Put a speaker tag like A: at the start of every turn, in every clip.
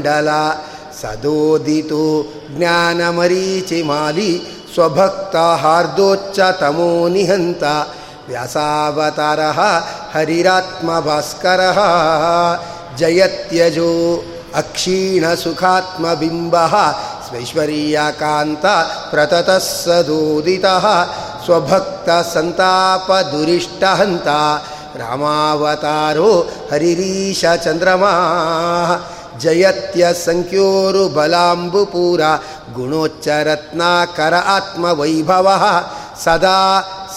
A: मण्डला। सदोदितो ज्ञानमरीचिमाली स्वभक्ता हार्दोच्चतमो निहन्त। व्यासावतारः हरिरात्मभास्करः। जयत्यजो अक्षीणसुखात्मबिम्बः। ैश्वर्याकान्त प्रततः सदोदितः स्वभक्तसन्तापदुरिष्टहन्त। रामावतारो हरिरीशचन्द्रमा। जयत्य सङ्ख्योरुबलाम्बुपूरा गुणोच्चरत्नाकर आत्मवैभवः सदा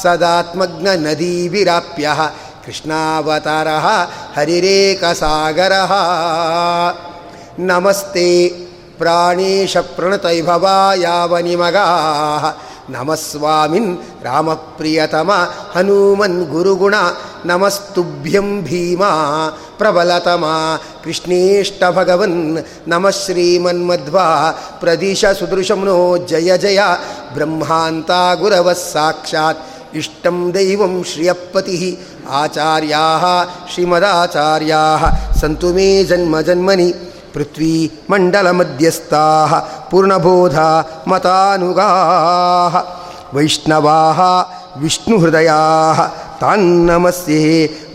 A: सदात्मग्ननदीभिराप्यः कृष्णावतारः हरिरेकसागरः। नमस्ते प्राणेशप्रणतैभवा यावनिमगाः ನಮಸ್ವಾಮಿನ್ ರಾಮಪ್ರಿಯತಮ ಹನುಮನ್ ಗುರುಗುಣ ನಮಸ್ತುಭ್ಯಂ ಭೀಮ ಪ್ರಬಲತಮ ಕೃಷ್ಣೇಷ್ಟ ಭಗವನ್ ನಮಃ ಶ್ರೀಮನ್ಮಧ್ವಾ ಪ್ರದಿಶ ಸುದೃಶಂ ನೋ ಜಯ ಜಯ ಬ್ರಹ್ಮಾಂತ ಗುರವಃ ಸಾಕ್ಷಾತ್ ಇಷ್ಟಂ ದೈವಂ ಶ್ರಿಯಪತಿ ಆಚಾರ್ಯಾ ಶ್ರೀಮದಾಚಾರ್ಯಾ. ಸಂತು ಮೇ ಜನ್ಮ ಜನ್ಮನಿ. ಪೃಥ್ವೀ ಮಂಡಲಮಧ್ಯಸ್ಥಾ ಪೂರ್ಣಬೋಧ ಮತಾನುಗಾ ವೈಷ್ಣವಾ ವಿಷ್ಣುಹೃದಯಾ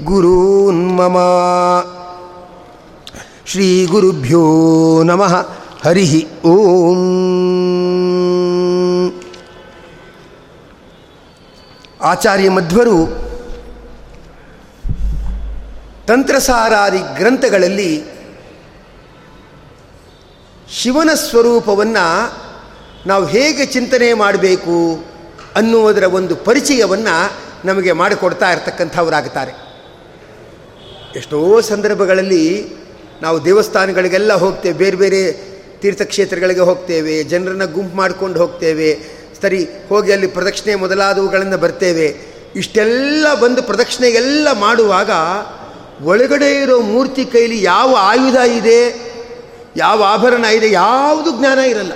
A: ಗುರೂನ್ ಮಮ ಶ್ರೀಗುರುಭ್ಯೋ ನಮಃ, ಹರಿ ಓಂ. ಆಚಾರ್ಯ ಮಧ್ವರು ತಂತ್ರಸಾರಾದಿ ಗ್ರಂಥಗಳಲ್ಲಿ ಶಿವನ ಸ್ವರೂಪವನ್ನು ನಾವು ಹೇಗೆ ಚಿಂತನೆ ಮಾಡಬೇಕು ಅನ್ನುವುದರ ಒಂದು ಪರಿಚಯವನ್ನು ನಮಗೆ ಮಾಡಿಕೊಡ್ತಾ ಇರ್ತಕ್ಕಂಥವರಾಗುತ್ತಾರೆ. ಎಷ್ಟೋ ಸಂದರ್ಭಗಳಲ್ಲಿ ನಾವು ದೇವಸ್ಥಾನಗಳಿಗೆಲ್ಲ ಹೋಗ್ತೇವೆ, ಬೇರೆ ಬೇರೆ ತೀರ್ಥಕ್ಷೇತ್ರಗಳಿಗೆ ಹೋಗ್ತೇವೆ, ಜನರನ್ನು ಗುಂಪು ಮಾಡ್ಕೊಂಡು ಹೋಗ್ತೇವೆ, ಸರಿ, ಹೋಗಿ ಅಲ್ಲಿ ಪ್ರದಕ್ಷಿಣೆ ಮೊದಲಾದವುಗಳನ್ನು ಬರ್ತೇವೆ. ಇಷ್ಟೆಲ್ಲ ಬಂದು ಪ್ರದಕ್ಷಿಣೆ ಎಲ್ಲ ಮಾಡುವಾಗ ಒಳಗಡೆ ಇರೋ ಮೂರ್ತಿ ಕೈಲಿ ಯಾವ ಆಯುಧ ಇದೆ? ಯಾವ ಆಭರಣ ಇದೆ, ಯಾವುದು ಜ್ಞಾನ ಇರಲ್ಲ.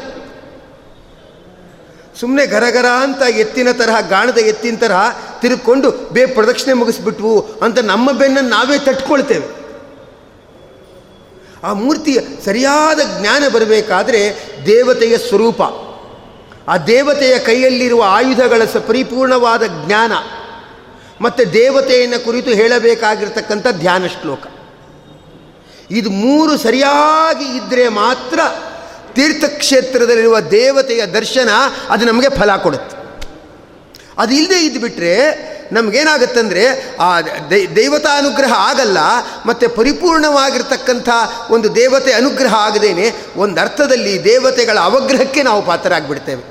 A: ಸುಮ್ಮನೆ ಗರಗರ ಅಂತ ಎತ್ತಿನ ತರಹ, ಗಾಣದ ಎತ್ತಿನ ತರಹ ತಿರುಕೊಂಡು ಬೇ ಪ್ರದಕ್ಷಿಣೆ ಮುಗಿಸ್ಬಿಟ್ವು ಅಂತ ನಮ್ಮ ಬೆನ್ನನ್ನು ನಾವೇ ತಟ್ಕೊಳ್ತೇವೆ. ಆ ಮೂರ್ತಿಯ ಸರಿಯಾದ ಜ್ಞಾನ ಬರಬೇಕಾದ್ರೆ ದೇವತೆಯ ಸ್ವರೂಪ. ಆ ದೇವತೆಯ ಕೈಯಲ್ಲಿರುವ ಆಯುಧಗಳ ಸ ಪರಿಪೂರ್ಣವಾದ ಜ್ಞಾನ. ಮತ್ತು ದೇವತೆಯನ್ನು ಕುರಿತು ಹೇಳಬೇಕಾಗಿರ್ತಕ್ಕಂಥ ಧ್ಯಾನ ಶ್ಲೋಕ ಇದು ಮೂರು ಸರಿಯಾಗಿ ಇದ್ದರೆ ಮಾತ್ರ ತೀರ್ಥಕ್ಷೇತ್ರದಲ್ಲಿರುವ ದೇವತೆಯ ದರ್ಶನ ಅದು ನಮಗೆ ಫಲ ಕೊಡುತ್ತೆ. ಅದು ಇಲ್ಲದೆ ಇದ್ದುಬಿಟ್ರೆ ನಮಗೇನಾಗುತ್ತಂದರೆ ಆ ದೈವತಾ ಅನುಗ್ರಹ ಆಗಲ್ಲ, ಮತ್ತು ಪರಿಪೂರ್ಣವಾಗಿರ್ತಕ್ಕಂಥ ಒಂದು ದೇವತೆ ಅನುಗ್ರಹ ಆಗದೇನೆ ಒಂದು ಅರ್ಥದಲ್ಲಿ ದೇವತೆಗಳ ಅವಗ್ರಹಕ್ಕೆ ನಾವು ಪಾತ್ರರಾಗಿಬಿಡ್ತೇವೆ.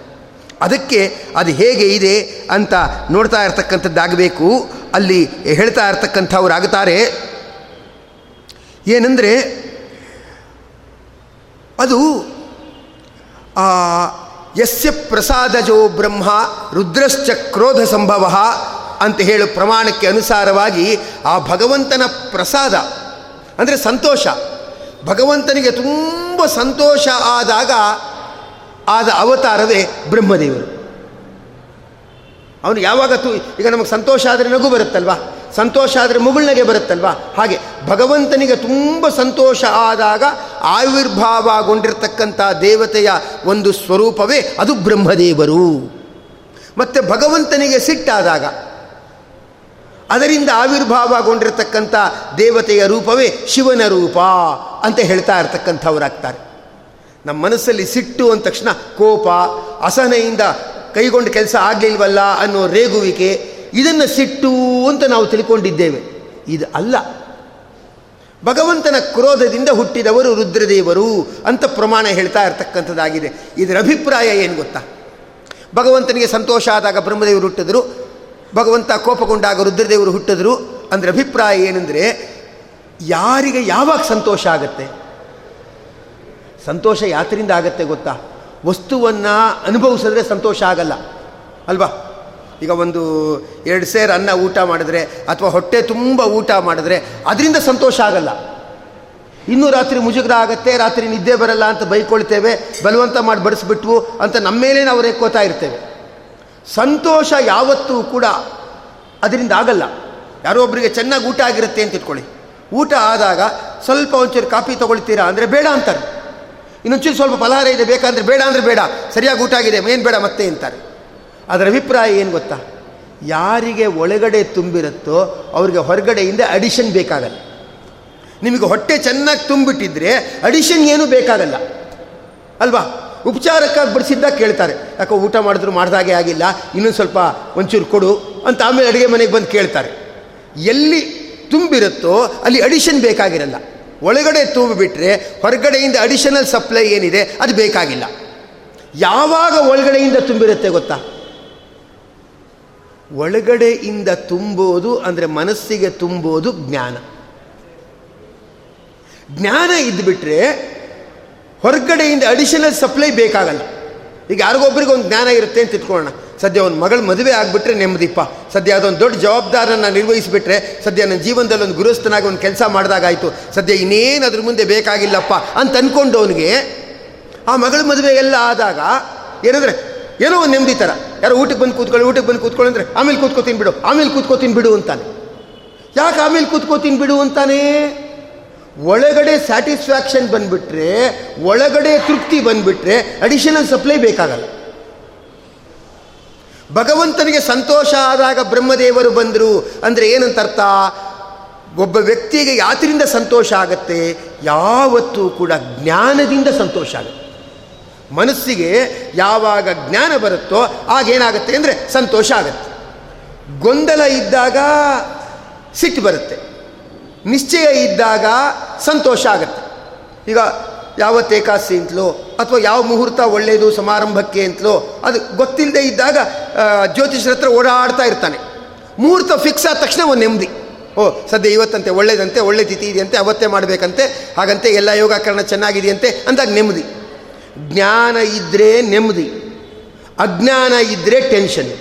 A: ಅದಕ್ಕೆ ಅದು ಹೇಗೆ ಇದೆ ಅಂತ ನೋಡ್ತಾ ಇರ್ತಕ್ಕಂಥದ್ದಾಗಬೇಕು. ಅಲ್ಲಿ ಹೇಳ್ತಾ ಇರ್ತಕ್ಕಂಥವ್ರು ಆಗುತ್ತಾರೆ ಏನೆಂದರೆ ಅದು ಯಸ್ಯ ಪ್ರಸಾದಜೋ ಬ್ರಹ್ಮ ರುದ್ರಶ್ಚ ಕ್ರೋಧ ಸಂಭವ ಅಂತ ಹೇಳು ಪ್ರಮಾಣಕ್ಕೆ ಅನುಸಾರವಾಗಿ ಆ ಭಗವಂತನ ಪ್ರಸಾದ, ಅಂದರೆ ಸಂತೋಷ. ಭಗವಂತನಿಗೆ ತುಂಬ ಸಂತೋಷ ಆದಾಗ ಆದ ಅವತಾರವೇ ಬ್ರಹ್ಮದೇವರು. ಅವನು ಯಾವಾಗ ತು ಈಗ ನಮಗೆ ಸಂತೋಷ ಆದರೆ ನಗು ಬರುತ್ತಲ್ವಾ? ಸಂತೋಷ ಆದರೆ ಮುಗುಳ್ನಗೆ ಬರುತ್ತಲ್ವಾ? ಹಾಗೆ ಭಗವಂತನಿಗೆ ತುಂಬ ಸಂತೋಷ ಆದಾಗ ಆವಿರ್ಭಾವಗೊಂಡಿರ್ತಕ್ಕಂಥ ದೇವತೆಯ ಒಂದು ಸ್ವರೂಪವೇ ಅದು ಬ್ರಹ್ಮದೇವರು. ಮತ್ತು ಭಗವಂತನಿಗೆ ಸಿಟ್ಟಾದಾಗ ಅದರಿಂದ ಆವಿರ್ಭಾವಗೊಂಡಿರತಕ್ಕಂಥ ದೇವತೆಯ ರೂಪವೇ ಶಿವನ ರೂಪ ಅಂತ ಹೇಳ್ತಾ ಇರ್ತಕ್ಕಂಥವರಾಗ್ತಾರೆ. ನಮ್ಮ ಮನಸ್ಸಲ್ಲಿ ಸಿಟ್ಟು ಅಂದ ತಕ್ಷಣ ಕೋಪ, ಅಸಹನೆಯಿಂದ ಕೈಗೊಂಡು ಕೆಲಸ ಆಗಲಿಲ್ವಲ್ಲ ಅನ್ನೋ ರೇಗುವಿಕೆ ಇದನ್ನು ಸಿಟ್ಟು ಅಂತ ನಾವು ತಿಳ್ಕೊಂಡಿದ್ದೇವೆ. ಇದು ಅಲ್ಲ. ಭಗವಂತನ ಕ್ರೋಧದಿಂದ ಹುಟ್ಟಿದವರು ರುದ್ರದೇವರು ಅಂತ ಪ್ರಮಾಣ ಹೇಳ್ತಾ ಇರ್ತಕ್ಕಂಥದ್ದಾಗಿದೆ. ಇದರ ಅಭಿಪ್ರಾಯ ಏನು ಗೊತ್ತಾ? ಭಗವಂತನಿಗೆ ಸಂತೋಷ ಆದಾಗ ಬ್ರಹ್ಮದೇವರು ಹುಟ್ಟಿದ್ರು. ಭಗವಂತ ಕೋಪಗೊಂಡಾಗ ರುದ್ರದೇವರು ಹುಟ್ಟಿದ್ರು. ಅಂದರೆ ಅಭಿಪ್ರಾಯ ಏನಂದರೆ, ಯಾರಿಗೆ ಯಾವಾಗ ಸಂತೋಷ ಆಗತ್ತೆ? ಸಂತೋಷ ಯಾತರಿಂದ ಆಗತ್ತೆ ಗೊತ್ತಾ? ವಸ್ತುವನ್ನು ಅನುಭವಿಸಿದ್ರೆ ಸಂತೋಷ ಆಗಲ್ಲ. ಅಲ್ವಾ? ಈಗ ಒಂದು ಎರಡು ಸೇರು ಅನ್ನ ಊಟ ಮಾಡಿದ್ರೆ ಅಥವಾ ಹೊಟ್ಟೆ ತುಂಬ ಊಟ ಮಾಡಿದ್ರೆ ಅದರಿಂದ ಸಂತೋಷ ಆಗಲ್ಲ. ಇನ್ನೂ ರಾತ್ರಿ ಮುಜುಗರ ಆಗತ್ತೆ, ರಾತ್ರಿ ನಿದ್ದೆ ಬರಲ್ಲ ಅಂತ ಬೈಕೊಳ್ತೇವೆ, ಬಲವಂತ ಮಾಡಿ ಬಡಿಸ್ಬಿಟ್ವು ಅಂತ ನಮ್ಮ ಮೇಲೆ ನಾವು ರೇಕೋತಾ ಇರ್ತೇವೆ. ಸಂತೋಷ ಯಾವತ್ತೂ ಕೂಡ ಅದರಿಂದ ಆಗಲ್ಲ. ಯಾರೋ ಒಬ್ಬರಿಗೆ ಚೆನ್ನಾಗಿ ಊಟ ಆಗಿರುತ್ತೆ ಅಂತ ಇಟ್ಕೊಳ್ಳಿ. ಊಟ ಆದಾಗ ಸ್ವಲ್ಪ ಒಂಚೂರು ಕಾಫಿ ತೊಗೊಳ್ತೀರಾ ಅಂದರೆ ಬೇಡ ಅಂತಾರೆ. ಇನ್ನೊಂಚೂರು ಸ್ವಲ್ಪ ಫಲಹಾರ ಇದೆ ಬೇಕಂದರೆ ಬೇಡ ಅಂದರೆ ಬೇಡ. ಸರಿಯಾಗಿ ಊಟ ಆಗಿದೆ, ಏನು ಬೇಡ ಮತ್ತೆ ಅಂತಾರೆ. ಅದರ ಅಭಿಪ್ರಾಯ ಏನು ಗೊತ್ತಾ? ಯಾರಿಗೆ ಒಳಗಡೆ ತುಂಬಿರುತ್ತೋ ಅವ್ರಿಗೆ ಹೊರಗಡೆಯಿಂದ ಅಡಿಷನ್ ಬೇಕಾಗಲ್ಲ. ನಿಮಗೆ ಹೊಟ್ಟೆ ಚೆನ್ನಾಗಿ ತುಂಬಿಟ್ಟಿದ್ರೆ ಅಡಿಷನ್ ಏನೂ ಬೇಕಾಗಲ್ಲ. ಅಲ್ವಾ? ಉಪಚಾರಕ್ಕಾಗಿ ಬಡಿಸಿದ್ದಾಗ ಕೇಳ್ತಾರೆ. ಯಾಕೋ ಊಟ ಮಾಡಿದ್ರು ಮಾಡ್ದಾಗೆ ಆಗಿಲ್ಲ, ಇನ್ನೊಂದು ಸ್ವಲ್ಪ ಒಂಚೂರು ಕೊಡು ಅಂತ ಆಮೇಲೆ ಅಡುಗೆ ಮನೆಗೆ ಬಂದು ಕೇಳ್ತಾರೆ. ಎಲ್ಲಿ ತುಂಬಿರುತ್ತೋ ಅಲ್ಲಿ ಅಡಿಷನ್ ಬೇಕಾಗಿರಲ್ಲ. ಒಳಗಡೆ ತುಂಬಿಬಿಟ್ರೆ ಹೊರಗಡೆಯಿಂದ ಅಡಿಷನಲ್ ಸಪ್ಲೈ ಏನಿದೆ ಅದು ಬೇಕಾಗಿಲ್ಲ. ಯಾವಾಗ ಒಳಗಡೆಯಿಂದ ತುಂಬಿರುತ್ತೆ ಗೊತ್ತಾ? ಒಳಗಡೆಯಿಂದ ತುಂಬೋದು ಅಂದರೆ ಮನಸ್ಸಿಗೆ ತುಂಬೋದು ಜ್ಞಾನ. ಜ್ಞಾನ ಇದ್ದುಬಿಟ್ರೆ ಹೊರಗಡೆಯಿಂದ ಅಡಿಷನಲ್ ಸಪ್ಲೈ ಬೇಕಾಗಲ್ಲ. ಈಗ ಯಾರಿಗೊಬ್ಬರಿಗೆ ಒಂದು ಜ್ಞಾನ ಇರುತ್ತೆ ಅಂತ ಇಟ್ಕೊಳ್ಳೋಣ ಸದ್ಯ ಒಂದು ಮಗಳು ಮದುವೆ ಆಗಿಬಿಟ್ರೆ ನೆಮ್ಮದಿಪ್ಪ. ಸದ್ಯ ಅದೊಂದು ದೊಡ್ಡ ಜವಾಬ್ದಾರನ್ನು ನಿರ್ವಹಿಸಿಬಿಟ್ರೆ ಸದ್ಯ ನನ್ನ ಜೀವನದಲ್ಲಿ ಒಂದು ಗುರುಸ್ಥನಾಗಿ ಒಂದು ಕೆಲಸ ಮಾಡಿದಾಗಾಯಿತು. ಸದ್ಯ ಇನ್ನೇನು ಅದ್ರ ಮುಂದೆ ಬೇಕಾಗಿಲ್ಲಪ್ಪ ಅಂತ ಅಂದ್ಕೊಂಡು ಅವನಿಗೆ ಆ ಮಗಳ ಮದುವೆ ಎಲ್ಲ ಆದಾಗ ಏನಂದರೆ ಏನೋ ಒಂದು ನೆಮ್ಮದಿ ಥರ ಯಾರೋ ಊಟಕ್ಕೆ ಬಂದು ಕೂತ್ಕೊಳ್ಳಿ, ಊಟಕ್ಕೆ ಬಂದು ಕೂತ್ಕೊಳ್ಳಿ ಅಂದರೆ ಆಮೇಲೆ ಕೂತ್ಕೋತೀನಿ ಬಿಡು ಆಮೇಲೆ ಕೂತ್ಕೋತೀನಿ ಬಿಡು ಅಂತಾನೆ. ಯಾಕೆ ಆಮೇಲೆ ಕೂತ್ಕೋತೀನಿ ಬಿಡು ಅಂತಾನೆ? ಒಳಗಡೆ ಸ್ಯಾಟಿಸ್ಫ್ಯಾಕ್ಷನ್ ಬಂದುಬಿಟ್ರೆ, ಒಳಗಡೆ ತೃಪ್ತಿ ಬಂದುಬಿಟ್ರೆ ಅಡಿಷನಲ್ ಸಪ್ಲೈ ಬೇಕಾಗಲ್ಲ. ಭಗವಂತನಿಗೆ ಸಂತೋಷ ಆದಾಗ ಬ್ರಹ್ಮದೇವರು ಬಂದರು ಅಂದರೆ ಏನಂತ ಅರ್ಥ? ಒಬ್ಬ ವ್ಯಕ್ತಿಗೆ ಯಾತ್ರಿಂದ ಸಂತೋಷ ಆಗತ್ತೆ? ಯಾವತ್ತೂ ಕೂಡ ಜ್ಞಾನದಿಂದ ಸಂತೋಷ ಆಗುತ್ತೆ. ಮನಸ್ಸಿಗೆ ಯಾವಾಗ ಜ್ಞಾನ ಬರುತ್ತೋ ಆಗೇನಾಗುತ್ತೆ ಅಂದರೆ ಸಂತೋಷ ಆಗುತ್ತೆ. ಗೊಂದಲ ಇದ್ದಾಗ ಸಿಟ್ಟು ಬರುತ್ತೆ. ನಿಶ್ಚಯ ಇದ್ದಾಗ ಸಂತೋಷ ಆಗುತ್ತೆ. ಈಗ ಯಾವ ತೇಕಾಸಿ ಅಂತಲೋ ಅಥವಾ ಯಾವ ಮುಹೂರ್ತ ಒಳ್ಳೆಯದು ಸಮಾರಂಭಕ್ಕೆ ಅಂತಲೋ ಅದು ಗೊತ್ತಿಲ್ಲದೆ ಇದ್ದಾಗ ಜ್ಯೋತಿಷರ ಹತ್ರ ಓಡಾಡ್ತಾ ಇರ್ತಾನೆ. ಮುಹೂರ್ತ ಫಿಕ್ಸ್ ಆದ ತಕ್ಷಣ ಒಂದು ನೆಮ್ಮದಿ. ಓ, ಸದ್ಯ ಇವತ್ತಂತೆ, ಒಳ್ಳೇದಂತೆ, ಒಳ್ಳೆ ತಿಥಿ ಇದೆಯಂತೆ, ಅವತ್ತೇ ಮಾಡಬೇಕಂತೆ, ಹಾಗಂತೆ, ಎಲ್ಲ ಯೋಗಾಕರಣ ಚೆನ್ನಾಗಿದೆಯಂತೆ ಅಂದಾಗ ನೆಮ್ಮದಿ. ಜ್ಞಾನ ಇದ್ದರೆ ನೆಮ್ಮದಿ, ಅಜ್ಞಾನ ಇದ್ದರೆ ಟೆನ್ಷನ್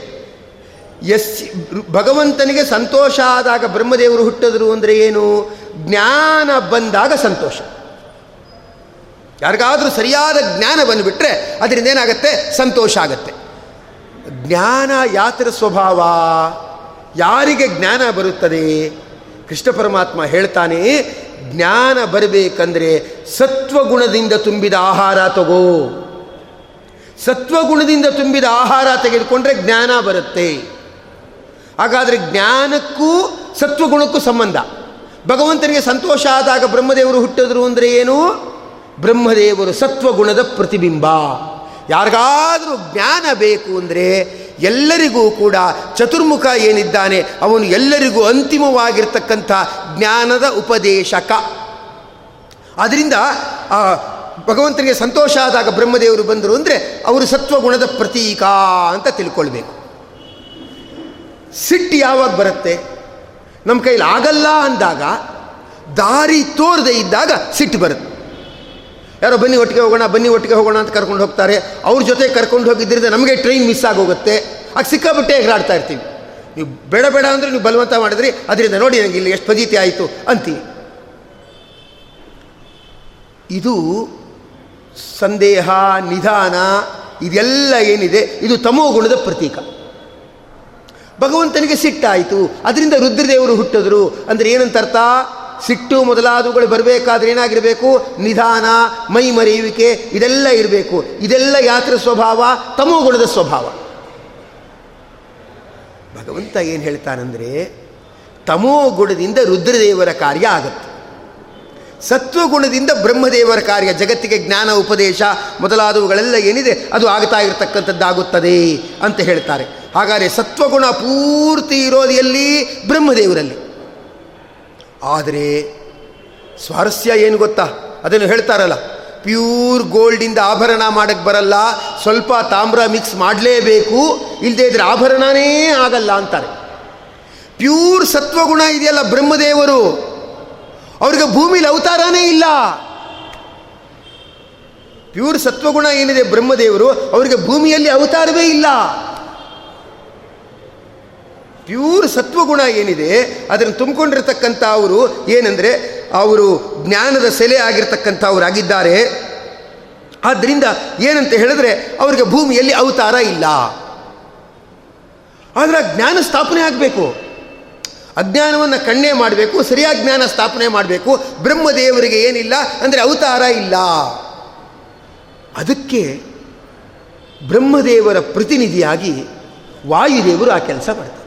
A: ಎಸ್, ಭಗವಂತನಿಗೆ ಸಂತೋಷ ಆದಾಗ ಬ್ರಹ್ಮದೇವರು ಹುಟ್ಟಿದ್ರು ಅಂದರೆ ಏನು? ಜ್ಞಾನ ಬಂದಾಗ ಸಂತೋಷ. ಯಾರಿಗಾದರೂ ಸರಿಯಾದ ಜ್ಞಾನ ಬಂದುಬಿಟ್ರೆ ಅದರಿಂದ ಏನಾಗುತ್ತೆ? ಸಂತೋಷ ಆಗತ್ತೆ. ಜ್ಞಾನ ಯಾತರ ಸ್ವಭಾವ, ಯಾರಿಗೆ ಜ್ಞಾನ ಬರುತ್ತದೆ? ಕೃಷ್ಣ ಪರಮಾತ್ಮ ಹೇಳ್ತಾನೆ ಜ್ಞಾನ ಬರಬೇಕಂದ್ರೆ ಸತ್ವಗುಣದಿಂದ ತುಂಬಿದ ಆಹಾರ ತಗೋ. ಸತ್ವಗುಣದಿಂದ ತುಂಬಿದ ಆಹಾರ ತೆಗೆದುಕೊಂಡ್ರೆ ಜ್ಞಾನ ಬರುತ್ತೆ. ಹಾಗಾದರೆ ಜ್ಞಾನಕ್ಕೂ ಸತ್ವಗುಣಕ್ಕೂ ಸಂಬಂಧ. ಭಗವಂತನಿಗೆ ಸಂತೋಷ ಆದಾಗ ಬ್ರಹ್ಮದೇವರು ಹುಟ್ಟಿದ್ರು ಅಂದರೆ ಏನು? ಬ್ರಹ್ಮದೇವರು ಸತ್ವಗುಣದ ಪ್ರತಿಬಿಂಬ. ಯಾರಿಗಾದರೂ ಜ್ಞಾನ ಬೇಕು ಅಂದರೆ ಎಲ್ಲರಿಗೂ ಕೂಡ ಚತುರ್ಮುಖ ಏನಿದ್ದಾನೆ, ಅವನು ಎಲ್ಲರಿಗೂ ಅಂತಿಮವಾಗಿರ್ತಕ್ಕಂಥ ಜ್ಞಾನದ ಉಪದೇಶಕ. ಅದರಿಂದ ಆ, ಭಗವಂತನಿಗೆ ಸಂತೋಷ ಆದಾಗ ಬ್ರಹ್ಮದೇವರು ಬಂದರು ಅಂದರೆ ಅವರು ಸತ್ವಗುಣದ ಪ್ರತೀಕ ಅಂತ ತಿಳ್ಕೊಳ್ಬೇಕು. ಸಿಟ್ಟು ಯಾವಾಗ ಬರುತ್ತೆ? ನಮ್ಮ ಕೈಲಿ ಆಗಲ್ಲ ಅಂದಾಗ, ದಾರಿ ತೋರದೇ ಇದ್ದಾಗ ಸಿಟ್ಟು ಬರುತ್ತೆ. ಯಾರೋ ಬನ್ನಿ ಒಟ್ಟಿಗೆ ಹೋಗೋಣ, ಬನ್ನಿ ಒಟ್ಟಿಗೆ ಹೋಗೋಣ ಅಂತ ಕರ್ಕೊಂಡು ಹೋಗ್ತಾರೆ. ಅವ್ರ ಜೊತೆ ಕರ್ಕೊಂಡು ಹೋಗಿದ್ದರಿಂದ ನಮಗೆ ಟ್ರೈನ್ ಮಿಸ್ ಆಗೋಗುತ್ತೆ. ಆಗ ಸಿಕ್ಕಾಬಿಟ್ಟೆ ಎಗರಾಡ್ತಾ ಇರ್ತೀವಿ. ನೀವು ಬೇಡ ಬೇಡ ಅಂದರೆ ನೀವು ಬಲವಂತ ಮಾಡಿದ್ರಿ, ಅದರಿಂದ ನೋಡಿ ನನಗೆ ಇಲ್ಲಿ ಎಷ್ಟು ಫಜೀತಿ ಆಯಿತು ಅಂತೀವಿ. ಇದು ಸಂದೇಹ, ನಿಧಾನ, ಇದೆಲ್ಲ ಏನಿದೆ? ಇದು ತಮೋ ಗುಣದ ಪ್ರತೀಕ. ಭಗವಂತನಿಗೆ ಸಿಟ್ಟಾಯಿತು. ಅದರಿಂದ ರುದ್ರದೇವರು ಹುಟ್ಟಿದ್ರು. ಅಂದರೆ ಏನಂತ ಅರ್ಥ? ಸಿಟ್ಟು ಮೊದಲಾದವುಗಳು ಬರಬೇಕಾದ್ರೆ ಏನಾಗಿರಬೇಕು? ನಿಧಾನ, ಮೈ ಮರೆಯುವಿಕೆ, ಇದೆಲ್ಲ ಇರಬೇಕು. ಇದೆಲ್ಲ ಯಾತ್ರ ಸ್ವಭಾವ ತಮೋ ಗುಣದ ಸ್ವಭಾವ. ಭಗವಂತ ಏನು ಹೇಳ್ತಾನಂದರೆ ತಮೋ ಗುಣದಿಂದ ರುದ್ರದೇವರ ಕಾರ್ಯ ಆಗುತ್ತೆ. ಸತ್ವಗುಣದಿಂದ ಬ್ರಹ್ಮದೇವರ ಕಾರ್ಯ, ಜಗತ್ತಿಗೆ ಜ್ಞಾನ, ಉಪದೇಶ ಮೊದಲಾದವುಗಳೆಲ್ಲ ಏನಿದೆ, ಅದು ಆಗ್ತಾ ಇರತಕ್ಕಂಥದ್ದಾಗುತ್ತದೆ ಅಂತ ಹೇಳ್ತಾರೆ. ಹಾಗಾದರೆ ಸತ್ವಗುಣ ಪೂರ್ತಿ ಇರೋದು ಎಲ್ಲಿ ಬ್ರಹ್ಮದೇವರಲ್ಲಿ. ಆದರೆ ಸ್ವಾರಸ್ಯ ಏನು ಗೊತ್ತಾ? ಅದನ್ನು ಹೇಳ್ತಾರಲ್ಲ, ಪ್ಯೂರ್ ಗೋಲ್ಡಿಂದ ಆಭರಣ ಮಾಡಕ್ಕೆ ಬರಲ್ಲ, ಸ್ವಲ್ಪ ತಾಮ್ರ ಮಿಕ್ಸ್ ಮಾಡಲೇಬೇಕು ಇಲ್ಲದೇ ಇದ್ರೆ ಆಭರಣನೇ ಆಗಲ್ಲ ಅಂತಾರೆ. ಪ್ಯೂರ್ ಸತ್ವಗುಣ ಇದೆಯಲ್ಲ ಬ್ರಹ್ಮದೇವರು. ಅವ್ರಿಗೆ ಭೂಮಿಲಿ ಅವತಾರನೇ ಇಲ್ಲ. ಪ್ಯೂರ್ ಸತ್ವಗುಣ ಏನಿದೆ ಬ್ರಹ್ಮದೇವರು, ಅವರಿಗೆ ಭೂಮಿಯಲ್ಲಿ ಅವತಾರವೇ ಇಲ್ಲ. ಪ್ಯೂರ್ ಸತ್ವಗುಣ ಏನಿದೆ, ಅದನ್ನು ತುಂಬಿಕೊಂಡಿರ್ತಕ್ಕಂಥ ಅವರು ಏನಂದರೆ, ಅವರು ಜ್ಞಾನದ ಸೆಲೆ ಆಗಿರ್ತಕ್ಕಂಥ ಅವರಾಗಿದ್ದಾರೆ ಆದ್ದರಿಂದ ಏನಂತ ಹೇಳಿದ್ರೆ, ಅವರಿಗೆ ಭೂಮಿಯಲ್ಲಿ ಅವತಾರ ಇಲ್ಲ. ಆದರೆ ಜ್ಞಾನ ಸ್ಥಾಪನೆ ಆಗಬೇಕು. ಅಜ್ಞಾನವನ್ನು ಕಣ್ಣೇ ಮಾಡಬೇಕು, ಸರಿಯಾಗಿ ಜ್ಞಾನ ಸ್ಥಾಪನೆ ಮಾಡಬೇಕು. ಬ್ರಹ್ಮದೇವರಿಗೆ ಏನಿಲ್ಲ ಅಂದರೆ ಅವತಾರ ಇಲ್ಲ. ಅದಕ್ಕೆ ಬ್ರಹ್ಮದೇವರ ಪ್ರತಿನಿಧಿಯಾಗಿ ವಾಯುದೇವರು ಆ ಕೆಲಸ ಮಾಡ್ತಾರೆ.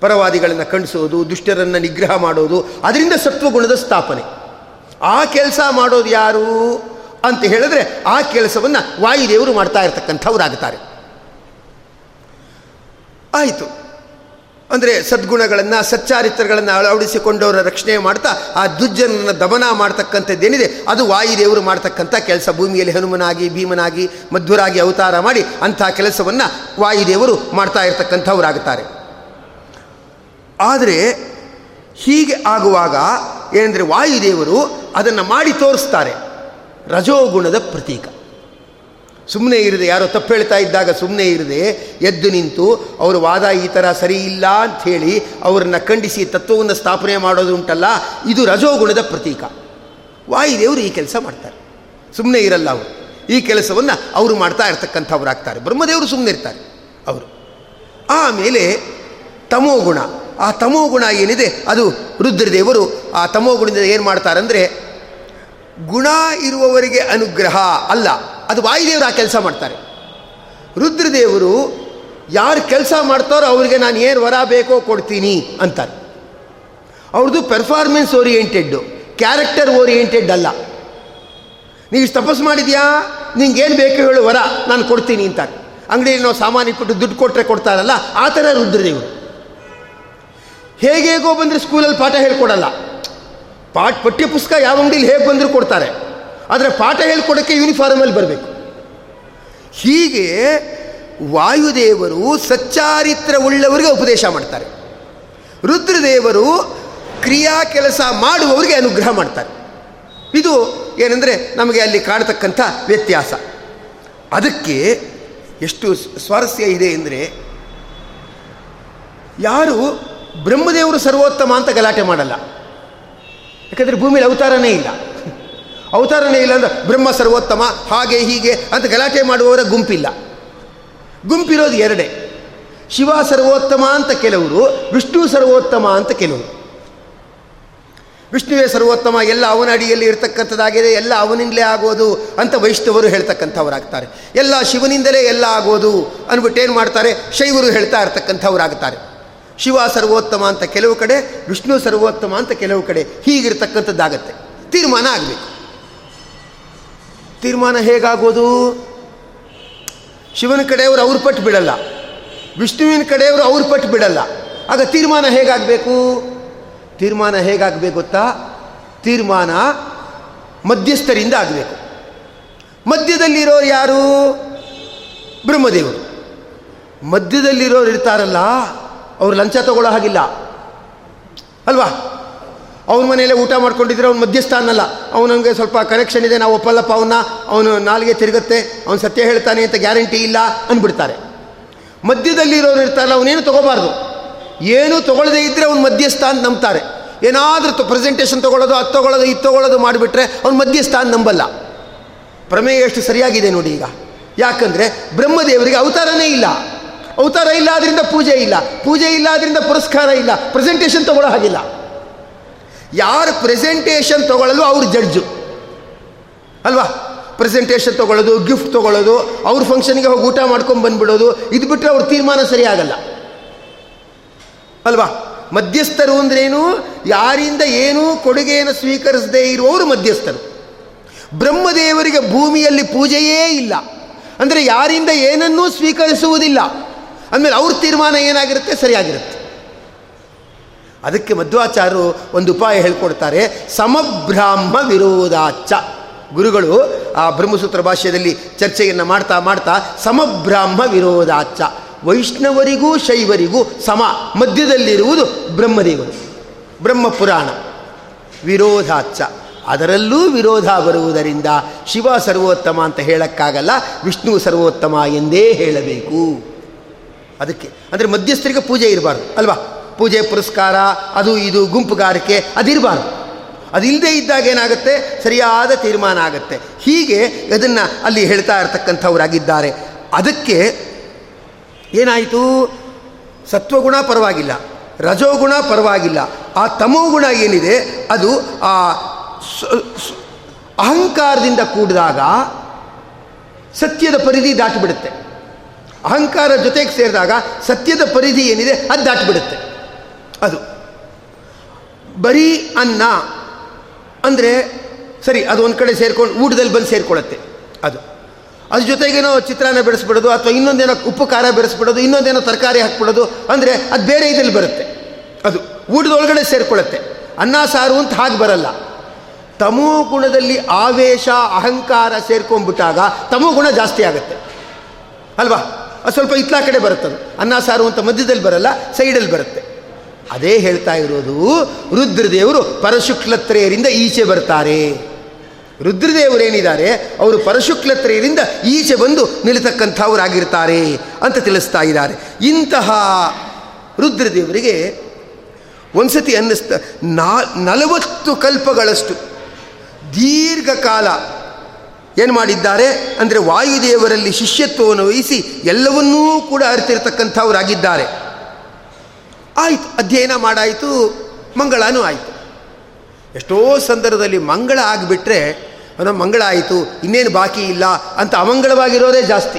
A: ಪರವಾದಿಗಳನ್ನು ಖಂಡಿಸೋದು, ದುಷ್ಟರನ್ನು ನಿಗ್ರಹ ಮಾಡೋದು, ಅದರಿಂದ ಸತ್ವಗುಣದ ಸ್ಥಾಪನೆ. ಆ ಕೆಲಸ ಮಾಡೋದು ಯಾರು ಅಂತ ಹೇಳಿದ್ರೆ ಆ ಕೆಲಸವನ್ನು ವಾಯುದೇವರು ಮಾಡ್ತಾ ಇರ್ತಕ್ಕಂಥವರಾಗುತ್ತಾರೆ ಆಯಿತು. ಅಂದರೆ ಸದ್ಗುಣಗಳನ್ನು, ಸಚ್ಚಾರಿತ್ರಗಳನ್ನು ಅಳವಡಿಸಿಕೊಂಡವರ ರಕ್ಷಣೆ ಮಾಡ್ತಾ, ಆ ದುಜ್ಜನನ್ನು ದಮನ ಮಾಡ್ತಕ್ಕಂಥದ್ದೇನಿದೆ, ಅದು ವಾಯುದೇವರು ಮಾಡ್ತಕ್ಕಂಥ ಕೆಲಸ. ಭೂಮಿಯಲ್ಲಿ ಹನುಮನಾಗಿ, ಭೀಮನಾಗಿ, ಮಧ್ವರಾಗಿ ಅವತಾರ ಮಾಡಿ ಅಂಥ ಕೆಲಸವನ್ನು ವಾಯುದೇವರು ಮಾಡ್ತಾ ಇರ್ತಕ್ಕಂಥವ್ರಾಗುತ್ತಾರೆ ಆದರೆ ಹೀಗೆ ಆಗುವಾಗ ಏನೆಂದರೆ ವಾಯುದೇವರು ಅದನ್ನು ಮಾಡಿ ತೋರಿಸ್ತಾರೆ ರಜೋಗುಣದ ಪ್ರತೀಕ. ಸುಮ್ಮನೆ ಇರದೆ ಯಾರೋ ತಪ್ಪು ಹೇಳ್ತಾ ಇದ್ದಾಗ ಸುಮ್ಮನೆ ಇರದೆ ಎದ್ದು ನಿಂತು ಅವರ ವಾದ ಈ ಥರ ಸರಿ ಇಲ್ಲ ಅಂಥೇಳಿ ಅವರನ್ನು ಖಂಡಿಸಿ ತತ್ವವನ್ನು ಸ್ಥಾಪನೆ ಮಾಡೋದು ಉಂಟಲ್ಲ, ಇದು ರಜೋಗುಣದ ಪ್ರತೀಕ. ವಾಯುದೇವರು ಈ ಕೆಲಸ ಮಾಡ್ತಾರೆ. ಸುಮ್ಮನೆ ಇರಲ್ಲ ಅವರು. ಈ ಕೆಲಸವನ್ನು ಅವರು ಮಾಡ್ತಾ ಇರ್ತಕ್ಕಂಥವ್ರಾಗ್ತಾರೆ ಬ್ರಹ್ಮದೇವರು ಸುಮ್ಮನೆ ಇರ್ತಾರೆ ಅವರು. ಆಮೇಲೆ ತಮೋಗುಣ. ಆ ತಮೋ ಗುಣ ಏನಿದೆ ಅದು ರುದ್ರದೇವರು ಆ ತಮೋ ಗುಣದಿಂದ ಏನು ಮಾಡ್ತಾರಂದರೆ ಗುಣ ಇರುವವರಿಗೆ ಅನುಗ್ರಹ ಅಲ್ಲ, ಅದು ವಾಯುದೇವರು ಆ ಕೆಲಸ ಮಾಡ್ತಾರೆ. ರುದ್ರದೇವರು ಯಾರು ಕೆಲಸ ಮಾಡ್ತಾರೋ ಅವರಿಗೆ ನಾನು ಏನು ವರ ಬೇಕೋ ಕೊಡ್ತೀನಿ ಅಂತಾರೆ. ಅವ್ರದ್ದು ಪರ್ಫಾರ್ಮೆನ್ಸ್ ಓರಿಯೆಂಟೆಡ್ಡು ಕ್ಯಾರೆಕ್ಟರ್ ಓರಿಯೆಂಟೆಡ್ ಅಲ್ಲ. ನೀವು ತಪಸ್ಸು ಮಾಡಿದ್ಯಾ? ಏನು ಬೇಕು ಹೇಳು, ವರ ನಾನು ಕೊಡ್ತೀನಿ ಅಂತಾರೆ. ಅಂಗಡಿಯಲ್ಲಿ ನಾವು ಸಾಮಾನು ಕೊಟ್ಟು ದುಡ್ಡು ಕೊಟ್ಟರೆ ಕೊಡ್ತಾರಲ್ಲ, ಆ ಥರ ರುದ್ರದೇವರು. ಹೇಗೇಗೋ ಬಂದರೆ ಸ್ಕೂಲಲ್ಲಿ ಪಾಠ ಹೇಳ್ಕೊಡಲ್ಲ. ಪಾಠ ಪಠ್ಯಪುಸ್ತಕ ಯಾವ ಅಂಗಡಿಲಿ ಹೇಗೆ ಬಂದರೂ ಕೊಡ್ತಾರೆ. ಆದರೆ ಪಾಠ ಹೇಳ್ಕೊಡೋಕ್ಕೆ ಯೂನಿಫಾರ್ಮಲ್ಲಿ ಬರಬೇಕು. ಹೀಗೆ ವಾಯುದೇವರು ಸಚ್ಚಾರಿತ್ರ ಉಳ್ಳವರಿಗೆ ಉಪದೇಶ ಮಾಡ್ತಾರೆ. ರುದ್ರದೇವರು ಕ್ರಿಯಾ ಕೆಲಸ ಮಾಡುವವರಿಗೆ ಅನುಗ್ರಹ ಮಾಡ್ತಾರೆ. ಇದು ಏನಂದರೆ ನಮಗೆ ಅಲ್ಲಿ ಕಾಣತಕ್ಕಂಥ ವ್ಯತ್ಯಾಸ. ಅದಕ್ಕೆ ಎಷ್ಟು ಸ್ವಾರಸ್ಯ ಇದೆ ಅಂದರೆ ಯಾರು ಬ್ರಹ್ಮದೇವರು ಸರ್ವೋತ್ತಮ ಅಂತ ಗಲಾಟೆ ಮಾಡಲ್ಲ. ಯಾಕಂದರೆ ಭೂಮಿಯಲ್ಲಿ ಅವತಾರನೇ ಇಲ್ಲ. ಅವತಾರನೇ ಇಲ್ಲ ಅಂದ್ರೆ ಬ್ರಹ್ಮ ಸರ್ವೋತ್ತಮ, ಹಾಗೆ ಹೀಗೆ ಅಂತ ಗಲಾಟೆ ಮಾಡುವವರ ಗುಂಪಿಲ್ಲ. ಗುಂಪಿರೋದು ಎರಡೇ. ಶಿವ ಸರ್ವೋತ್ತಮ ಅಂತ ಕೆಲವರು, ವಿಷ್ಣು ಸರ್ವೋತ್ತಮ ಅಂತ ಕೆಲವರು. ವಿಷ್ಣುವೇ ಸರ್ವೋತ್ತಮ, ಎಲ್ಲ ಅವನ ಅಡಿಯಲ್ಲಿ ಇರತಕ್ಕಂಥದ್ದಾಗಿದೆ, ಎಲ್ಲ ಅವನಿಂದಲೇ ಆಗೋದು ಅಂತ ವೈಷ್ಣವರು ಹೇಳ್ತಕ್ಕಂಥವರಾಗ್ತಾರೆ. ಎಲ್ಲ ಶಿವನಿಂದಲೇ ಎಲ್ಲ ಆಗೋದು ಅಂದ್ಬಿಟ್ಟು ಏನು ಮಾಡ್ತಾರೆ? ಶೈವರು ಹೇಳ್ತಾ ಇರ್ತಕ್ಕಂಥವ್ರಾಗ್ತಾರೆ. ಶಿವ ಸರ್ವೋತ್ತಮ ಅಂತ ಕೆಲವು ಕಡೆ, ವಿಷ್ಣು ಸರ್ವೋತ್ತಮ ಅಂತ ಕೆಲವು ಕಡೆ ಹೀಗಿರ್ತಕ್ಕಂಥದ್ದಾಗತ್ತೆ. ತೀರ್ಮಾನ ಆಗಬೇಕು. ತೀರ್ಮಾನ ಹೇಗಾಗೋದು? ಶಿವನ ಕಡೆಯವರು ಅವ್ರ ಪಟ್ಟು ಬಿಡಲ್ಲ. ವಿಷ್ಣುವಿನ ಕಡೆಯವರು ಅವ್ರ ಪಟ್ಟು ಬಿಡಲ್ಲ. ಆಗ ತೀರ್ಮಾನ ಹೇಗಾಗಬೇಕು? ತೀರ್ಮಾನ ಹೇಗಾಗಬೇಕು ಗೊತ್ತಾ? ತೀರ್ಮಾನ ಮಧ್ಯಸ್ಥರಿಂದ ಆಗಬೇಕು. ಮಧ್ಯದಲ್ಲಿರೋರು ಯಾರು? ಬ್ರಹ್ಮದೇವರು. ಮಧ್ಯದಲ್ಲಿರೋರು ಇರ್ತಾರಲ್ಲ ಅವ್ರು ಲಂಚ ತಗೊಳ್ಳೋ ಹಾಗಿಲ್ಲ. ಅಲ್ವಾ? ಅವನ ಮನೆಯಲ್ಲೇ ಊಟ ಮಾಡ್ಕೊಂಡಿದ್ರೆ ಅವ್ನು ಮಧ್ಯಸ್ಥ ಅನ್ನಲ್ಲ. ಅವನಿಗೆ ಸ್ವಲ್ಪ ಕನೆಕ್ಷನ್ ಇದೆ, ನಾವು ಒಪ್ಪಲ್ಲಪ್ಪ ಅವನ್ನ ಅವನು ನಾಲ್ಗೆ ತಿರುಗುತ್ತೆ, ಅವನು ಸತ್ಯ ಹೇಳ್ತಾನೆ ಅಂತ ಗ್ಯಾರಂಟಿ ಇಲ್ಲ ಅಂದ್ಬಿಡ್ತಾರೆ. ಮಧ್ಯದಲ್ಲಿ ಇರೋರು ಇರ್ತಾರಲ್ಲ ಅವನೇನು ತೊಗೋಬಾರ್ದು. ಏನು ತೊಗೊಳ್ಳದೇ ಇದ್ದರೆ ಅವ್ನು ಮಧ್ಯಸ್ಥ ಅಂತ ನಂಬ್ತಾರೆ. ಏನಾದರೂ ಪ್ರೆಸೆಂಟೇಷನ್ ತೊಗೊಳ್ಳೋದು, ಅದು ತೊಗೊಳ್ಳೋದು, ಇದು ತೊಗೊಳ್ಳೋದು ಮಾಡಿಬಿಟ್ರೆ ಅವ್ನು ಮಧ್ಯಸ್ಥ ಅಂತ ನಂಬಲ್ಲ. ಪ್ರಮೇಯ ಎಷ್ಟು ಸರಿಯಾಗಿದೆ ನೋಡಿ ಈಗ. ಯಾಕಂದರೆ ಬ್ರಹ್ಮದೇವರಿಗೆ ಅವತಾರನೇ ಇಲ್ಲ. ಅವತಾರ ಇಲ್ಲ ಆದ್ರಿಂದ ಪೂಜೆ ಇಲ್ಲ ಪೂಜೆ ಇಲ್ಲ ಆದ್ರಿಂದ ಪುರಸ್ಕಾರ ಇಲ್ಲ ಪ್ರೆಸೆಂಟೇಷನ್ ತಗೊಳ್ಳೋ ಹಾಗಿಲ್ಲ. ಯಾರು ಪ್ರೆಸೆಂಟೇಷನ್ ತೊಗೊಳ್ಳಲು ಅವ್ರ ಜಡ್ಜು ಅಲ್ವಾ? ಪ್ರೆಸೆಂಟೇಷನ್ ತೊಗೊಳ್ಳೋದು ಗಿಫ್ಟ್ ತೊಗೊಳ್ಳೋದು, ಅವ್ರ ಫಂಕ್ಷನ್ಗೆ ಹೋಗಿ ಊಟ ಮಾಡ್ಕೊಂಡು ಬಂದ್ಬಿಡೋದು, ಇದು ಬಿಟ್ಟರೆ ಅವ್ರ ತೀರ್ಮಾನ ಸರಿಯಾಗಲ್ಲ ಅಲ್ವಾ? ಮಧ್ಯಸ್ಥರು ಅಂದ್ರೇನು? ಯಾರಿಂದ ಏನೂ ಕೊಡುಗೆಯನ್ನು ಸ್ವೀಕರಿಸದೇ ಇರುವವರು ಮಧ್ಯಸ್ಥರು. ಬ್ರಹ್ಮದೇವರಿಗೆ ಭೂಮಿಯಲ್ಲಿ ಪೂಜೆಯೇ ಇಲ್ಲ. ಅಂದರೆ ಯಾರಿಂದ ಏನನ್ನೂ ಸ್ವೀಕರಿಸುವುದಿಲ್ಲ. ಅಂದಮೇಲೆ ಅವ್ರ ತೀರ್ಮಾನ ಏನಾಗಿರುತ್ತೆ? ಸರಿಯಾಗಿರುತ್ತೆ. ಅದಕ್ಕೆ ಮಧ್ವಾಚಾರ್ಯರು ಒಂದು ಉಪಾಯ ಹೇಳ್ಕೊಡ್ತಾರೆ. ಸಮಬ್ರಾಹ್ಮ ವಿರೋಧಾಚ. ಗುರುಗಳು ಆ ಬ್ರಹ್ಮಸೂತ್ರ ಭಾಷ್ಯದಲ್ಲಿ ಚರ್ಚೆಯನ್ನು ಮಾಡ್ತಾ ಮಾಡ್ತಾ ಸಮಬ್ರಾಹ್ಮ ವಿರೋಧಾಚ. ವೈಷ್ಣವರಿಗೂ ಶೈವರಿಗೂ ಸಮ. ಮಧ್ಯದಲ್ಲಿರುವುದು ಬ್ರಹ್ಮದೇವರು. ಬ್ರಹ್ಮಪುರಾಣ. ವಿರೋಧಾಚ. ಅದರಲ್ಲೂ ವಿರೋಧ ಬರುವುದರಿಂದ ಶಿವ ಸರ್ವೋತ್ತಮ ಅಂತ ಹೇಳಕ್ಕಾಗಲ್ಲ, ವಿಷ್ಣು ಸರ್ವೋತ್ತಮ ಎಂದೇ ಹೇಳಬೇಕು. ಅದಕ್ಕೆ. ಅಂದರೆ ಮಧ್ಯಸ್ಥರಿಗೆ ಪೂಜೆ ಇರಬಾರ್ದು, ಅಲ್ವಾ? ಪೂಜೆ, ಪುರಸ್ಕಾರ, ಅದು ಇದು, ಗುಂಪುಗಾರಿಕೆ, ಅದಿರಬಾರ್ದು. ಅದಿಲ್ಲದೆ ಇದ್ದಾಗ ಏನಾಗುತ್ತೆ? ಸರಿಯಾದ ತೀರ್ಮಾನ ಆಗುತ್ತೆ. ಹೀಗೆ ಅದನ್ನು ಅಲ್ಲಿ ಹೇಳ್ತಾ ಇರ್ತಕ್ಕಂಥವರಾಗಿದ್ದಾರೆ. ಅದಕ್ಕೆ ಏನಾಯಿತು? ಸತ್ವಗುಣ ಪರವಾಗಿಲ್ಲ, ರಜೋಗುಣ ಪರವಾಗಿಲ್ಲ. ಆ ತಮೋಗುಣ ಏನಿದೆ? ಅದು ಆ ಅಹಂಕಾರದಿಂದ ಕೂಡಿದಾಗ ಸತ್ಯದ ಪರಿಧಿ ದಾಟಿಬಿಡುತ್ತೆ ಅಹಂಕಾರ ಜೊತೆಗೆ ಸೇರಿದಾಗ ಸತ್ಯದ ಪರಿಧಿ ಏನಿದೆ ಅದು ದಾಟಿಬಿಡುತ್ತೆ. ಅದು. ಬರೀ ಅನ್ನ ಅಂದರೆ ಸರಿ, ಅದು ಒಂದು ಕಡೆ ಸೇರ್ಕೊಂಡು ಊಟದಲ್ಲಿ ಬಂದು ಸೇರಿಕೊಳ್ಳುತ್ತೆ. ಅದು. ಅದ್ರ ಜೊತೆಗೇನೋ ಚಿತ್ರಾನ್ನ ಬೆಳೆಸ್ಬಿಡೋದು ಅಥವಾ ಇನ್ನೊಂದೇನೋ ಉಪ್ಪು ಖಾರ ಬೆರೆಸ್ಬಿಡೋದು, ಇನ್ನೊಂದೇನೋ ತರಕಾರಿ ಹಾಕ್ಬಿಡೋದು ಅಂದರೆ ಅದು ಬೇರೆ ಇದರಲ್ಲಿ ಬರುತ್ತೆ. ಅದು. ಊಟದೊಳಗಡೆ ಸೇರಿಕೊಳ್ಳುತ್ತೆ. ಅನ್ನ, ಸಾರು ಅಂತ ಹಾಗೆ ಬರಲ್ಲ. ತಮೋ ಗುಣದಲ್ಲಿ ಆವೇಶ, ಅಹಂಕಾರ ಸೇರ್ಕೊಂಡ್ಬಿಟ್ಟಾಗ ತಮೋ ಗುಣ ಜಾಸ್ತಿ ಆಗುತ್ತೆ. ಅಲ್ವಾ? ಅದು ಸ್ವಲ್ಪ ಇತ್ಲಾ ಕಡೆ ಬರುತ್ತದು. ಅನ್ನ, ಸಾರು ಅಂತ ಮಧ್ಯದಲ್ಲಿ ಬರಲ್ಲ, ಸೈಡಲ್ಲಿ ಬರುತ್ತೆ. ಅದೇ ಹೇಳ್ತಾ ಇರೋದು, ರುದ್ರದೇವರು ಪರಶುಕ್ಲತ್ರೇಯರಿಂದ ಈಚೆ ಬರ್ತಾರೆ. ರುದ್ರದೇವರೇನಿದ್ದಾರೆ, ಅವರು ಪರಶುಕ್ಲತ್ರೆಯರಿಂದ ಈಚೆ ಬಂದು ನಿಲ್ತಕ್ಕಂಥವರಾಗಿರ್ತಾರೆ ಅಂತ ತಿಳಿಸ್ತಾ ಇದ್ದಾರೆ. ಇಂತಹ ರುದ್ರದೇವರಿಗೆ ಒಂದ್ಸತಿ ಅನ್ನಿಸ್ತ, ನಾ, ನಲವತ್ತು ಕಲ್ಪಗಳಷ್ಟು, ದೀರ್ಘಕಾಲ ಏನು ಮಾಡಿದ್ದಾರೆ? ಅಂದರೆ ವಾಯುದೇವರಲ್ಲಿ ಶಿಷ್ಯತ್ವವನ್ನು ವಹಿಸಿ ಎಲ್ಲವನ್ನೂ ಕೂಡ ಅರಿತಿರ್ತಕ್ಕಂಥವರಾಗಿದ್ದಾರೆ. ಆಯಿತು, ಅಧ್ಯಯನ ಮಾಡಾಯಿತು, ಮಂಗಳನೂ ಆಯಿತು. ಎಷ್ಟೋ ಸಂದರ್ಭದಲ್ಲಿ ಮಂಗಳ ಆಗಿಬಿಟ್ರೆ ಅದು ಮಂಗಳ ಆಯಿತು, ಇನ್ನೇನು ಬಾಕಿ ಇಲ್ಲ ಅಂತ ಅಮಂಗಳವಾಗಿರೋದೇ ಜಾಸ್ತಿ.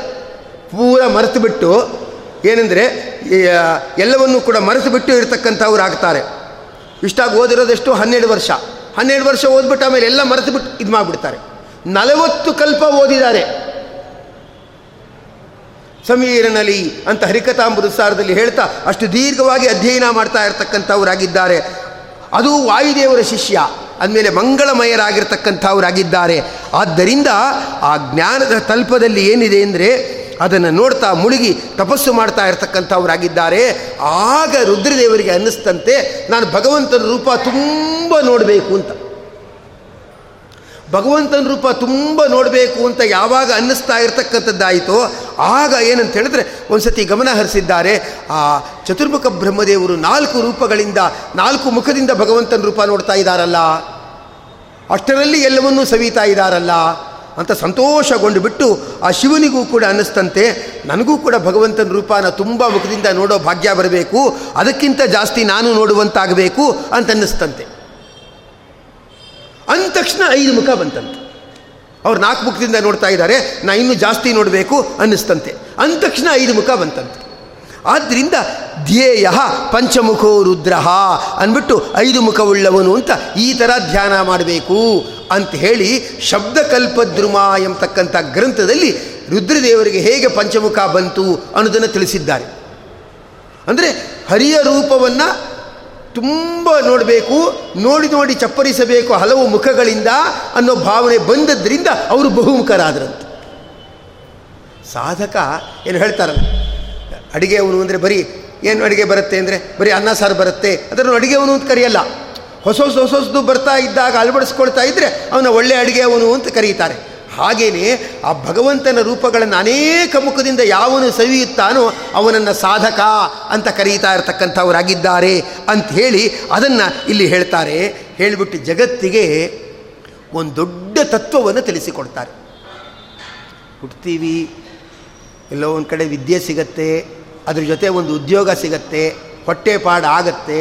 A: ಪೂರ ಮರೆತು ಬಿಟ್ಟು ಏನೆಂದರೆ ಎಲ್ಲವನ್ನೂ ಕೂಡ ಮರೆತು ಬಿಟ್ಟು ಇರತಕ್ಕಂಥವ್ರು ಆಗ್ತಾರೆ ಇಷ್ಟಾಗಿ ಓದಿರೋದೆಷ್ಟು? ಹನ್ನೆರಡು ವರ್ಷ. ಹನ್ನೆರಡು ವರ್ಷ ಓದ್ಬಿಟ್ಟು ಆಮೇಲೆ ಎಲ್ಲ ಮರೆತು ಬಿಟ್ಟು ಇದು ಮಾಡಿಬಿಡ್ತಾರೆ ನಲವತ್ತು ಕಲ್ಪ ಓದಿದ್ದಾರೆ. ಸಮೀರನಲಿ ಅಂತ ಹರಿಕಥಾಮೃತಸಾರದಲ್ಲಿ ಹೇಳ್ತಾ ಅಷ್ಟು ದೀರ್ಘವಾಗಿ ಅಧ್ಯಯನ ಮಾಡ್ತಾ ಇರತಕ್ಕಂಥವರಾಗಿದ್ದಾರೆ. ಅದು ವಾಯುದೇವರ ಶಿಷ್ಯ, ಅಂದಮೇಲೆ ಮಂಗಳಮಯರಾಗಿರ್ತಕ್ಕಂಥವರಾಗಿದ್ದಾರೆ. ಆದ್ದರಿಂದ ಆ ಜ್ಞಾನದ ತಲ್ಪದಲ್ಲಿ ಏನಿದೆ ಅಂದರೆ ಅದನ್ನು ನೋಡ್ತಾ ಮುಳುಗಿ ತಪಸ್ಸು ಮಾಡ್ತಾ ಇರತಕ್ಕಂಥವರಾಗಿದ್ದಾರೆ. ಆಗ ರುದ್ರದೇವರಿಗೆ ಅನ್ನಿಸ್ತಂತೆ, ನಾನು ಭಗವಂತನ ರೂಪ ತುಂಬ ನೋಡಬೇಕು ಅಂತ. ಭಗವಂತನ ರೂಪ ತುಂಬ ನೋಡಬೇಕು ಅಂತ ಯಾವಾಗ ಅನ್ನಿಸ್ತಾ ಇರತಕ್ಕಂಥದ್ದಾಯಿತೋ, ಆಗ ಏನಂತ ಹೇಳಿದ್ರೆ ಒಂದು ಸತಿ ಗಮನ ಹರಿಸಿದ್ದಾರೆ. ಆ ಚತುರ್ಮುಖ ಬ್ರಹ್ಮದೇವರು ನಾಲ್ಕು ರೂಪಗಳಿಂದ, ನಾಲ್ಕು ಮುಖದಿಂದ ಭಗವಂತನ ರೂಪ ನೋಡ್ತಾ ಇದ್ದಾರಲ್ಲ ಅಷ್ಟರಲ್ಲಿ ಎಲ್ಲವನ್ನೂ ಸವಿತಾ ಇದ್ದಾರಲ್ಲ ಅಂತ ಸಂತೋಷಗೊಂಡು ಬಿಟ್ಟು ಆ ಶಿವನಿಗೂ ಕೂಡ ಅನ್ನಿಸ್ತಂತೆ. ನನಗೂ ಕೂಡ ಭಗವಂತನ ರೂಪನ ತುಂಬ ಮುಖದಿಂದ ನೋಡೋ ಭಾಗ್ಯ ಬರಬೇಕು. ಅದಕ್ಕಿಂತ ಜಾಸ್ತಿ ನಾನು ನೋಡುವಂತಾಗಬೇಕು ಅಂತ ಅನ್ನಿಸ್ತಂತೆ. ತಕ್ಷಣ ಐದು ಮುಖ ಬಂತಂತೆ. ಅವ್ರು ನಾಲ್ಕು ಮುಖದಿಂದ ನೋಡ್ತಾ ಇದ್ದಾರೆ, ನಾ ಇನ್ನೂ ಜಾಸ್ತಿ ನೋಡಬೇಕು ಅನ್ನಿಸ್ತಂತೆ. ಅಂದ ತಕ್ಷಣ ಐದು ಮುಖ ಬಂತಂತೆ. ಆದ್ದರಿಂದ ಧ್ಯೇಯ ಪಂಚಮುಖೋ ರುದ್ರ ಅಂದ್ಬಿಟ್ಟು ಐದು ಮುಖವುಳ್ಳವನು ಅಂತ ಈ ಥರ ಧ್ಯಾನ ಮಾಡಬೇಕು ಅಂತ ಹೇಳಿ ಶಬ್ದಕಲ್ಪದ್ರುಮ ಎಂಬತಕ್ಕಂಥ ಗ್ರಂಥದಲ್ಲಿ ರುದ್ರದೇವರಿಗೆ ಹೇಗೆ ಪಂಚಮುಖ ಬಂತು ಅನ್ನೋದನ್ನು ತಿಳಿಸಿದ್ದಾರೆ. ಅಂದರೆ ಹರಿಯ ರೂಪವನ್ನು ತುಂಬ ನೋಡಬೇಕು, ನೋಡಿ ನೋಡಿ ಚಪ್ಪರಿಸಬೇಕು ಹಲವು ಮುಖಗಳಿಂದ ಅನ್ನೋ ಭಾವನೆ ಬಂದದ್ರಿಂದ ಅವರು ಬಹುಮುಖರಾದರಂತೆ. ಸಾಧಕ ಏನು ಹೇಳ್ತಾರಲ್ಲ, ಅಡಿಗೆಯವನು ಅಂದರೆ ಬರೀ ಏನು ಅಡುಗೆ ಬರುತ್ತೆ ಅಂದರೆ ಬರೀ ಅನ್ನ ಸಾರು ಬರುತ್ತೆ, ಅದನ್ನು ಅಡುಗೆಯವನು ಅಂತ ಕರೆಯಲ್ಲ. ಹೊಸ ಹೊಸ ಹೊಸ ಹೊಸದು ಬರ್ತಾ ಇದ್ದಾಗ ಅಳವಡಿಸ್ಕೊಳ್ತಾ ಇದ್ದರೆ ಅವನ ಒಳ್ಳೆ ಅಡುಗೆಯವನು ಅಂತ ಕರೀತಾರೆ. ಹಾಗೆಯೇ ಆ ಭಗವಂತನ ರೂಪಗಳನ್ನು ಅನೇಕ ಮುಖದಿಂದ ಯಾವನು ಸವಿಯುತ್ತಾನೋ ಅವನನ್ನು ಸಾಧಕ ಅಂತ ಕರೀತಾ ಇರತಕ್ಕಂಥವರಾಗಿದ್ದಾರೆ ಅಂತ ಹೇಳಿ ಅದನ್ನು ಇಲ್ಲಿ ಹೇಳ್ತಾರೆ. ಹೇಳಿಬಿಟ್ಟು ಜಗತ್ತಿಗೆ ಒಂದು ದೊಡ್ಡ ತತ್ವವನ್ನು ತಿಳಿಸಿಕೊಡ್ತಾರೆ. ಹುಡ್ತೀವಿ ಎಲ್ಲೋ ಒಂದು ಕಡೆ ವಿದ್ಯೆ ಸಿಗತ್ತೆ, ಅದ್ರ ಜೊತೆ ಒಂದು ಉದ್ಯೋಗ ಸಿಗತ್ತೆ ಹೊಟ್ಟೆ ಪಾಡು ಆಗತ್ತೆ,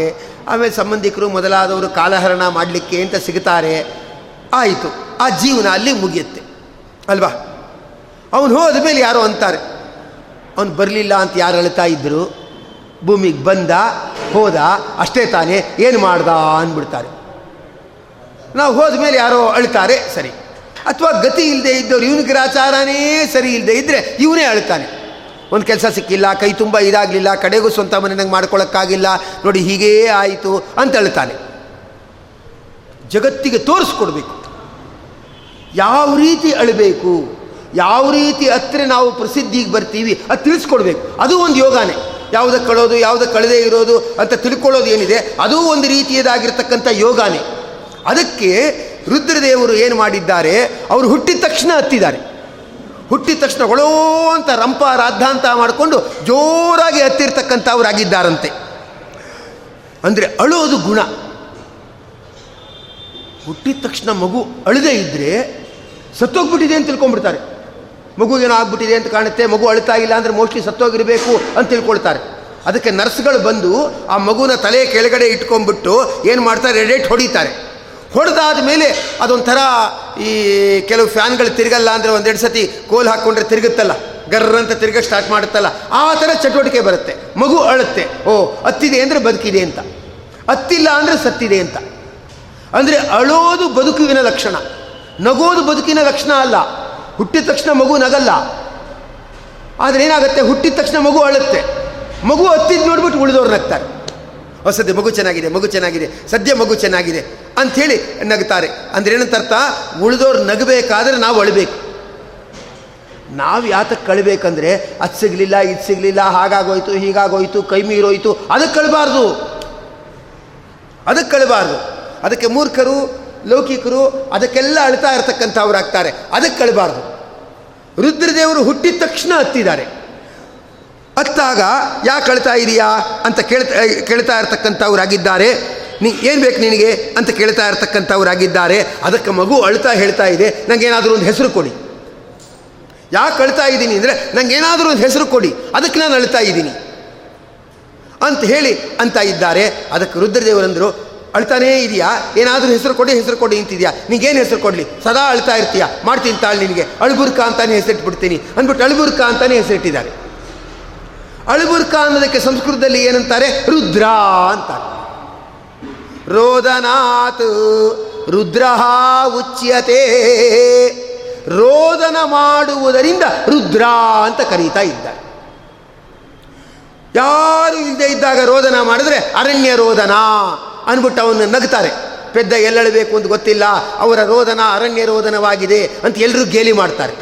A: ಆಮೇಲೆ ಸಂಬಂಧಿಕರು ಮೊದಲಾದವರು ಕಾಲಹರಣ ಮಾಡಲಿಕ್ಕೆ ಅಂತ ಸಿಗ್ತಾರೆ. ಆಯಿತು, ಆ ಜೀವನ ಅಲ್ಲಿ ಮುಗಿಯುತ್ತೆ. ಅಲ್ವಾ? ಅವನು ಹೋದ ಮೇಲೆ ಯಾರೋ ಅಂತಾರೆ. ಅವನು ಬರಲಿಲ್ಲ ಅಂತ ಯಾರು ಅಳ್ತಾ ಇದ್ದರು ಭೂಮಿಗೆ ಬಂದ, ಹೋದ, ಅಷ್ಟೇ ತಾನೇ, ಏನು ಮಾಡ್ದ ಅಂದ್ಬಿಡ್ತಾರೆ. ನಾವು ಹೋದ ಮೇಲೆ ಯಾರೋ ಅಳ್ತಾರೆ, ಸರಿ. ಅಥವಾ ಗತಿ ಇಲ್ಲದೆ ಇದ್ದವ್ರು ಇವನ ಗ್ರಾಚಾರನೇ ಸರಿ ಇಲ್ಲದೆ ಇದ್ದರೆ ಇವನೇ ಅಳ್ತಾನೆ. ಒಂದು ಕೆಲಸ ಸಿಕ್ಕಿಲ್ಲ, ಕೈ ತುಂಬ ಇದಾಗಲಿಲ್ಲ, ಕಡೆಗೂ ಸ್ವಂತ ಮನೆ ನಂಗೆ ಮಾಡ್ಕೊಳ್ಳೋಕ್ಕಾಗಿಲ್ಲ ನೋಡಿ ಹೀಗೇ ಆಯಿತು ಅಂತ ಅಳ್ತಾನೆ. ಜಗತ್ತಿಗೆ ತೋರಿಸ್ಕೊಡ್ಬೇಕು. ಯಾವ ರೀತಿ ಅಳಬೇಕು? ಯಾವ ರೀತಿ ಹತ್ರ ನಾವು ಪ್ರಸಿದ್ಧಿಗೆ ಬರ್ತೀವಿ ಅದು ತಿಳಿಸ್ಕೊಡ್ಬೇಕು. ಅದು ಒಂದು ಯೋಗಾನೇ. ಯಾವುದಕ್ಕೆ ಕಳೋದು ಯಾವುದಕ್ಕೆ ಕಳದೇ ಇರೋದು ಅಂತ ತಿಳ್ಕೊಳ್ಳೋದು ಏನಿದೆ, ಅದು ಒಂದು ರೀತಿಯದಾಗಿರ್ತಕ್ಕಂಥ ಯೋಗಾನೇ. ಅದಕ್ಕೆ ರುದ್ರದೇವರು ಏನು ಮಾಡಿದ್ದಾರೆ, ಅವರು ಹುಟ್ಟಿದ ತಕ್ಷಣ ಹತ್ತಿದ್ದಾರೆ. ಹುಟ್ಟಿದ ತಕ್ಷಣ ಒಳೋ ಅಂತ ರಂಪ ರಾದ್ಧಾಂತ ಮಾಡಿಕೊಂಡು ಜೋರಾಗಿ ಹತ್ತಿರ್ತಕ್ಕಂಥವರಾಗಿದ್ದಾರಂತೆ. ಅಂದರೆ ಅಳೋದು ಗುಣ. ಹುಟ್ಟಿದ ತಕ್ಷಣ ಮಗು ಅಳದೇ ಇದ್ದರೆ ಸತ್ತೋಗ್ಬಿಟ್ಟಿದೆ ಅಂತ ತಿಳ್ಕೊಂಡ್ಬಿಡ್ತಾರೆ. ಮಗು ಏನೋ ಆಗ್ಬಿಟ್ಟಿದೆ ಅಂತ ಕಾಣುತ್ತೆ, ಮಗು ಅಳ್ತಾ ಇಲ್ಲ ಅಂದರೆ ಮೋಸ್ಟ್ಲಿ ಸತ್ತೋಗಿರಬೇಕು ಅಂತ ತಿಳ್ಕೊಳ್ತಾರೆ. ಅದಕ್ಕೆ ನರ್ಸ್ಗಳು ಬಂದು ಆ ಮಗುನ ತಲೆ ಕೆಳಗಡೆ ಇಟ್ಕೊಂಡ್ಬಿಟ್ಟು ಏನು ಮಾಡ್ತಾರೆ ರೆಡೇಟ್ ಹೊಡಿತಾರೆ. ಹೊಡೆದಾದ ಮೇಲೆ ಅದೊಂಥರ ಈ ಕೆಲವು ಫ್ಯಾನ್ಗಳು ತಿರುಗಲ್ಲ ಅಂದರೆ ಒಂದೆರಡು ಸತಿ ಕೋಲ್ ಹಾಕ್ಕೊಂಡ್ರೆ ತಿರುಗುತ್ತಲ್ಲ, ಗರ್ರ ಅಂತ ತಿರುಗ ಸ್ಟಾರ್ಟ್ ಮಾಡುತ್ತಲ್ಲ, ಆ ಥರ ಚಟುವಟಿಕೆ ಬರುತ್ತೆ. ಮಗು ಅಳುತ್ತೆ, ಓ, ಹತ್ತಿದೆ ಅಂದರೆ ಬದುಕಿದೆ ಅಂತ. ಹತ್ತಿಲ್ಲ ಅಂದರೆ ಸತ್ತಿದೆ ಅಂತ. ಅಂದರೆ ಅಳೋದು ಬದುಕುವಿನ ಲಕ್ಷಣ. ನಗೋದು ಬದುಕಿನ ಲಕ್ಷಣ ಅಲ್ಲ. ಹುಟ್ಟಿದ ತಕ್ಷಣ ಮಗು ನಗಲ್ಲ. ಆದರೆ ಏನಾಗುತ್ತೆ? ಹುಟ್ಟಿದ ತಕ್ಷಣ ಮಗು ಅಳುತ್ತೆ. ಮಗು ಹತ್ತಿದ್ದು ನೋಡ್ಬಿಟ್ಟು ಉಳಿದವ್ರು ನಗ್ತಾರೆ. ಸದ್ಯ ಮಗು ಚೆನ್ನಾಗಿದೆ ಮಗು ಚೆನ್ನಾಗಿದೆ, ಸದ್ಯ ಮಗು ಚೆನ್ನಾಗಿದೆ ಅಂಥೇಳಿ ನಗ್ತಾರೆ. ಅಂದ್ರೆ ಏನಂತ ಅರ್ಥ? ಉಳಿದವ್ರು ನಗಬೇಕಾದ್ರೆ ನಾವು ಅಳಬೇಕು. ನಾವು ಯಾತಕ್ಕೆ ಕಳಬೇಕಂದ್ರೆ ಅದು ಸಿಗಲಿಲ್ಲ, ಇದು ಸಿಗಲಿಲ್ಲ, ಹಾಗಾಗೋಯ್ತು, ಹೀಗಾಗೋಯ್ತು, ಕೈ ಮೀರೋಯ್ತು ಅದಕ್ಕೆ ಕಳಬಾರ್ದು. ಅದಕ್ಕೆ ಕಳಬಾರ್ದು. ಅದಕ್ಕೆ ಮೂರ್ಖರು, ಲೌಕಿಕರು, ಅದಕ್ಕೆಲ್ಲ ಅಳ್ತಾ ಇರ್ತಕ್ಕಂಥವ್ರಾಗ್ತಾರೆ. ಅದಕ್ಕೆ ಕಳಬಾರ್ದು ರುದ್ರದೇವರು ಹುಟ್ಟಿದ ತಕ್ಷಣ ಹತ್ತಿದ್ದಾರೆ. ಹತ್ತಾಗ ಯಾಕೆ ಅಳ್ತಾ ಇದೆಯಾ ಅಂತ ಕೇಳ್ತಾ ಕೇಳ್ತಾ ಇರ್ತಕ್ಕಂಥವ್ರಾಗಿದ್ದಾರೆ. ನೀ, ಏನು ಬೇಕು ನಿನಗೆ ಅಂತ ಕೇಳ್ತಾ ಇರ್ತಕ್ಕಂಥವ್ರಾಗಿದ್ದಾರೆ. ಅದಕ್ಕೆ ಮಗು ಅಳ್ತಾ ಹೇಳ್ತಾ ಇದೆ. ನನಗೇನಾದರೂ ಒಂದು ಹೆಸರು ಕೊಡಿ. ಯಾಕೆ ಅಳ್ತಾ ಇದ್ದೀನಿ ಅಂದರೆ ನನಗೇನಾದರೂ ಒಂದು ಹೆಸರು ಕೊಡಿ. ಅದಕ್ಕೆ ನಾನು ಅಳ್ತಾ ಇದ್ದೀನಿ ಅಂತ ಹೇಳಿ ಅಂತ ಇದ್ದಾರೆ. ಅದಕ್ಕೆ ರುದ್ರದೇವರಂದರು ಅಳ್ತಾನೇ ಇದೆಯಾ? ಏನಾದರೂ ಹೆಸರು ಕೊಡಿ ಹೆಸರು ಕೊಡಿ ಅಂತಿದ್ಯಾ? ನಿಂಗೇನು ಹೆಸರು ಕೊಡಲಿ? ಸದಾ ಅಳ್ತಾ ಇರ್ತೀಯ? ಮಾಡ್ತೀನಿ ತಾಳು ನಿನಗೆ. ಅಳ್ಬುರ್ಕ ಅಂತಾನೆ ಹೆಸರಿಟ್ಬಿಡ್ತೀನಿ. ಅಂದ್ಬಿಟ್ಟು ಅಳ್ಬುರ್ಕ ಅಂತಾನೆ ಹೆಸರಿಟ್ಟಿದ್ದಾರೆ. ಅಳ್ಬುರ್ಕ ಅನ್ನೋದಕ್ಕೆ ಸಂಸ್ಕೃತದಲ್ಲಿ ಏನಂತಾರೆ? ರುದ್ರ ಅಂತಾರೆ. ರೋದನಾತ್ ರುದ್ರ ಉಚ್ಯತೆ. ರೋದನ ಮಾಡುವುದರಿಂದ ರುದ್ರ ಅಂತ ಕರೀತಾ ಇದ್ದಾರೆ. ಯಾರು ಇಲ್ಲದೆ ಇದ್ದಾಗ ರೋದನ ಮಾಡಿದ್ರೆ ಅರಣ್ಯ ರೋದನ. ಅಂದ್ಬಿಟ್ಟು ಅವನು ನಗ್ತಾರೆ. ಪೆದ್ದ ಎಲ್ಲಳಬೇಕು ಅಂತ ಗೊತ್ತಿಲ್ಲ, ಅವರ ರೋದನ ಅರಣ್ಯ ರೋದನವಾಗಿದೆ ಅಂತ ಎಲ್ಲರೂ ಗೇಲಿ ಮಾಡ್ತಾರೆ.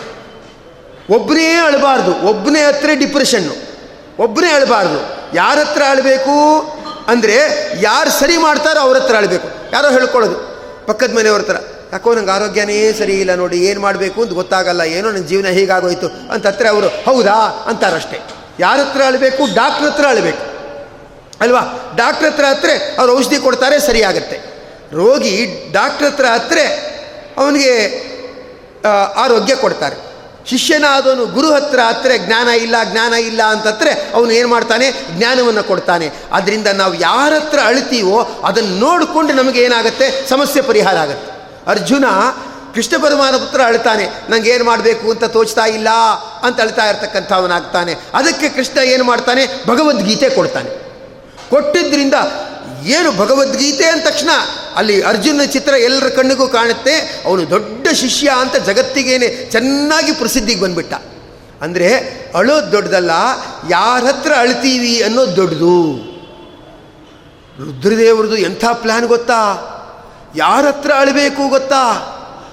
A: ಒಬ್ಬನೇ ಅಳಬಾರ್ದು ಒಬ್ಬನೇ ಹತ್ರ ಡಿಪ್ರೆಷನ್ನು ಒಬ್ಬನೇ ಅಳಬಾರ್ದು. ಯಾರ ಹತ್ರ ಅಳಬೇಕು ಅಂದರೆ ಯಾರು ಸರಿ ಮಾಡ್ತಾರೋ ಅವ್ರ ಹತ್ರ ಅಳಬೇಕು. ಯಾರೋ ಹೇಳ್ಕೊಳ್ಳೋದು. ಪಕ್ಕದ ಮನೆಯವ್ರ ಹತ್ರ, ಯಾಕೋ ನಂಗೆ ಆರೋಗ್ಯನೇ ಸರಿ ಇಲ್ಲ ನೋಡಿ, ಏನು ಮಾಡಬೇಕು ಅಂತ ಗೊತ್ತಾಗಲ್ಲ, ಏನೋ ನನ್ನ ಜೀವನ ಹೀಗಾಗೋಯ್ತು ಅಂತ ಹತ್ರ ಅವರು, ಹೌದಾ ಅಂತಾರಷ್ಟೇ. ಯಾರ ಹತ್ರ ಅಳಬೇಕು ಡಾಕ್ಟ್ರ್ ಹತ್ರ ಅಳಬೇಕು. ಅಲ್ವಾ? ಡಾಕ್ಟ್ರ್ ಹತ್ರ ಹತ್ರ ಅವ್ರು ಔಷಧಿ ಕೊಡ್ತಾರೆ, ಸರಿಯಾಗತ್ತೆ. ರೋಗಿ ಡಾಕ್ಟ್ರ್ ಹತ್ರ ಹತ್ರ ಅವನಿಗೆ ಆರೋಗ್ಯ ಕೊಡ್ತಾರೆ. ಶಿಷ್ಯನಾದವನು ಗುರು ಹತ್ರ ಹತ್ರ ಜ್ಞಾನ ಇಲ್ಲ ಜ್ಞಾನ ಇಲ್ಲ ಅಂತಂದರೆ ಅವನು ಏನು ಮಾಡ್ತಾನೆ? ಜ್ಞಾನವನ್ನು ಕೊಡ್ತಾನೆ. ಅದರಿಂದ ನಾವು ಯಾರ ಹತ್ರ ಅಳ್ತೀವೋ ಅದನ್ನು ನೋಡಿಕೊಂಡು ನಮಗೆ ಏನಾಗುತ್ತೆ? ಸಮಸ್ಯೆ ಪರಿಹಾರ ಆಗುತ್ತೆ. ಅರ್ಜುನ ಕೃಷ್ಣ ಪರಮಾನ ಪುತ್ರ ಅಳ್ತಾನೆ. ನಂಗೆ ಏನು ಮಾಡಬೇಕು ಅಂತ ತೋಚ್ತಾ ಇಲ್ಲ ಅಂತ ಅಳ್ತಾ ಇರ್ತಕ್ಕಂಥವನಾಗ್ತಾನೆ. ಅದಕ್ಕೆ ಕೃಷ್ಣ ಏನು ಮಾಡ್ತಾನೆ? ಭಗವದ್ಗೀತೆ ಕೊಡ್ತಾನೆ. ಕೊಟ್ಟಿದ್ದರಿಂದ ಏನು ಭಗವದ್ಗೀತೆ ಅಂದ ತಕ್ಷಣ ಅಲ್ಲಿ ಅರ್ಜುನ ಚಿತ್ರ ಎಲ್ಲರ ಕಣ್ಣಿಗೂ ಕಾಣುತ್ತೆ, ಅವನು ದೊಡ್ಡ ಶಿಷ್ಯ ಅಂತ ಜಗತ್ತಿಗೇನೆ ಚೆನ್ನಾಗಿ ಪ್ರಸಿದ್ಧಿಗೆ ಬಂದ್ಬಿಟ್ಟ. ಅಂದರೆ ಅಳೋದು ದೊಡ್ಡದಲ್ಲ, ಯಾರ ಹತ್ರ ಅಳ್ತೀವಿ ಅನ್ನೋದು ದೊಡ್ಡದು. ರುದ್ರದೇವ್ರದ್ದು ಎಂಥ ಪ್ಲ್ಯಾನ್ ಗೊತ್ತಾ? ಯಾರ ಹತ್ರ ಅಳಬೇಕು ಗೊತ್ತಾ?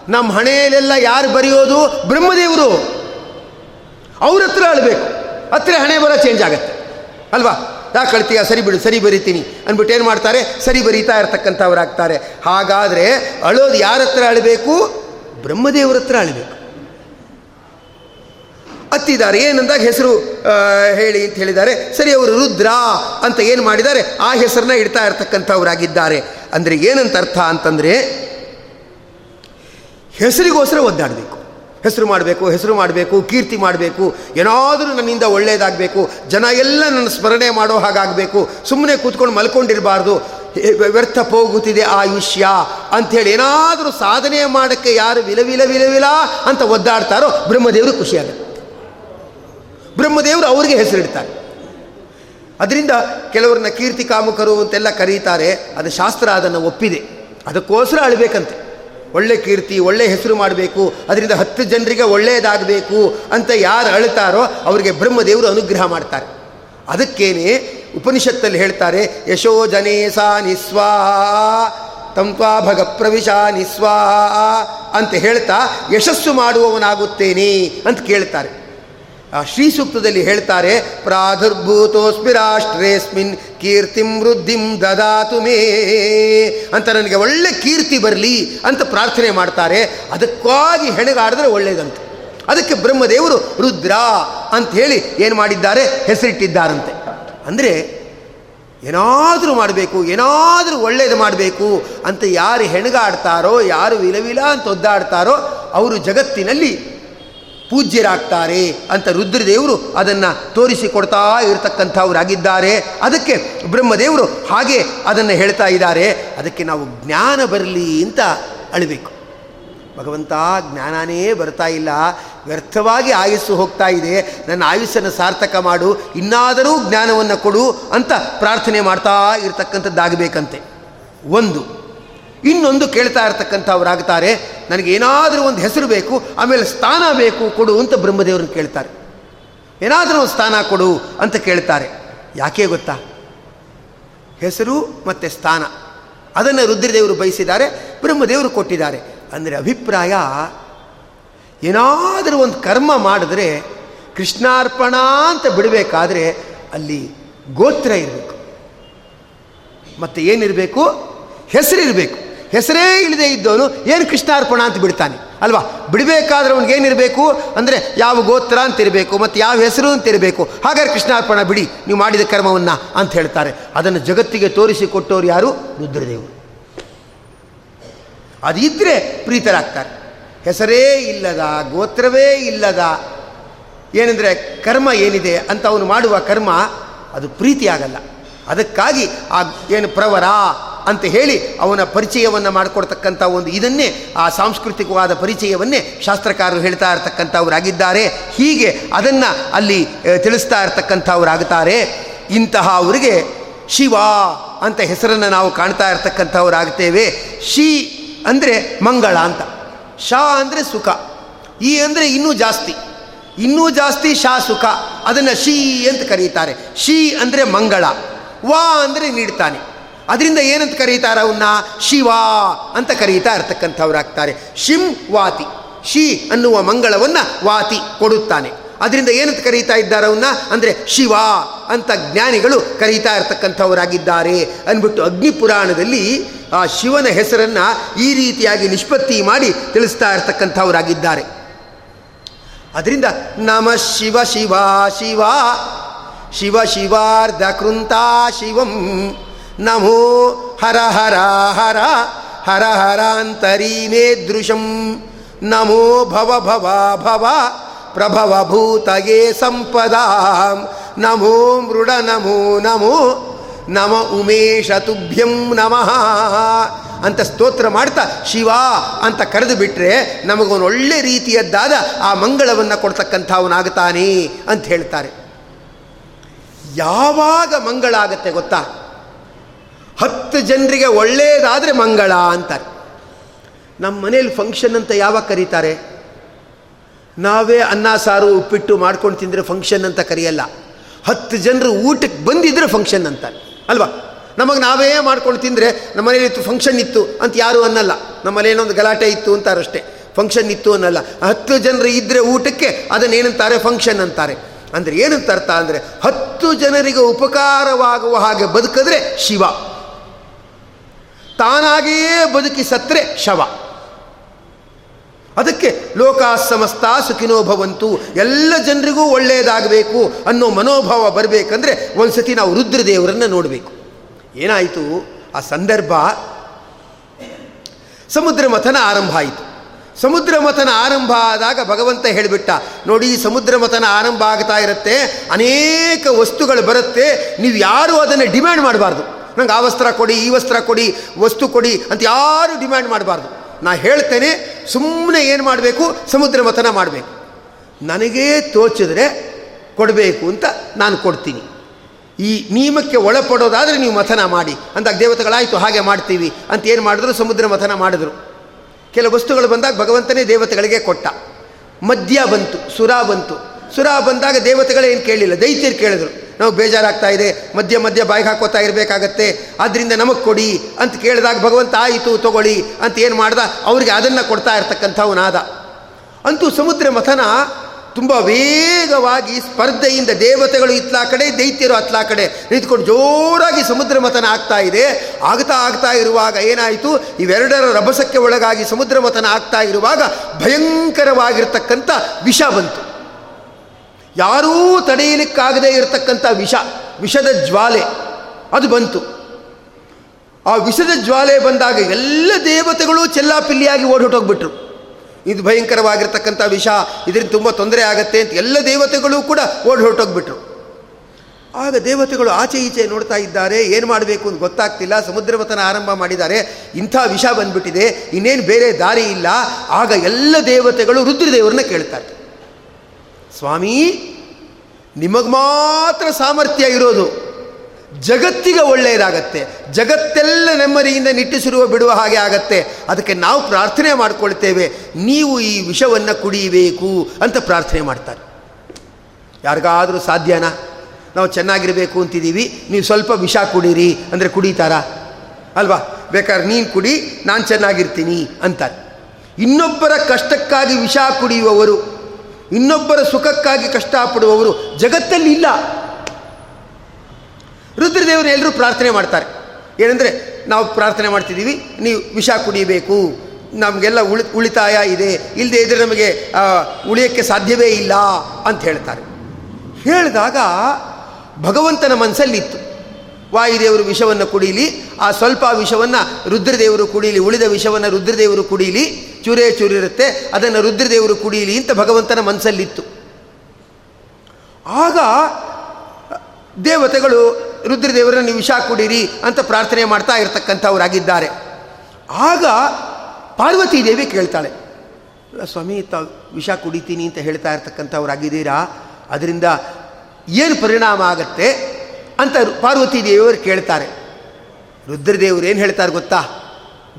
A: ನಮ್ಮ ಹಣೆಯಲ್ಲೆಲ್ಲ ಯಾರು ಬರೆಯೋದು? ಬ್ರಹ್ಮದೇವರು. ಅವ್ರ ಹತ್ರ ಅಳಬೇಕು. ಹತ್ರ ಹಣೆ ಬರ ಚೇಂಜ್ ಆಗುತ್ತೆ. ಅಲ್ವಾ? ಯಾಕೆ ಕಳ್ತೀಯ ಸರಿ ಬಿಡು, ಸರಿ ಬರಿತೀನಿ ಅಂದ್ಬಿಟ್ಟು ಏನು ಮಾಡ್ತಾರೆ? ಸರಿ ಬರೀತಾ ಇರ್ತಕ್ಕಂಥವ್ರಾಗ್ತಾರೆ. ಹಾಗಾದರೆ ಅಳೋದು ಯಾರ ಹತ್ರ ಅಳಬೇಕು? ಬ್ರಹ್ಮದೇವರ ಹತ್ರ ಅಳಬೇಕು. ಅತ್ತಿದ್ದಾರೆ, ಏನಂದಾಗ ಹೆಸರು ಹೇಳಿ ಅಂತ ಹೇಳಿದ್ದಾರೆ. ಸರಿ, ಅವರು ರುದ್ರ ಅಂತ ಏನು ಮಾಡಿದ್ದಾರೆ? ಆ ಹೆಸರನ್ನ ಇಡ್ತಾ ಇರ್ತಕ್ಕಂಥವರಾಗಿದ್ದಾರೆ. ಅಂದರೆ ಏನಂತ ಅರ್ಥ ಅಂತಂದರೆ ಹೆಸರಿಗೋಸ್ಕರ ಒದ್ದಾಡಬೇಕು. ಹೆಸರು ಮಾಡಬೇಕು ಹೆಸರು ಮಾಡಬೇಕು, ಕೀರ್ತಿ ಮಾಡಬೇಕು, ಏನಾದರೂ ನನ್ನಿಂದ ಒಳ್ಳೆಯದಾಗಬೇಕು ಜನ ಎಲ್ಲ ನನ್ನ ಸ್ಮರಣೆ ಮಾಡೋ ಹಾಗಾಗಬೇಕು ಸುಮ್ಮನೆ ಕೂತ್ಕೊಂಡು ಮಲ್ಕೊಂಡಿರಬಾರ್ದು ವ್ಯರ್ಥ ಹೋಗುತ್ತಿದೆ ಆಯುಷ್ಯ ಅಂಥೇಳಿ ಏನಾದರೂ ಸಾಧನೆ ಮಾಡೋಕ್ಕೆ ಯಾರು ವಿಲವಿಲ ವಿಲವಿಲ ಅಂತ ಒದ್ದಾಡ್ತಾರೋ ಬ್ರಹ್ಮದೇವರು ಖುಷಿಯಾಗುತ್ತೆ. ಬ್ರಹ್ಮದೇವರು ಅವ್ರಿಗೆ ಹೆಸರಿಡ್ತಾರೆ. ಅದರಿಂದ ಕೆಲವ್ರನ್ನ ಕೀರ್ತಿ ಕಾಮುಕರು ಅಂತೆಲ್ಲ ಕರೀತಾರೆ, ಅದು ಶಾಸ್ತ್ರ ಅದನ್ನು ಒಪ್ಪಿದೆ. ಅದಕ್ಕೋಸ್ಕರ ಅಳಬೇಕಂತೆ. ಒಳ್ಳೆ ಕೀರ್ತಿ, ಒಳ್ಳೆ ಹೆಸರು ಮಾಡಬೇಕು, ಅದರಿಂದ ಹತ್ತು ಜನರಿಗೆ ಒಳ್ಳೆಯದಾಗಬೇಕು ಅಂತ ಯಾರು ಅಳ್ತಾರೋ ಅವರಿಗೆ ಬ್ರಹ್ಮದೇವರು ಅನುಗ್ರಹ ಮಾಡ್ತಾರೆ. ಅದಕ್ಕೇನೆ ಉಪನಿಷತ್ತಲ್ಲಿ ಹೇಳ್ತಾರೆ, ಯಶೋ ಜನೇ ನಿಸ್ವಾ ತಂತ್ವಾ ಭಗ ಪ್ರವಿಶ ನಿಸ್ವಾ ಅಂತ ಹೇಳ್ತಾ ಯಶಸ್ಸು ಮಾಡುವವನಾಗುತ್ತೇನೆ ಅಂತ ಕೇಳ್ತಾರೆ. ಶ್ರೀ ಸೂಕ್ತದಲ್ಲಿ ಹೇಳ್ತಾರೆ ಪ್ರಾದುರ್ಭೂತೋಸ್ಮಿ ರಾಷ್ಟ್ರೇಸ್ಮಿನ್ ಕೀರ್ತಿಂ ವೃದ್ಧಿಂ ದದಾತು ಮೇ ಅಂತ ನನಗೆ ಒಳ್ಳೆ ಕೀರ್ತಿ ಬರಲಿ ಅಂತ ಪ್ರಾರ್ಥನೆ ಮಾಡ್ತಾರೆ. ಅದಕ್ಕಾಗಿ ಹೆಣಗಾಡಿದ್ರೆ ಒಳ್ಳೆಯದಂತೆ ಅದಕ್ಕೆ ಬ್ರಹ್ಮದೇವರು ರುದ್ರ ಅಂತ ಹೇಳಿ ಏನು ಮಾಡಿದ್ದಾರೆ? ಹೆಸರಿಟ್ಟಿದ್ದಾರಂತೆ. ಅಂದರೆ ಏನಾದರೂ ಮಾಡಬೇಕು, ಏನಾದರೂ ಒಳ್ಳೇದು ಮಾಡಬೇಕು ಅಂತ ಯಾರು ಹೆಣಗಾಡ್ತಾರೋ, ಯಾರು ವಿಲವಿಲ ಅಂತ ಒದ್ದಾಡ್ತಾರೋ, ಅವರು ಜಗತ್ತಿನಲ್ಲಿ ಪೂಜ್ಯರಾಗ್ತಾರೆ ಅಂತ ರುದ್ರದೇವರು ಅದನ್ನು ತೋರಿಸಿಕೊಡ್ತಾ ಇರತಕ್ಕಂಥವರಾಗಿದ್ದಾರೆ. ಅದಕ್ಕೆ ಬ್ರಹ್ಮದೇವರು ಹಾಗೆ ಅದನ್ನು ಹೇಳ್ತಾ ಇದ್ದಾರೆ. ಅದಕ್ಕೆ ನಾವು ಜ್ಞಾನ ಬರಲಿ ಅಂತ ಅಳಬೇಕು. ಭಗವಂತ ಜ್ಞಾನನೇ ಬರ್ತಾ ಇಲ್ಲ. ವ್ಯರ್ಥವಾಗಿ ಆಯುಸ್ಸು ಹೋಗ್ತಾ ಇದೆ. ನನ್ನ ಆಯುಸ್ಸನ್ನು ಸಾರ್ಥಕ ಮಾಡು. ಇನ್ನಾದರೂ ಜ್ಞಾನವನ್ನು ಕೊಡು ಅಂತ ಪ್ರಾರ್ಥನೆ ಮಾಡ್ತಾ ಇರತಕ್ಕಂಥದ್ದಾಗಬೇಕಂತೆ. ಒಂದು ಇನ್ನೊಂದು ಕೇಳ್ತಾ ನನಗೆ ನನಗೇನಾದರೂ ಒಂದು ಹೆಸರು ಬೇಕು, ಆಮೇಲೆ ಸ್ಥಾನ ಬೇಕು, ಕೊಡು ಅಂತ ಬ್ರಹ್ಮದೇವ್ರನ್ನ ಕೇಳ್ತಾರೆ. ಏನಾದರೂ ಸ್ಥಾನ ಕೊಡು ಅಂತ ಕೇಳ್ತಾರೆ. ಯಾಕೆ ಗೊತ್ತಾ? ಹೆಸರು ಮತ್ತು ಸ್ಥಾನ. ಅದನ್ನು ರುದ್ರದೇವರು ಬಯಸಿದ್ದಾರೆ, ಬ್ರಹ್ಮದೇವರು ಕೊಟ್ಟಿದ್ದಾರೆ. ಅಂದರೆ ಅಭಿಪ್ರಾಯ, ಏನಾದರೂ ಒಂದು ಕರ್ಮ ಮಾಡಿದ್ರೆ, ಕೃಷ್ಣಾರ್ಪಣ ಅಂತ ಬಿಡಬೇಕಾದ್ರೆ ಅಲ್ಲಿ ಗೋತ್ರ ಇರಬೇಕು. ಮತ್ತು ಏನಿರಬೇಕು? ಹೆಸರಿರಬೇಕು. ಹೆಸರೇ ಇಲ್ಲದೆ ಇದ್ದವನು ಏನು ಕೃಷ್ಣಾರ್ಪಣ ಅಂತ ಬಿಡ್ತಾನೆ, ಅಲ್ವಾ? ಬಿಡಬೇಕಾದ್ರೆ ಅವ್ನಿಗೇನಿರಬೇಕು ಅಂದರೆ ಯಾವ ಗೋತ್ರ ಅಂತ ಇರಬೇಕು, ಮತ್ತು ಯಾವ ಹೆಸರು ಅಂತ ಇರಬೇಕು. ಹಾಗಾದ್ರೆ ಕೃಷ್ಣಾರ್ಪಣ ಬಿಡಿ, ನೀವು ಮಾಡಿದ ಕರ್ಮವನ್ನು ಅಂತ ಹೇಳ್ತಾರೆ. ಅದನ್ನು ಜಗತ್ತಿಗೆ ತೋರಿಸಿಕೊಟ್ಟವ್ರು ಯಾರು? ರುದ್ರದೇವರು. ಅದಿದ್ದರೆ ಪ್ರೀತರಾಗ್ತಾರೆ. ಹೆಸರೇ ಇಲ್ಲದ, ಗೋತ್ರವೇ ಇಲ್ಲದ, ಏನಂದರೆ ಕರ್ಮ ಏನಿದೆ ಅಂತ ಅವನು ಮಾಡುವ ಕರ್ಮ ಅದು ಪ್ರೀತಿಯಾಗಲ್ಲ. ಅದಕ್ಕಾಗಿ ಆ ಏನು ಪ್ರವರ ಅಂತ ಹೇಳಿ ಅವನ ಪರಿಚಯವನ್ನು ಮಾಡಿಕೊಡ್ತಕ್ಕಂಥ ಒಂದು ಇದನ್ನೇ, ಆ ಸಾಂಸ್ಕೃತಿಕವಾದ ಪರಿಚಯವನ್ನೇ ಶಾಸ್ತ್ರಕಾರರು ಹೇಳ್ತಾ ಇರ್ತಕ್ಕಂಥವರಾಗಿದ್ದಾರೆ. ಹೀಗೆ ಅದನ್ನು ಅಲ್ಲಿ ತಿಳಿಸ್ತಾ ಇರ್ತಕ್ಕಂಥವರಾಗುತ್ತಾರೆ ಇಂತಹ ಅವರಿಗೆ ಶಿವ ಅಂತ ಹೆಸರನ್ನು ನಾವು ಕಾಣ್ತಾ ಇರ್ತಕ್ಕಂಥವರಾಗ್ತೇವೆ. ಶಿ ಅಂದರೆ ಮಂಗಳ ಅಂತ. ಶಾ ಅಂದರೆ ಸುಖ. ಈ ಅಂದರೆ ಇನ್ನೂ ಜಾಸ್ತಿ. ಇನ್ನೂ ಜಾಸ್ತಿ ಶಾ ಸುಖ. ಅದನ್ನು ಶಿ ಅಂತ ಕರೀತಾರೆ. ಶಿ ಅಂದರೆ ಮಂಗಳ. ವಾ ಅಂದರೆ ನೀಡ್ತಾನೆ. ಅದರಿಂದ ಏನಂತ ಕರೀತಾರೆ ಅವನ್ನ? ಶಿವ ಅಂತ ಕರೀತಾ ಇರ್ತಕ್ಕಂಥವ್ರಾಗ್ತಾರೆ. ಶಿಂ ವಾತಿ. ಶಿ ಅನ್ನುವ ಮಂಗಳವನ್ನು ವಾತಿ ಕೊಡುತ್ತಾನೆ. ಅದರಿಂದ ಏನಂತ ಕರೀತಾ ಇದ್ದಾರೆ ಅವನ್ನ? ಅಂದರೆ ಶಿವ ಅಂತ ಜ್ಞಾನಿಗಳು ಕರೀತಾ ಇರ್ತಕ್ಕಂಥವರಾಗಿದ್ದಾರೆ. ಅಂದ್ಬಿಟ್ಟು ಅಗ್ನಿ ಪುರಾಣದಲ್ಲಿ ಆ ಶಿವನ ಹೆಸರನ್ನು ಈ ರೀತಿಯಾಗಿ ನಿಷ್ಪತ್ತಿ ಮಾಡಿ ತಿಳಿಸ್ತಾ ಇರ್ತಕ್ಕಂಥವರಾಗಿದ್ದಾರೆ. ಅದರಿಂದ ನಮ ಶಿವ ಶಿವ ಶಿವ. ಶಿವ ಶಿವಾರ್ಧ ಕೃಂತಾ ಶಿವಂ. ನಮೋ ಹರ ಹರ ಹರ ಹರ ಹರಾಂತರಿ ಮೇದೃಶಂ ನಮೋ ಭವ ಭವ ಭವ ಪ್ರಭವ ಭೂತಯೇ ಸಂಪದಾ. ನಮೋ ಮೃಡ ನಮೋ ನಮೋ ನಮ ಉಮೇಶ ತುಭ್ಯಂ ನಮಃ. ಅಂತ ಸ್ತೋತ್ರ ಮಾಡ್ತಾ ಶಿವ ಅಂತ ಕರೆದು ಬಿಟ್ಟರೆ ನಮಗೊಂದು ಒಳ್ಳೆ ರೀತಿಯದ್ದಾದ ಆ ಮಂಗಳವನ್ನು ಕೊಡ್ತಕ್ಕಂಥವನಾಗುತ್ತಾನೆ ಅಂತ ಹೇಳ್ತಾರೆ. ಯಾವಾಗ ಮಂಗಳ ಆಗತ್ತೆ ಗೊತ್ತಾ? ಹತ್ತು ಜನರಿಗೆ ಒಳ್ಳೆಯದಾದರೆ ಮಂಗಳ ಅಂತಾರೆ. ನಮ್ಮ ಮನೇಲಿ ಫಂಕ್ಷನ್ ಅಂತ ಯಾವಾಗ ಕರೀತಾರೆ? ನಾವೇ ಅನ್ನ, ಸಾರು, ಉಪ್ಪಿಟ್ಟು ಮಾಡ್ಕೊಂಡು ತಿಂದರೆ ಫಂಕ್ಷನ್ ಅಂತ ಕರೆಯಲ್ಲ. ಹತ್ತು ಜನರು ಊಟಕ್ಕೆ ಬಂದಿದ್ರೆ ಫಂಕ್ಷನ್ ಅಂತಾರೆ. ಅಲ್ವಾ? ನಮಗೆ ನಾವೇ ಮಾಡ್ಕೊಂಡು ತಿಂದರೆ ನಮ್ಮ ಮನೇಲಿ ಫಂಕ್ಷನ್ ಇತ್ತು ಅಂತ ಯಾರೂ ಅನ್ನಲ್ಲ. ನಮ್ಮಲ್ಲಿ ಏನೊಂದು ಗಲಾಟೆ ಇತ್ತು ಅಂತಾರಷ್ಟೇ ಫಂಕ್ಷನ್ ಇತ್ತು ಅನ್ನಲ್ಲ. ಹತ್ತು ಜನರು ಇದ್ದರೆ ಊಟಕ್ಕೆ ಅದನ್ನೇನಂತಾರೆ ಫಂಕ್ಷನ್ ಅಂತಾರೆ. ಅಂದರೆ ಏನಂತ ಅರ್ಥ ಅಂದರೆ ಹತ್ತು ಜನರಿಗೆ ಉಪಕಾರವಾಗುವ ಹಾಗೆ ಬದುಕಿದ್ರೆ ಶಿವ. ತಾನಾಗಿಯೇ ಬದುಕಿ ಸತ್ರೆ ಶವ. ಅದಕ್ಕೆ ಲೋಕ ಸಮಸ್ತ ಸುಖಿನೋ ಭವಂತು, ಎಲ್ಲ ಜನರಿಗೂ ಒಳ್ಳೆಯದಾಗಬೇಕು ಅನ್ನೋ ಮನೋಭಾವ ಬರಬೇಕಂದ್ರೆ ಒಂದು ಸತಿ ನಾವು ರುದ್ರದೇವರನ್ನು ನೋಡಬೇಕು. ಏನಾಯಿತು? ಆ ಸಂದರ್ಭ ಸಮುದ್ರ ಮಥನ ಆರಂಭ ಆಯಿತು. ಸಮುದ್ರ ಮಥನ ಆರಂಭ ಆದಾಗ ಭಗವಂತ ಹೇಳಿಬಿಟ್ಟ, ನೋಡಿ ಸಮುದ್ರ ಮಥನ ಆರಂಭ ಆಗ್ತಾ ಇರುತ್ತೆ, ಅನೇಕ ವಸ್ತುಗಳು ಬರುತ್ತೆ, ನೀವು ಯಾರು ಅದನ್ನು ಡಿಮ್ಯಾಂಡ್ ಮಾಡಬಾರ್ದು. ನಂಗೆ ಆ ವಸ್ತ್ರ ಕೊಡಿ, ಈ ವಸ್ತ್ರ ಕೊಡಿ, ವಸ್ತು ಕೊಡಿ ಅಂತ ಯಾರು ಡಿಮ್ಯಾಂಡ್ ಮಾಡಬಾರ್ದು. ನಾ ಹೇಳ್ತೇನೆ ಸುಮ್ಮನೆ ಏನು ಮಾಡಬೇಕು? ಸಮುದ್ರ ಮಥನ ಮಾಡಬೇಕು. ನನಗೇ ತೋಚಿದ್ರೆ ಕೊಡಬೇಕು ಅಂತ ನಾನು ಕೊಡ್ತೀನಿ. ಈ ನಿಯಮಕ್ಕೆ ಒಳಪಡೋದಾದರೆ ನೀವು ಮಥನ ಮಾಡಿ. ಅಂದಾಗ ದೇವತೆಗಳಾಯಿತು, ಹಾಗೆ ಮಾಡ್ತೀವಿ. ಅಂತ ಏನು ಮಾಡಿದ್ರು? ಸಮುದ್ರ ಮಥನ ಮಾಡಿದ್ರು. ಕೆಲವು ವಸ್ತುಗಳು ಬಂದಾಗ ಭಗವಂತನೇ ದೇವತೆಗಳಿಗೆ ಕೊಟ್ಟ. ಮದ್ಯ ಬಂತು, ಸುರ ಬಂತು. ಸುರ ಬಂದಾಗ ದೇವತೆಗಳೇನು ಕೇಳಿಲ್ಲ? ದೈತ್ಯರು ಕೇಳಿದ್ರು. ನಾವು ಬೇಜಾರಾಗ್ತಾ ಇದೆ, ಮಧ್ಯ ಮಧ್ಯ ಬಾಯಿಗೆ ಹಾಕೋತಾ ಇರಬೇಕಾಗತ್ತೆ. ಆದ್ದರಿಂದ ನಮಗೆ ಕೊಡಿ ಅಂತ ಕೇಳಿದಾಗ ಭಗವಂತ ಆಯಿತು, ತಗೊಳ್ಳಿ ಅಂತ ಏನು ಮಾಡ್ದ? ಅವರಿಗೆ ಅದನ್ನು ಕೊಡ್ತಾ ಇರ್ತಕ್ಕಂಥವನಾದ ಅಂತೂ ಸಮುದ್ರ ಮಥನ ತುಂಬ ವೇಗವಾಗಿ ಸ್ಪರ್ಧೆಯಿಂದ ದೇವತೆಗಳು ಇತ್ಲಾ ಕಡೆ, ದೈತ್ಯರು ಅತ್ಲಾ ಕಡೆ ನಿಂತ್ಕೊಂಡು ಜೋರಾಗಿ ಸಮುದ್ರ ಮಥನ ಆಗ್ತಾ ಇದೆ. ಆಗ್ತಾ ಆಗ್ತಾ ಇರುವಾಗ ಏನಾಯಿತು? ಇವೆರಡರ ರಭಸಕ್ಕೆ ಒಳಗಾಗಿ ಸಮುದ್ರ ಮಥನ ಆಗ್ತಾ ಇರುವಾಗ ಭಯಂಕರವಾಗಿರ್ತಕ್ಕಂಥ ವಿಷ ಬಂತು. ಯಾರೂ ತಡೆಯಲಿಕ್ಕಾಗದೇ ಇರತಕ್ಕಂಥ ವಿಷ, ವಿಷದ ಜ್ವಾಲೆ, ಅದು ಬಂತು. ಆ ವಿಷದ ಜ್ವಾಲೆ ಬಂದಾಗ ಎಲ್ಲ ದೇವತೆಗಳು ಚೆಲ್ಲಾಪಿಲ್ಲಿಯಾಗಿ ಓಡಿ ಹೊಟ್ಟೋಗ್ಬಿಟ್ರು ಇದು ಭಯಂಕರವಾಗಿರ್ತಕ್ಕಂಥ ವಿಷ, ಇದರಿಂದ ತುಂಬ ತೊಂದರೆ ಆಗತ್ತೆ ಅಂತ ಎಲ್ಲ ದೇವತೆಗಳು ಕೂಡ ಓಡಿ ಆಗ ದೇವತೆಗಳು ಆಚೆ ಈಚೆ ನೋಡ್ತಾ ಇದ್ದಾರೆ, ಏನು ಮಾಡಬೇಕು ಅಂತ ಗೊತ್ತಾಗ್ತಿಲ್ಲ ಸಮುದ್ರವತನ ಆರಂಭ ಮಾಡಿದ್ದಾರೆ, ಇಂಥ ವಿಷ ಬಂದ್ಬಿಟ್ಟಿದೆ, ಇನ್ನೇನು ಬೇರೆ ದಾರಿ ಇಲ್ಲ, ಆಗ ಎಲ್ಲ ದೇವತೆಗಳು ರುದ್ರದೇವರನ್ನ ಕೇಳ್ತಾರೆ. ಸ್ವಾಮಿ, ನಿಮಗೆ ಮಾತ್ರ ಸಾಮರ್ಥ್ಯ ಇರೋದು. ಜಗತ್ತಿಗೆ ಒಳ್ಳೆಯದಾಗತ್ತೆ. ಜಗತ್ತೆಲ್ಲ ನೆಮ್ಮದಿಯಿಂದ ನಿಟ್ಟಿಸಿರುವ ಬಿಡುವ ಹಾಗೆ ಆಗತ್ತೆ. ಅದಕ್ಕೆ ನಾವು ಪ್ರಾರ್ಥನೆ ಮಾಡಿಕೊಳ್ತೇವೆ. ನೀವು ಈ ವಿಷವನ್ನು ಕುಡಿಯಬೇಕು ಅಂತ ಪ್ರಾರ್ಥನೆ ಮಾಡ್ತಾರೆ. ಯಾರಿಗಾದರೂ ಸಾಧ್ಯನಾ? ನಾವು ಚೆನ್ನಾಗಿರಬೇಕು ಅಂತಿದ್ದೀವಿ. ನೀವು ಸ್ವಲ್ಪ ವಿಷ ಕುಡೀರಿ ಅಂದರೆ ಕುಡಿತಾರಾ? ಅಲ್ವಾ? ಬೇಕಾದ್ರೆ ನೀನು ಕುಡಿ, ನಾನು ಚೆನ್ನಾಗಿರ್ತೀನಿ ಅಂತಾರೆ. ಇನ್ನೊಬ್ಬರ ಕಷ್ಟಕ್ಕಾಗಿ ವಿಷ ಕುಡಿಯುವವರು ಇನ್ನೊಬ್ಬರ ಸುಖಕ್ಕಾಗಿ ಕಷ್ಟಪಡುವವರು ಜಗತ್ತಲ್ಲಿ ಇಲ್ಲ. ರುದ್ರದೇವರು ಎಲ್ಲರೂ ಪ್ರಾರ್ಥನೆ ಮಾಡ್ತಾರೆ. ಏನಂದರೆ, ನಾವು ಪ್ರಾರ್ಥನೆ ಮಾಡ್ತಿದ್ದೀವಿ, ನೀವು ವಿಷ ಕುಡಿಯಬೇಕು ನಮಗೆಲ್ಲ ಉಳಿ, ಉಳಿತಾಯ ಇದೆ ಇಲ್ಲದೆ ಇದ್ರೆ ನಮಗೆ ಉಳಿಯೋಕ್ಕೆ ಸಾಧ್ಯವೇ ಇಲ್ಲ ಅಂತ ಹೇಳ್ತಾರೆ. ಹೇಳಿದಾಗ ಭಗವಂತನ ಮನಸ್ಸಲ್ಲಿತ್ತು. ವಾಯುದೇವರು ವಿಷವನ್ನು ಕುಡೀಲಿ, ಆ ಸ್ವಲ್ಪ ವಿಷವನ್ನು ರುದ್ರದೇವರು ಕುಡೀಲಿ, ಉಳಿದ ವಿಷವನ್ನು ರುದ್ರದೇವರು ಕುಡೀಲಿ, ಚೂರೇ ಚೂರಿರುತ್ತೆ, ಅದನ್ನು ರುದ್ರದೇವರು ಕುಡೀಲಿ ಅಂತ ಭಗವಂತನ ಮನಸ್ಸಲ್ಲಿತ್ತು ಆಗ ದೇವತೆಗಳು, ರುದ್ರದೇವರನ್ನು ನೀವು ವಿಷ ಕುಡೀರಿ ಅಂತ ಪ್ರಾರ್ಥನೆ ಮಾಡ್ತಾ ಇರತಕ್ಕಂಥವರಾಗಿದ್ದಾರೆ. ಆಗ ಪಾರ್ವತಿ ದೇವಿ ಕೇಳ್ತಾಳೆ ಸ್ವಾಮಿ ತಾವು ವಿಷ ಕುಡಿತೀನಿ ಅಂತ ಹೇಳ್ತಾ ಇರ್ತಕ್ಕಂಥವ್ರಾಗಿದ್ದೀರಾ? ಅದರಿಂದ ಏನು ಪರಿಣಾಮ ಆಗತ್ತೆ? ಅಂತ ಪಾರ್ವತಿ ದೇವಿಯವರು ಕೇಳ್ತಾರೆ. ರುದ್ರದೇವರು ಏನು ಹೇಳ್ತಾರೆ ಗೊತ್ತಾ?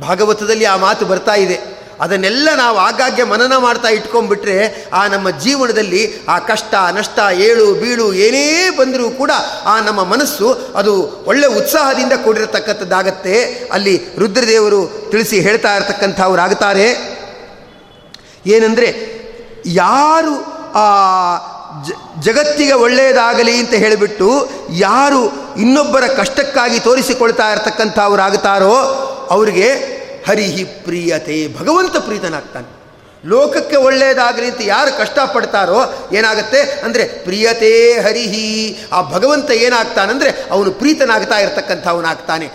A: ಭಾಗವತದಲ್ಲಿ ಆ ಮಾತು ಬರ್ತಾ ಇದೆ. ಅದನ್ನೆಲ್ಲ ನಾವು ಆಗಾಗ್ಗೆ ಮನನ ಮಾಡ್ತಾ ಇಟ್ಕೊಂಡ್ಬಿಟ್ರೆ ಆ ನಮ್ಮ ಜೀವನದಲ್ಲಿ ಆ ಕಷ್ಟ, ನಷ್ಟ, ಏಳು, ಬೀಳು ಏನೇ ಬಂದರೂ ಕೂಡ ಆ ನಮ್ಮ ಮನಸ್ಸು ಅದು ಒಳ್ಳೆ ಉತ್ಸಾಹದಿಂದ ಕೂಡಿರತಕ್ಕಂಥದ್ದಾಗತ್ತೆ. ಅಲ್ಲಿ ರುದ್ರದೇವರು ತಿಳಿಸಿ ಹೇಳ್ತಾ ಇರತಕ್ಕಂಥವ್ರಾಗ್ತಾರೆ ಏನಂದರೆ ಯಾರು ಆ ಜಗತ್ತಿಗೆ ಒಳ್ಳೆಯದಾಗಲಿ ಅಂತ ಹೇಳಿಬಿಟ್ಟು ಯಾರು ಇನ್ನೊಬ್ಬರ ಕಷ್ಟಕ್ಕಾಗಿ ತೋರಿಸಿಕೊಳ್ತಾ ಇರತಕ್ಕಂಥವ್ರಾಗ್ತಾರೋ ಅವರಿಗೆ ಹರಿಹಿ ಪ್ರಿಯತೆ, ಭಗವಂತ ಪ್ರೀತನಾಗ್ತಾನೆ. ಲೋಕಕ್ಕೆ ಒಳ್ಳೆಯದಾಗಲಿ ಅಂತ ಯಾರು ಕಷ್ಟಪಡ್ತಾರೋ ಏನಾಗುತ್ತೆ? ಅಂದರೆ ಪ್ರಿಯತೆ ಹರಿಹಿ, ಆ ಭಗವಂತ ಏನಾಗ್ತಾನಂದರೆ ಅವನು ಪ್ರೀತನಾಗ್ತಾ ಇರತಕ್ಕಂಥವನಾಗ್ತಾನೆ.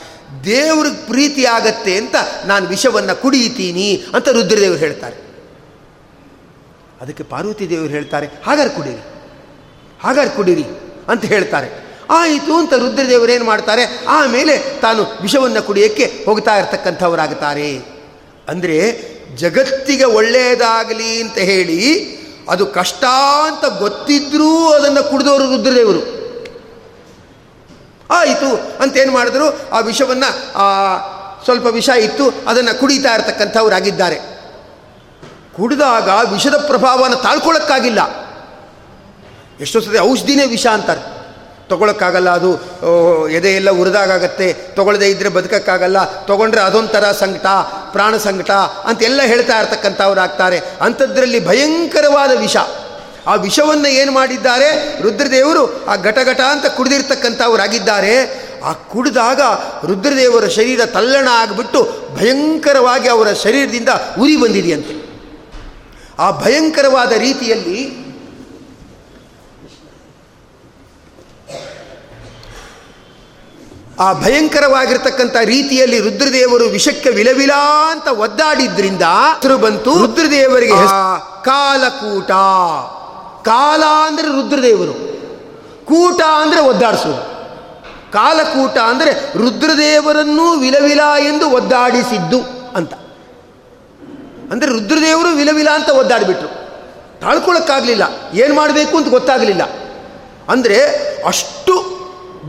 A: ದೇವ್ರಿಗೆ ಪ್ರೀತಿ ಆಗತ್ತೆ ಅಂತ ನಾನು ವಿಷವನ್ನು ಕುಡಿಯುತ್ತೀನಿ ಅಂತ ರುದ್ರದೇವರು ಹೇಳ್ತಾರೆ. ಅದಕ್ಕೆ ಪಾರ್ವತಿ ದೇವರು ಹೇಳ್ತಾರೆ ಹಾಗಾರು ಕುಡೀರಿ ಹಾಗಾರು ಕುಡೀರಿ ಅಂತ ಹೇಳ್ತಾರೆ. ಆಯಿತು ಅಂತ ರುದ್ರದೇವರು ಏನು ಮಾಡ್ತಾರೆ, ಆಮೇಲೆ ತಾನು ವಿಷವನ್ನು ಕುಡಿಯೋಕ್ಕೆ ಹೋಗ್ತಾ ಇರ್ತಕ್ಕಂಥವರಾಗುತ್ತಾರೆ ಅಂದರೆ ಜಗತ್ತಿಗೆ ಒಳ್ಳೆಯದಾಗಲಿ ಅಂತ ಹೇಳಿ ಅದು ಕಷ್ಟ ಅಂತ ಗೊತ್ತಿದ್ರೂ ಅದನ್ನು ಕುಡಿದವರು ರುದ್ರದೇವರು. ಆಯಿತು ಅಂತೇನು ಮಾಡಿದ್ರು, ಆ ವಿಷವನ್ನು ಸ್ವಲ್ಪ ವಿಷ ಇತ್ತು, ಅದನ್ನು ಕುಡಿತಾ ಇರ್ತಕ್ಕಂಥವರಾಗಿದ್ದಾರೆ. ಕುಡಿದಾಗ ವಿಷದ ಪ್ರಭಾವನ ತಾಳ್ಕೊಳ್ಳೋಕ್ಕಾಗಿಲ್ಲ. ಎಷ್ಟೋ ಸತಿ ಔಷಧಿನೇ ವಿಷ ಅಂತಾರೆ. ತೊಗೊಳಕ್ಕಾಗಲ್ಲ ಅದು ಎದೆಯೆಲ್ಲ ಉರಿದಾಗತ್ತೆ ತೊಗೊಳ್ಳದೆ ಇದ್ದರೆ ಬದುಕೋಕ್ಕಾಗಲ್ಲ, ತೊಗೊಂಡ್ರೆ ಅದೊಂಥರ ಸಂಕಟ, ಪ್ರಾಣ ಸಂಕಟ ಅಂತೆಲ್ಲ ಹೇಳ್ತಾ ಇರ್ತಕ್ಕಂಥವ್ರು ಆಗ್ತಾರೆ ಅಂಥದ್ರಲ್ಲಿ ಭಯಂಕರವಾದ ವಿಷ. ಆ ವಿಷವನ್ನು ಏನು ಮಾಡಿದ್ದಾರೆ? ರುದ್ರದೇವರು ಆ ಘಟಘಟ ಅಂತ ಕುಡಿದಿರ್ತಕ್ಕಂಥವರಾಗಿದ್ದಾರೆ. ಆ ಕುಡಿದಾಗ ರುದ್ರದೇವರ ಶರೀರ ತಲ್ಲಣ ಆಗಿಬಿಟ್ಟು ಭಯಂಕರವಾಗಿ ಅವರ ಶರೀರದಿಂದ ಉರಿ ಬಂದಿದೆಯಂತೆ. ಆ ಭಯಂಕರವಾದ ರೀತಿಯಲ್ಲಿ ಆ ಭಯಂಕರವಾಗಿರ್ತಕ್ಕಂಥ ರೀತಿಯಲ್ಲಿ ರುದ್ರದೇವರು ವಿಷಕ್ಕೆ ವಿಲವಿಲ ಅಂತ ಒದ್ದಾಡಿದ್ರಿಂದ ಹೆಸರು ಬಂತು. ರುದ್ರದೇವರಿಗೆ ಕಾಲಕೂಟ. ಕಾಲ ಅಂದರೆ ರುದ್ರದೇವರು. ಕೂಟ ಅಂದರೆ ಒದ್ದಾಡಿಸೋದು. ಕಾಲಕೂಟ ಅಂದರೆ ರುದ್ರದೇವರನ್ನೂ ವಿಲವಿಲ ಎಂದು ಒದ್ದಾಡಿಸಿದ್ದು ಅಂತ. ಅಂದರೆ ರುದ್ರದೇವರು ವಿಲವಿಲ ಅಂತ ಒದ್ದಾಡಿಬಿಟ್ರು. ತಾಳ್ಕೊಳ್ಳೋಕ್ಕಾಗಲಿಲ್ಲ ಏನು ಮಾಡಬೇಕು ಅಂತ ಗೊತ್ತಾಗಲಿಲ್ಲ. ಅಂದರೆ ಅಷ್ಟು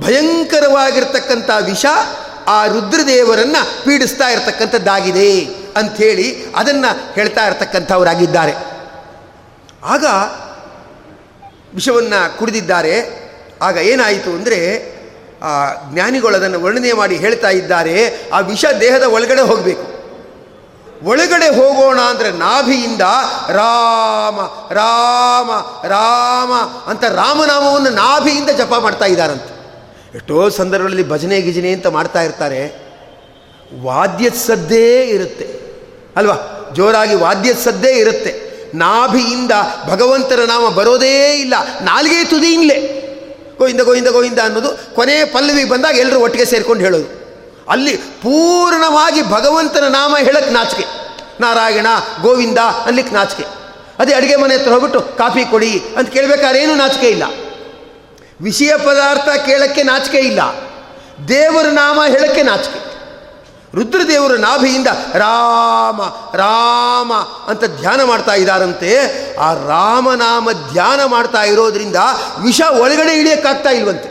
A: ಭಯಂಕರವಾಗಿರ್ತಕ್ಕಂಥ ವಿಷ ಆ ರುದ್ರದೇವರನ್ನು ಪೀಡಿಸ್ತಾ ಇರತಕ್ಕಂಥದ್ದಾಗಿದೆ ಅಂಥೇಳಿ ಅದನ್ನು ಹೇಳ್ತಾ ಇರತಕ್ಕಂಥವರಾಗಿದ್ದಾರೆ. ಆಗ ವಿಷವನ್ನು ಕುಡಿದಿದ್ದಾರೆ. ಆಗ ಏನಾಯಿತು ಅಂದರೆ ಆ ಜ್ಞಾನಿಗಳು ಅದನ್ನು ವರ್ಣನೆ ಮಾಡಿ ಹೇಳ್ತಾ ಇದ್ದಾರೆ. ಆ ವಿಷ ದೇಹದ ಒಳಗಡೆ ಹೋಗಬೇಕು. ಒಳಗಡೆ ಹೋಗೋಣ ಅಂದರೆ ನಾಭಿಯಿಂದ ರಾಮ ರಾಮ ರಾಮ ಅಂತ ರಾಮನಾಮವನ್ನು ನಾಭಿಯಿಂದ ಜಪ ಮಾಡ್ತಾ ಇದ್ದಾರಂತೆ. ಎಷ್ಟೋ ಸಂದರ್ಭಗಳಲ್ಲಿ ಭಜನೆ, ಗಿಜನೆ ಅಂತ ಮಾಡ್ತಾ ಇರ್ತಾರೆ. ವಾದ್ಯ ಸದ್ದೇ ಇರುತ್ತೆ. ಅಲ್ವಾ? ಜೋರಾಗಿ ವಾದ್ಯದ ಸದ್ದೇ ಇರುತ್ತೆ. ನಾಭಿಯಿಂದ ಭಗವಂತರ ನಾಮ ಬರೋದೇ ಇಲ್ಲ. ನಾಲ್ಗೆ ತುದಿಯಿಂದಲೇ. ಗೋವಿಂದ ಗೋವಿಂದ ಗೋವಿಂದ ಅನ್ನೋದು ಕೊನೆ ಪಲ್ಲವಿ ಬಂದಾಗ ಎಲ್ಲರೂ ಒಟ್ಟಿಗೆ ಸೇರ್ಕೊಂಡು ಹೇಳೋದು. ಅಲ್ಲಿ ಪೂರ್ಣವಾಗಿ ಭಗವಂತನ ನಾಮ ಹೇಳಕ್ಕೆ ನಾಚಿಕೆ. ನಾರಾಯಣ, ಗೋವಿಂದ ಅನ್ಲಿಕ್ಕೆ ನಾಚಿಕೆ. ಅದೇ ಅಡುಗೆ ಮನೆ ಹತ್ರ ಹೋಗ್ಬಿಟ್ಟು ಕಾಫಿ ಕೊಡಿ ಅಂತ ಕೇಳಬೇಕಾದ್ರೆ ಏನೂ ನಾಚಿಕೆ ಇಲ್ಲ. ವಿಷಯ ಪದಾರ್ಥ ಕೇಳಕ್ಕೆ ನಾಚಿಕೆ ಇಲ್ಲ. ದೇವರ ನಾಮ ಹೇಳಕ್ಕೆ ನಾಚಿಕೆ. ರುದ್ರದೇವರ ನಾಭಿಯಿಂದ ರಾಮ ರಾಮ ಅಂತ ಧ್ಯಾನ ಮಾಡ್ತಾ ಇದ್ದಾರಂತೆ. ಆ ರಾಮನಾಮ ಧ್ಯಾನ ಮಾಡ್ತಾ ಇರೋದ್ರಿಂದ ವಿಷ ಒಳಗಡೆ ಇಳಿಯಕ್ಕಾಗ್ತಾ ಇಲ್ವಂತೆ.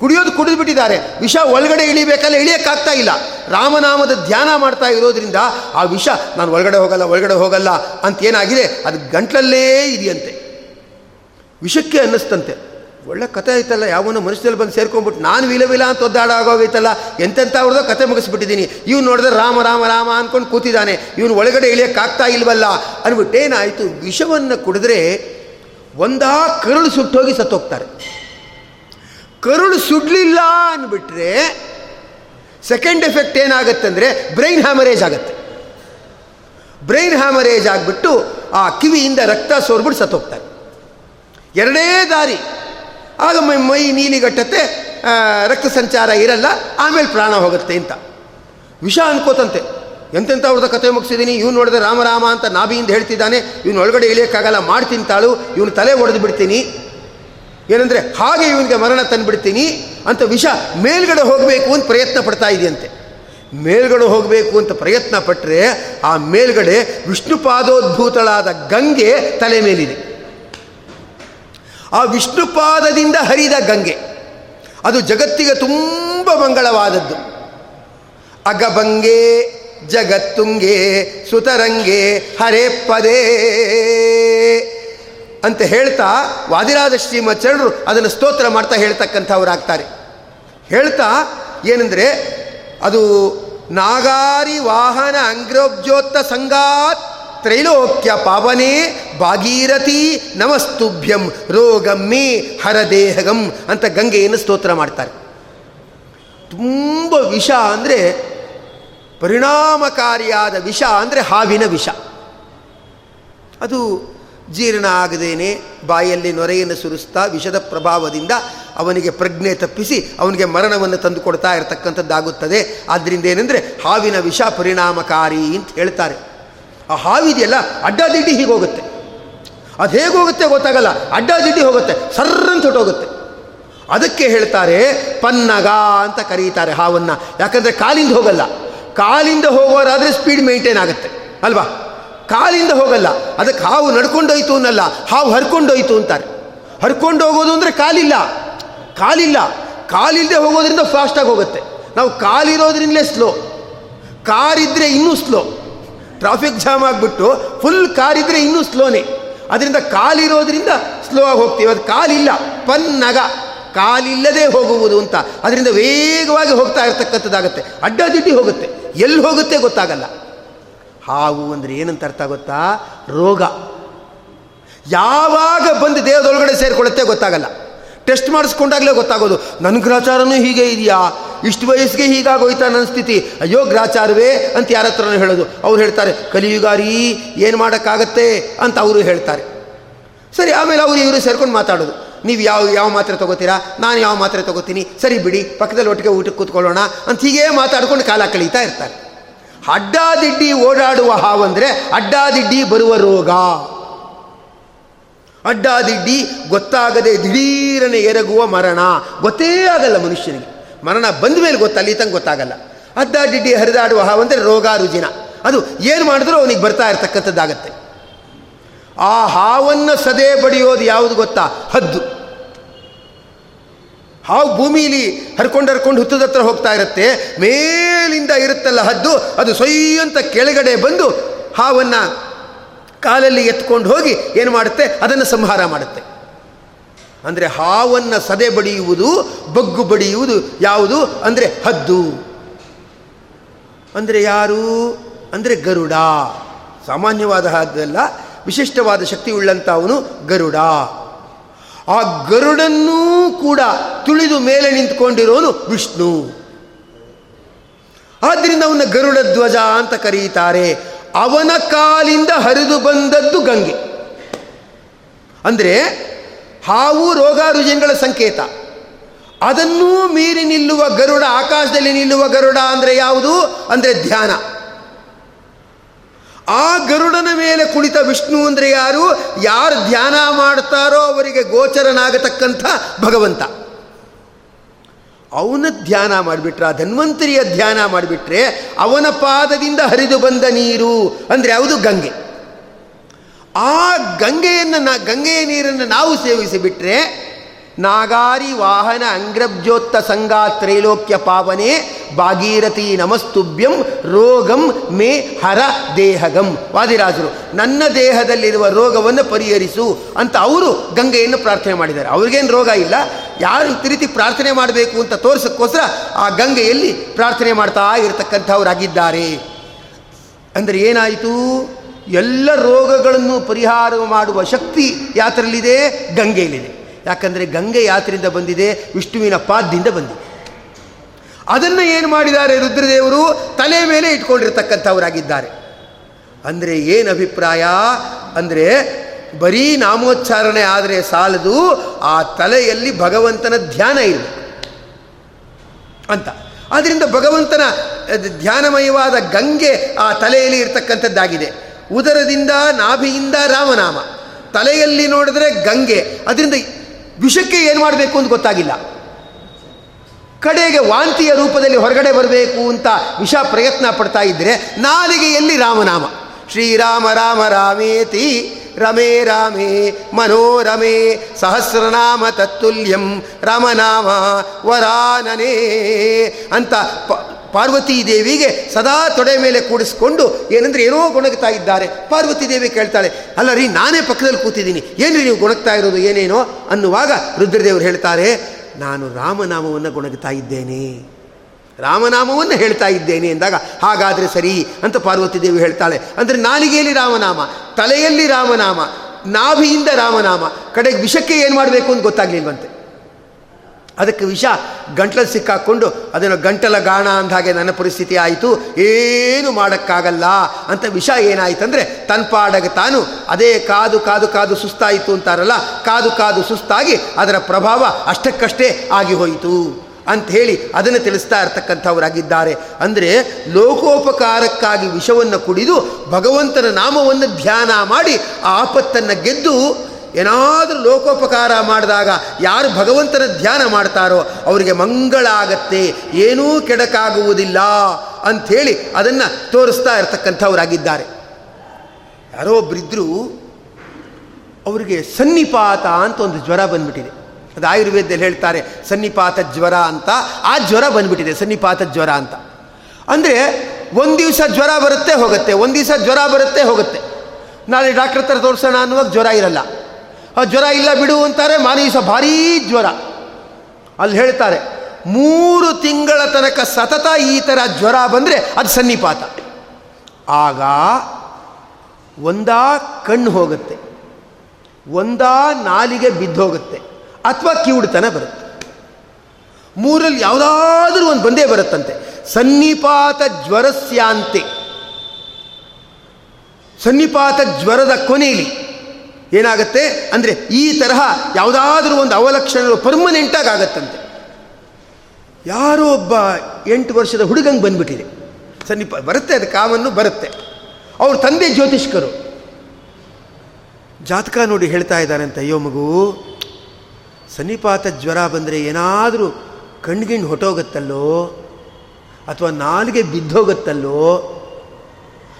A: ಕುಡಿಯೋದು ಕುಡಿದು ಬಿಟ್ಟಿದ್ದಾರೆ. ವಿಷ ಒಳಗಡೆ ಇಳಿಬೇಕಲ್ಲ, ಇಳಿಯೋಕ್ಕಾಗ್ತಾ ಇಲ್ಲ. ರಾಮನಾಮದ ಧ್ಯಾನ ಮಾಡ್ತಾ ಇರೋದ್ರಿಂದ ಆ ವಿಷ, ನಾನು ಒಳಗಡೆ ಹೋಗಲ್ಲ ಒಳಗಡೆ ಹೋಗಲ್ಲ ಅಂತ ಏನಾಗಿದೆ ಅದು ಗಂಟ್ಲಲ್ಲೇ ಇದೆಯಂತೆ ವಿಷಕ್ಕೆ ಅನ್ನಿಸ್ತಂತೆ. ಒಳ್ಳೆ ಕತೆ ಆಯ್ತಲ್ಲ, ಯಾವನೋ ಮನುಷ್ಯದಲ್ಲಿ ಬಂದು ಸೇರ್ಕೊಂಡ್ಬಿಟ್ಟು, ನಾನು ವಿಲವಿಲ್ಲ ವಿಲ ಅಂತ ಒದ್ದಾಡ ಆಗೋಗೈತಲ್ಲ ಎಂತೆಂಥ ಅವ್ರದ್ದು ಕತೆ ಮುಗಿಸ್ಬಿಟ್ಟಿದ್ದೀನಿ. ಇವ್ನು ನೋಡಿದ್ರೆ ರಾಮ ರಾಮ ರಾಮ ಅಂದ್ಕೊಂಡು ಕೂತಿದ್ದಾನೆ. ಇವನು ಒಳಗಡೆ ಇಳಿಯೋಕ್ಕಾಗ್ತಾ ಇಲ್ವಲ್ಲ? ಅಂದ್ಬಿಟ್ಟು ಏನಾಯಿತು? ವಿಷವನ್ನು ಕುಡಿದ್ರೆ ಒಂದಾ ಕರುಳು ಸುಟ್ಟೋಗಿ ಸತ್ತೋಗ್ತಾರೆ. ಕರುಳು ಸುಡ್ಲಿಲ್ಲ ಅಂದ್ಬಿಟ್ರೆ ಸೆಕೆಂಡ್ ಎಫೆಕ್ಟ್ ಏನಾಗುತ್ತೆ ಅಂದರೆ ಬ್ರೈನ್ ಹ್ಯಾಮರೇಜ್ ಆಗುತ್ತೆ. ಬ್ರೈನ್ ಹ್ಯಾಮರೇಜ್ ಆಗಿಬಿಟ್ಟು ಆ ಕಿವಿಯಿಂದ ರಕ್ತ ಸೋರ್ಬಿಟ್ಟು ಸತ್ತೋಗ್ತಾರೆ. ಎರಡೇ ದಾರಿ. ಆಗ ಮೈ ಮೈ ನೀಲಿಗಟ್ಟತ್ತೆ ರಕ್ತ ಸಂಚಾರ ಇರಲ್ಲ, ಆಮೇಲೆ ಪ್ರಾಣ ಹೋಗುತ್ತೆ ಅಂತ. ವಿಷ ಅನ್ಕೋತಂತೆ. ಎಂತೆಂಥ ಅವ್ರದ್ದು ಕತೆ ಮುಗಿಸಿದ್ದೀನಿ ಇವ್ನು ನೋಡಿದ್ರೆ ರಾಮರಾಮ ರಾಮ ಅಂತ ನಾಭಿಯಿಂದ ಹೇಳ್ತಿದ್ದಾನೆ, ಇವನು ಒಳಗಡೆ ಇಳಿಯೋಕ್ಕಾಗಲ್ಲ, ಮಾಡ್ತೀನಿ ತಾಳು, ಇವನು ತಲೆ ಒಡೆದು ಬಿಡ್ತೀನಿ ಏನಂದರೆ, ಹಾಗೆ ಇವನಿಗೆ ಮರಣ ತಂದುಬಿಡ್ತೀನಿ ಅಂತ ವಿಷ ಮೇಲ್ಗಡೆ ಹೋಗಬೇಕು ಅಂತ ಪ್ರಯತ್ನ ಪಡ್ತಾ ಇದೆಯಂತೆ. ಮೇಲ್ಗಡೆ ಹೋಗಬೇಕು ಅಂತ ಪ್ರಯತ್ನ ಪಟ್ಟರೆ ಆ ಮೇಲ್ಗಡೆ ವಿಷ್ಣುಪಾದೋದ್ಭೂತಳಾದ ಗಂಗೆ ತಲೆ ಮೇಲಿದೆ. ಆ ವಿಷ್ಣುಪಾದದಿಂದ ಹರಿದ ಗಂಗೆ, ಅದು ಜಗತ್ತಿಗೆ ತುಂಬ ಮಂಗಳವಾದದ್ದು. ಅಗಭಂಗೆ, ಜಗತ್ತುಂಗೆ, ಸುತರಂಗೆ, ಹರೇ ಪದೇ. ಅಂತ ಹೇಳ್ತಾ ವಾದಿರಾಜ ಶ್ರೀಮಚರಣರು ಅದನ್ನು ಸ್ತೋತ್ರ ಮಾಡ್ತಾ ಹೇಳ್ತಕ್ಕಂಥವರಾಗ್ತಾರೆ. ಹೇಳ್ತಾ ಏನಂದರೆ ಅದು ನಾಗಾರಿ ವಾಹನ ಅಂಗ್ರೋಬ್ಜೋತ್ತ ಸಂಗಾತ್ ತ್ರೈಲೋಕ್ಯ ಪಾವನೆ ಭಾಗೀರಥಿ ನಮಸ್ತುಭ್ಯಂ ರೋಗಮ್ಮಿ ಹರದೇಹಗಂ ಅಂತ ಗಂಗೆಯನ್ನು ಸ್ತೋತ್ರ ಮಾಡ್ತಾರೆ. ತುಂಬ ವಿಷ ಅಂದರೆ ಪರಿಣಾಮಕಾರಿಯಾದ ವಿಷ ಅಂದರೆ ಹಾವಿನ ವಿಷ. ಅದು ಜೀರ್ಣ ಆಗದೇನೆ ಬಾಯಲ್ಲಿ ನೊರೆಯನ್ನು ಸುರಿಸ್ತಾ ವಿಷದ ಪ್ರಭಾವದಿಂದ ಅವನಿಗೆ ಪ್ರಜ್ಞೆ ತಪ್ಪಿಸಿ ಅವನಿಗೆ ಮರಣವನ್ನು ತಂದು ಕೊಡ್ತಾ ಇರತಕ್ಕಂಥದ್ದಾಗುತ್ತದೆ. ಆದ್ದರಿಂದ ಏನಂದರೆ ಹಾವಿನ ವಿಷ ಪರಿಣಾಮಕಾರಿ ಅಂತ ಹೇಳ್ತಾರೆ. ಆ ಹಾವಿದೆಯಲ್ಲ ಅಡ್ಡಾದಿಡ್ಡಿ ಹೀಗೆ ಹೋಗುತ್ತೆ. ಅದು ಹೇಗೆ ಹೋಗುತ್ತೆ ಗೊತ್ತಾಗಲ್ಲ. ಅಡ್ಡಾದಿಡ್ಡಿ ಹೋಗುತ್ತೆ. ಸರ್ರಂತ ಹೊಟ್ಟೋಗುತ್ತೆ. ಅದಕ್ಕೆ ಹೇಳ್ತಾರೆ ಪನ್ನಗ ಅಂತ ಕರೀತಾರೆ ಹಾವನ್ನು. ಯಾಕಂದರೆ ಕಾಲಿಂದ ಹೋಗಲ್ಲ. ಕಾಲಿಂದ ಹೋಗೋರಾದರೆ ಸ್ಪೀಡ್ ಮೇಂಟೈನ್ ಆಗುತ್ತೆ. ಅಲ್ವಾ? ಕಾಲಿಂದ ಹೋಗಲ್ಲ. ಅದಕ್ಕೆ ಹಾವು ನಡ್ಕೊಂಡೋಯ್ತು ಅನ್ನಲ್ಲ, ಹಾವು ಹರ್ಕೊಂಡೋಯ್ತು ಅಂತಾರೆ. ಹರ್ಕೊಂಡು ಹೋಗೋದು ಅಂದರೆ ಕಾಲಿಲ್ಲ. ಕಾಲಿಲ್ಲ. ಕಾಲಿಲ್ಲದೆ ಹೋಗೋದ್ರಿಂದ ಫಾಸ್ಟಾಗಿ ಹೋಗುತ್ತೆ. ನಾವು ಕಾಲಿರೋದ್ರಿಂದಲೇ ಸ್ಲೋ ಕಾರಿದ್ದರೆ ಇನ್ನೂ ಸ್ಲೋ ಟ್ರಾಫಿಕ್ ಜಾಮ್ ಆಗಿಬಿಟ್ಟು ಫುಲ್ ಕಾರಿದ್ರೆ ಇನ್ನೂ ಸ್ಲೋನೇ ಅದರಿಂದ ಕಾಲಿರೋದ್ರಿಂದ ಸ್ಲೋ ಆಗಿ ಹೋಗ್ತೀವಿ. ಅದು ಕಾಲಿಲ್ಲ. ಪನ್ನಗ. ಕಾಲಿಲ್ಲದೆ ಹೋಗುವುದು ಅಂತ. ಅದರಿಂದ ವೇಗವಾಗಿ ಹೋಗ್ತಾ ಇರತಕ್ಕಂಥದ್ದಾಗುತ್ತೆ. ಅಡ್ಡಾದಿಡ್ಡಿ ಹೋಗುತ್ತೆ. ಎಲ್ಲಿ ಹೋಗುತ್ತೆ ಗೊತ್ತಾಗಲ್ಲ. ಹಾವು ಅಂದರೆ ಏನಂತ ಅರ್ಥ ಗೊತ್ತಾ? ರೋಗ. ಯಾವಾಗ ಬಂದು ದೇಹದೊಳಗಡೆ ಸೇರಿಕೊಳ್ಳುತ್ತೆ ಗೊತ್ತಾಗಲ್ಲ. ಟೆಸ್ಟ್ ಮಾಡಿಸ್ಕೊಂಡಾಗಲೇ ಗೊತ್ತಾಗೋದು. ನನ್ನ ಗ್ರಾಚಾರನೂ ಹೀಗೆ ಇದೆಯಾ? ಇಷ್ಟು ವಯಸ್ಸಿಗೆ ಹೀಗಾಗೋಯ್ತಾ ನನ್ನ ಸ್ಥಿತಿ? ಅಯ್ಯೋ, ಗ್ರಾಚಾರವೇ ಅಂತ ಯಾರ ಹತ್ರನೂ ಹೇಳೋದು. ಅವ್ರು ಹೇಳ್ತಾರೆ, ಕಲಿಯುಗಾರಿ, ಏನು ಮಾಡೋಕ್ಕಾಗತ್ತೆ? ಅಂತ ಅವರು ಹೇಳ್ತಾರೆ. ಸರಿ, ಆಮೇಲೆ ಅವರು ಇವರು ಸೇರ್ಕೊಂಡು ಮಾತಾಡೋದು. ನೀವು ಯಾವ ಯಾವ ಮಾತ್ರೆ ತೊಗೋತೀರಾ? ನಾನು ಯಾವ ಮಾತ್ರೆ ತೊಗೋತೀನಿ? ಸರಿ ಬಿಡಿ ಪಕ್ಕದಲ್ಲಿ ಒಟ್ಟಿಗೆ ಊಟಕ್ಕೆ ಕೂತ್ಕೊಳ್ಳೋಣ ಅಂತ ಹೀಗೇ ಮಾತಾಡ್ಕೊಂಡು ಕಾಲ ಕಳೀತಾ ಇರ್ತಾರೆ. ಅಡ್ಡಾದಿಡ್ಡಿ ಓಡಾಡುವ ಹಾವಂದರೆ ಅಡ್ಡಾದಿಡ್ಡಿ ಬರುವ ರೋಗ. ಅಡ್ಡಾದಿಡ್ಡಿ ಗೊತ್ತಾಗದೆ ದಿಢೀರನೆ ಎರಗುವ ಮರಣ. ಗೊತ್ತೇ ಆಗಲ್ಲ ಮನುಷ್ಯನಿಗೆ. ಮರಣ ಬಂದ ಮೇಲೆ ಗೊತ್ತಲ್ಲಿ ತಂಗೆ ಗೊತ್ತಾಗಲ್ಲ. ಅಡ್ಡಾದಿಡ್ಡಿ ಹರಿದಾಡುವ ಹಾವಂದರೆ ರೋಗ ರುಜಿನ. ಅದು ಏನು ಮಾಡಿದ್ರೂ ಅವನಿಗೆ ಬರ್ತಾ ಇರತಕ್ಕಂಥದ್ದಾಗತ್ತೆ. ಆ ಹಾವನ್ನು ಸದೆ ಬಡಿಯೋದು ಯಾವುದು ಗೊತ್ತಾ? ಹದ್ದು. ಹಾವು ಭೂಮಿಲಿ ಹರ್ಕೊಂಡು ಹರ್ಕೊಂಡು ಹುತ್ತದ ಹತ್ರ ಹೋಗ್ತಾ ಇರುತ್ತೆ. ಮೇಲಿಂದ ಇರುತ್ತಲ್ಲ ಹದ್ದು, ಅದು ಸೊಯ್ಯಂತ ಕೆಳಗಡೆ ಬಂದು ಹಾವನ್ನು ಕಾಲಲ್ಲಿ ಎತ್ಕೊಂಡು ಹೋಗಿ ಏನು ಮಾಡುತ್ತೆ? ಅದನ್ನು ಸಂಹಾರ ಮಾಡುತ್ತೆ. ಅಂದರೆ ಹಾವನ್ನು ಸದೆ ಬಡಿಯುವುದು, ಬಗ್ಗು ಬಡಿಯುವುದು ಯಾವುದು? ಅಂದರೆ ಹದ್ದು. ಅಂದರೆ ಯಾರು? ಅಂದರೆ ಗರುಡ. ಸಾಮಾನ್ಯವಾದ ಹದ್ದಲ್ಲ ವಿಶಿಷ್ಟವಾದ ಶಕ್ತಿ ಉಳ್ಳಂಥವನು ಗರುಡ. ಆ ಗರುಡನ್ನೂ ಕೂಡ ತುಳಿದು ಮೇಲೆ ನಿಂತ್ಕೊಂಡಿರೋನು ವಿಷ್ಣು. ಆದ್ದರಿಂದ ಅವನ ಗರುಡ ಧ್ವಜ ಅಂತ ಕರೀತಾರೆ. ಅವನ ಕಾಲಿಂದ ಹರಿದು ಬಂದದ್ದು ಗಂಗೆ. ಅಂದರೆ ಹಾವು ರೋಗ ರುಜಿನಗಳ ಸಂಕೇತ. ಅದನ್ನೂ ಮೀರಿ ನಿಲ್ಲುವ ಗರುಡ, ಆಕಾಶದಲ್ಲಿ ನಿಲ್ಲುವ ಗರುಡ ಅಂದರೆ ಯಾವುದು? ಅಂದರೆ ಧ್ಯಾನ. ಆ ಗರುಡನ ಮೇಲೆ ಕುಳಿತ ವಿಷ್ಣು ಅಂದರೆ ಯಾರು? ಯಾರು ಧ್ಯಾನ ಮಾಡ್ತಾರೋ ಅವರಿಗೆ ಗೋಚರನಾಗತಕ್ಕಂಥ ಭಗವಂತ. ಅವನ ಧ್ಯಾನ ಮಾಡಿಬಿಟ್ರೆ, ಆ ಧನ್ವಂತರಿಯ ಧ್ಯಾನ ಮಾಡಿಬಿಟ್ರೆ ಅವನ ಪಾದದಿಂದ ಹರಿದು ಬಂದ ನೀರು ಅಂದರೆ ಯಾವುದು? ಗಂಗೆ. ಆ ಗಂಗೆಯನ್ನು ನಾ, ಗಂಗೆಯ ನೀರನ್ನು ನಾವು ಸೇವಿಸಿಬಿಟ್ರೆ ನಾಗಾರಿ ವಾಹನ ಅಂಗ್ರಬ್ಜೋತ್ತ ಸಂಗಾ ತ್ರೈಲೋಕ್ಯ ಪಾವನೆ ಭಾಗೀರಥಿ ನಮಸ್ತುಭ್ಯಂ ರೋಗಂ ಮೇ ಹರ ದೇಹಗಂ. ವಾದಿರಾಜರು, ನನ್ನ ದೇಹದಲ್ಲಿರುವ ರೋಗವನ್ನು ಪರಿಹರಿಸು ಅಂತ ಅವರು ಗಂಗೆಯನ್ನು ಪ್ರಾರ್ಥನೆ ಮಾಡಿದ್ದಾರೆ. ಅವ್ರಿಗೇನು ರೋಗ ಇಲ್ಲ, ಯಾರು ರೀತಿ ಪ್ರಾರ್ಥನೆ ಮಾಡಬೇಕು ಅಂತ ತೋರಿಸೋಕ್ಕೋಸ್ಕರ ಆ ಗಂಗೆಯಲ್ಲಿ ಪ್ರಾರ್ಥನೆ ಮಾಡ್ತಾ ಇರತಕ್ಕಂಥವರಾಗಿದ್ದಾರೆ. ಅಂದರೆ ಏನಾಯಿತು? ಎಲ್ಲ ರೋಗಗಳನ್ನು ಪರಿಹಾರ ಮಾಡುವ ಶಕ್ತಿ ಯಾತ್ರಲ್ಲಿದೆ ಗಂಗೆಯಲ್ಲಿದೆ. ಯಾಕಂದರೆ ಗಂಗೆ ಯಾತ್ರೆಯಿಂದ ಬಂದಿದೆ, ವಿಷ್ಣುವಿನ ಪಾದದಿಂದ ಬಂದಿದೆ. ಅದನ್ನು ಏನು ಮಾಡಿದ್ದಾರೆ ರುದ್ರದೇವರು? ತಲೆ ಮೇಲೆ ಇಟ್ಕೊಂಡಿರ್ತಕ್ಕಂಥವರಾಗಿದ್ದಾರೆ. ಅಂದರೆ ಏನು ಅಭಿಪ್ರಾಯ? ಅಂದರೆ ಬರೀ ನಾಮೋಚ್ಚಾರಣೆ ಆದರೆ ಸಾಲದು, ಆ ತಲೆಯಲ್ಲಿ ಭಗವಂತನ ಧ್ಯಾನ ಇರಬೇಕು ಅಂತ. ಆದ್ದರಿಂದ ಭಗವಂತನ ಧ್ಯಾನಮಯವಾದ ಗಂಗೆ ಆ ತಲೆಯಲ್ಲಿ ಇರತಕ್ಕಂಥದ್ದಾಗಿದೆ. ಉದರದಿಂದ ನಾಭಿಯಿಂದ ರಾಮನಾಮ. ತಲೆಯಲ್ಲಿ ನೋಡಿದ್ರೆ ಗಂಗೆ. ಅದರಿಂದ ವಿಷಕ್ಕೆ ಏನು ಮಾಡಬೇಕು ಅಂತ ಗೊತ್ತಾಗಿಲ್ಲ. ಕಡೆಗೆ ವಾಂತಿಯ ರೂಪದಲ್ಲಿ ಹೊರಗಡೆ ಬರಬೇಕು ಅಂತ ವಿಷ ಪ್ರಯತ್ನ ಪಡ್ತಾ ಇದ್ದರೆ ನಾಲಿಗೆಯಲ್ಲಿ ರಾಮನಾಮ? ಶ್ರೀರಾಮ ರಾಮ ರಾಮೇತಿ, ರಮೇ ರಾಮೇ, ಮನೋರಮೇ, ಸಹಸ್ರನಾಮ ತತ್ತುಲ್ಯಂ, ರಾಮನಾಮ ವರಾನನೇ ಅಂತ ಪಾರ್ವತೀ ದೇವಿಗೆ ಸದಾ ತೊಡೆ ಮೇಲೆ ಕೂಡಿಸ್ಕೊಂಡು ಏನಂದ್ರೆ ಏನೋ ಗೊಣಗ್ತಾ ಇದ್ದಾರೆ. ಪಾರ್ವತಿ ದೇವಿ ಕೇಳ್ತಾಳೆ ಅಲ್ಲ ರೀ ನಾನೇ ಪಕ್ಕದಲ್ಲಿ ಕೂತಿದ್ದೀನಿ. ಏನ್ರಿ ನೀವು ಗೊಣಗ್ತಾ ಇರೋದು, ಏನೇನೋ? ಅನ್ನುವಾಗ ರುದ್ರದೇವರು ಹೇಳ್ತಾರೆ ನಾನು ರಾಮನಾಮವನ್ನು ಗೊಣಗ್ತಾ ಇದ್ದೇನೆ. ರಾಮನಾಮವನ್ನು ಹೇಳ್ತಾ ಇದ್ದೇನೆ ಎಂದಾಗ, ಹಾಗಾದರೆ ಸರಿ ಅಂತ ಪಾರ್ವತಿ ದೇವಿ ಹೇಳ್ತಾಳೆ. ಅಂದರೆ ನಾಲಿಗೆಯಲ್ಲಿ ರಾಮನಾಮ, ತಲೆಯಲ್ಲಿ ರಾಮನಾಮ, ನಾಭಿಯಿಂದ ರಾಮನಾಮ, ಕಡೆಗೆ ವಿಷಕ್ಕೆ ಏನು ಮಾಡಬೇಕು ಅಂತ ಗೊತ್ತಾಗ್ಲಿಲ್ವಂತೆ. ಅದಕ್ಕೆ ವಿಷ ಗಂಟಲಲ್ಲಿ ಸಿಕ್ಕಾಕ್ಕೊಂಡು ಅದನ್ನು ಗಂಟಲ ಗಾಣ ಅಂದ ಹಾಗೆ ನನ್ನ ಪರಿಸ್ಥಿತಿ ಆಯಿತು. ಏನು ಮಾಡೋಕ್ಕಾಗಲ್ಲ. ಅಂತ ವಿಷ ಏನಾಯ್ತಂದರೆ ತನ್ಪಾಡಗೆ ತಾನು ಅದೇ ಕಾದು ಕಾದು ಕಾದು ಸುಸ್ತಾಯಿತು ಅಂತಾರಲ್ಲ, ಕಾದು ಕಾದು ಸುಸ್ತಾಗಿ ಅದರ ಪ್ರಭಾವ ಅಷ್ಟಕ್ಕಷ್ಟೇ ಆಗಿ ಹೋಯಿತು ಹೇಳಿ ಅದನ್ನು ತಿಳಿಸ್ತಾ ಇರ್ತಕ್ಕಂಥವರಾಗಿದ್ದಾರೆ. ಅಂದರೆ ಲೋಕೋಪಕಾರಕ್ಕಾಗಿ ವಿಷವನ್ನು ಕುಡಿದು ಭಗವಂತನ ನಾಮವನ್ನು ಧ್ಯಾನ ಮಾಡಿ ಆ ಆಪತ್ತನ್ನು ಗೆದ್ದು ಏನಾದರೂ ಲೋಕೋಪಕಾರ ಮಾಡಿದಾಗ ಯಾರು ಭಗವಂತನ ಧ್ಯಾನ ಮಾಡ್ತಾರೋ ಅವರಿಗೆ ಮಂಗಳ ಆಗತ್ತೆ, ಏನೂ ಕೆಡಕಾಗುವುದಿಲ್ಲ ಅಂಥೇಳಿ ಅದನ್ನು ತೋರಿಸ್ತಾ ಇರತಕ್ಕಂಥವರಾಗಿದ್ದಾರೆ. ಯಾರೋ ಒಬ್ಬರಿದ್ದರು ಅವರಿಗೆ ಸನ್ನಿಪಾತ ಅಂತ ಒಂದು ಜ್ವರ ಬಂದ್ಬಿಟ್ಟಿದೆ. ಅದು ಆಯುರ್ವೇದದಲ್ಲಿ ಹೇಳ್ತಾರೆ, ಸನ್ನಿಪಾತ ಜ್ವರ ಅಂತ. ಆ ಜ್ವರ ಬಂದ್ಬಿಟ್ಟಿದೆ, ಸನ್ನಿಪಾತ ಜ್ವರ ಅಂತ. ಅಂದರೆ ಒಂದು ದಿವಸ ಜ್ವರ ಬರುತ್ತೆ ಹೋಗುತ್ತೆ, ಒಂದು ದಿವಸ ಜ್ವರ ಬರುತ್ತೆ ಹೋಗುತ್ತೆ. ನಾಳೆ ಡಾಕ್ಟರ್ ಹತ್ರ ತೋರಿಸೋಣ ಅನ್ನುವಾಗ ಜ್ವರ ಇರಲ್ಲ. ಆ ಜ್ವರ ಇಲ್ಲ ಬಿಡು ಅಂತಾರೆ ಮಾನವೀಸ ಭಾರೀ ಜ್ವರ. ಅಲ್ಲಿ ಹೇಳ್ತಾರೆ, ಮೂರು ತಿಂಗಳ ತನಕ ಸತತ ಈ ಥರ ಜ್ವರ ಬಂದರೆ ಅದು ಸನ್ನಿಪಾತ. ಆಗ ಒಂದಾ ಕಣ್ಣು ಹೋಗುತ್ತೆ, ಒಂದಾ ನಾಲಿಗೆ ಬಿದ್ದೋಗುತ್ತೆ ಅಥವಾ ಕಿವುಡ್ತನ ಬರುತ್ತೆ. ಮೂರಲ್ಲಿ ಯಾವುದಾದ್ರೂ ಒಂದು ಬಂದೇ ಬರುತ್ತಂತೆ. ಸನ್ನಿಪಾತ ಜ್ವರಸ್ಯಾಂತೆ. ಸನ್ನಿಪಾತ ಜ್ವರದ ಕೊನೆಯಲ್ಲಿ ಏನಾಗುತ್ತೆ ಅಂದರೆ ಈ ತರಹ ಯಾವುದಾದ್ರೂ ಒಂದು ಅವಲಕ್ಷಣಗಳು ಪರ್ಮನೆಂಟಾಗಿ ಆಗತ್ತಂತೆ. ಯಾರೋ ಒಬ್ಬ ಎಂಟು ವರ್ಷದ ಹುಡುಗಂಗೆ ಬಂದ್ಬಿಟ್ಟಿದೆ. ಸನ್ನಿಪ ಬರುತ್ತೆ, ಅದು ಕಾಮನ್ನು ಬರುತ್ತೆ. ಅವ್ರ ತಂದೆ ಜ್ಯೋತಿಷ್ಕರು. ಜಾತಕ ನೋಡಿ ಹೇಳ್ತಾ ಇದ್ದಾರಂತೆ, ಅಯ್ಯೋ ಮಗು, ಸನ್ನಿಪಾತ ಜ್ವರ ಬಂದರೆ ಏನಾದರೂ ಕಣ್ಗಿಣ್ಣು ಹೊಟ್ಟೋಗುತ್ತಲ್ಲೋ ಅಥವಾ ನಾಲಿಗೆ ಬಿದ್ದೋಗತ್ತಲ್ಲೋ?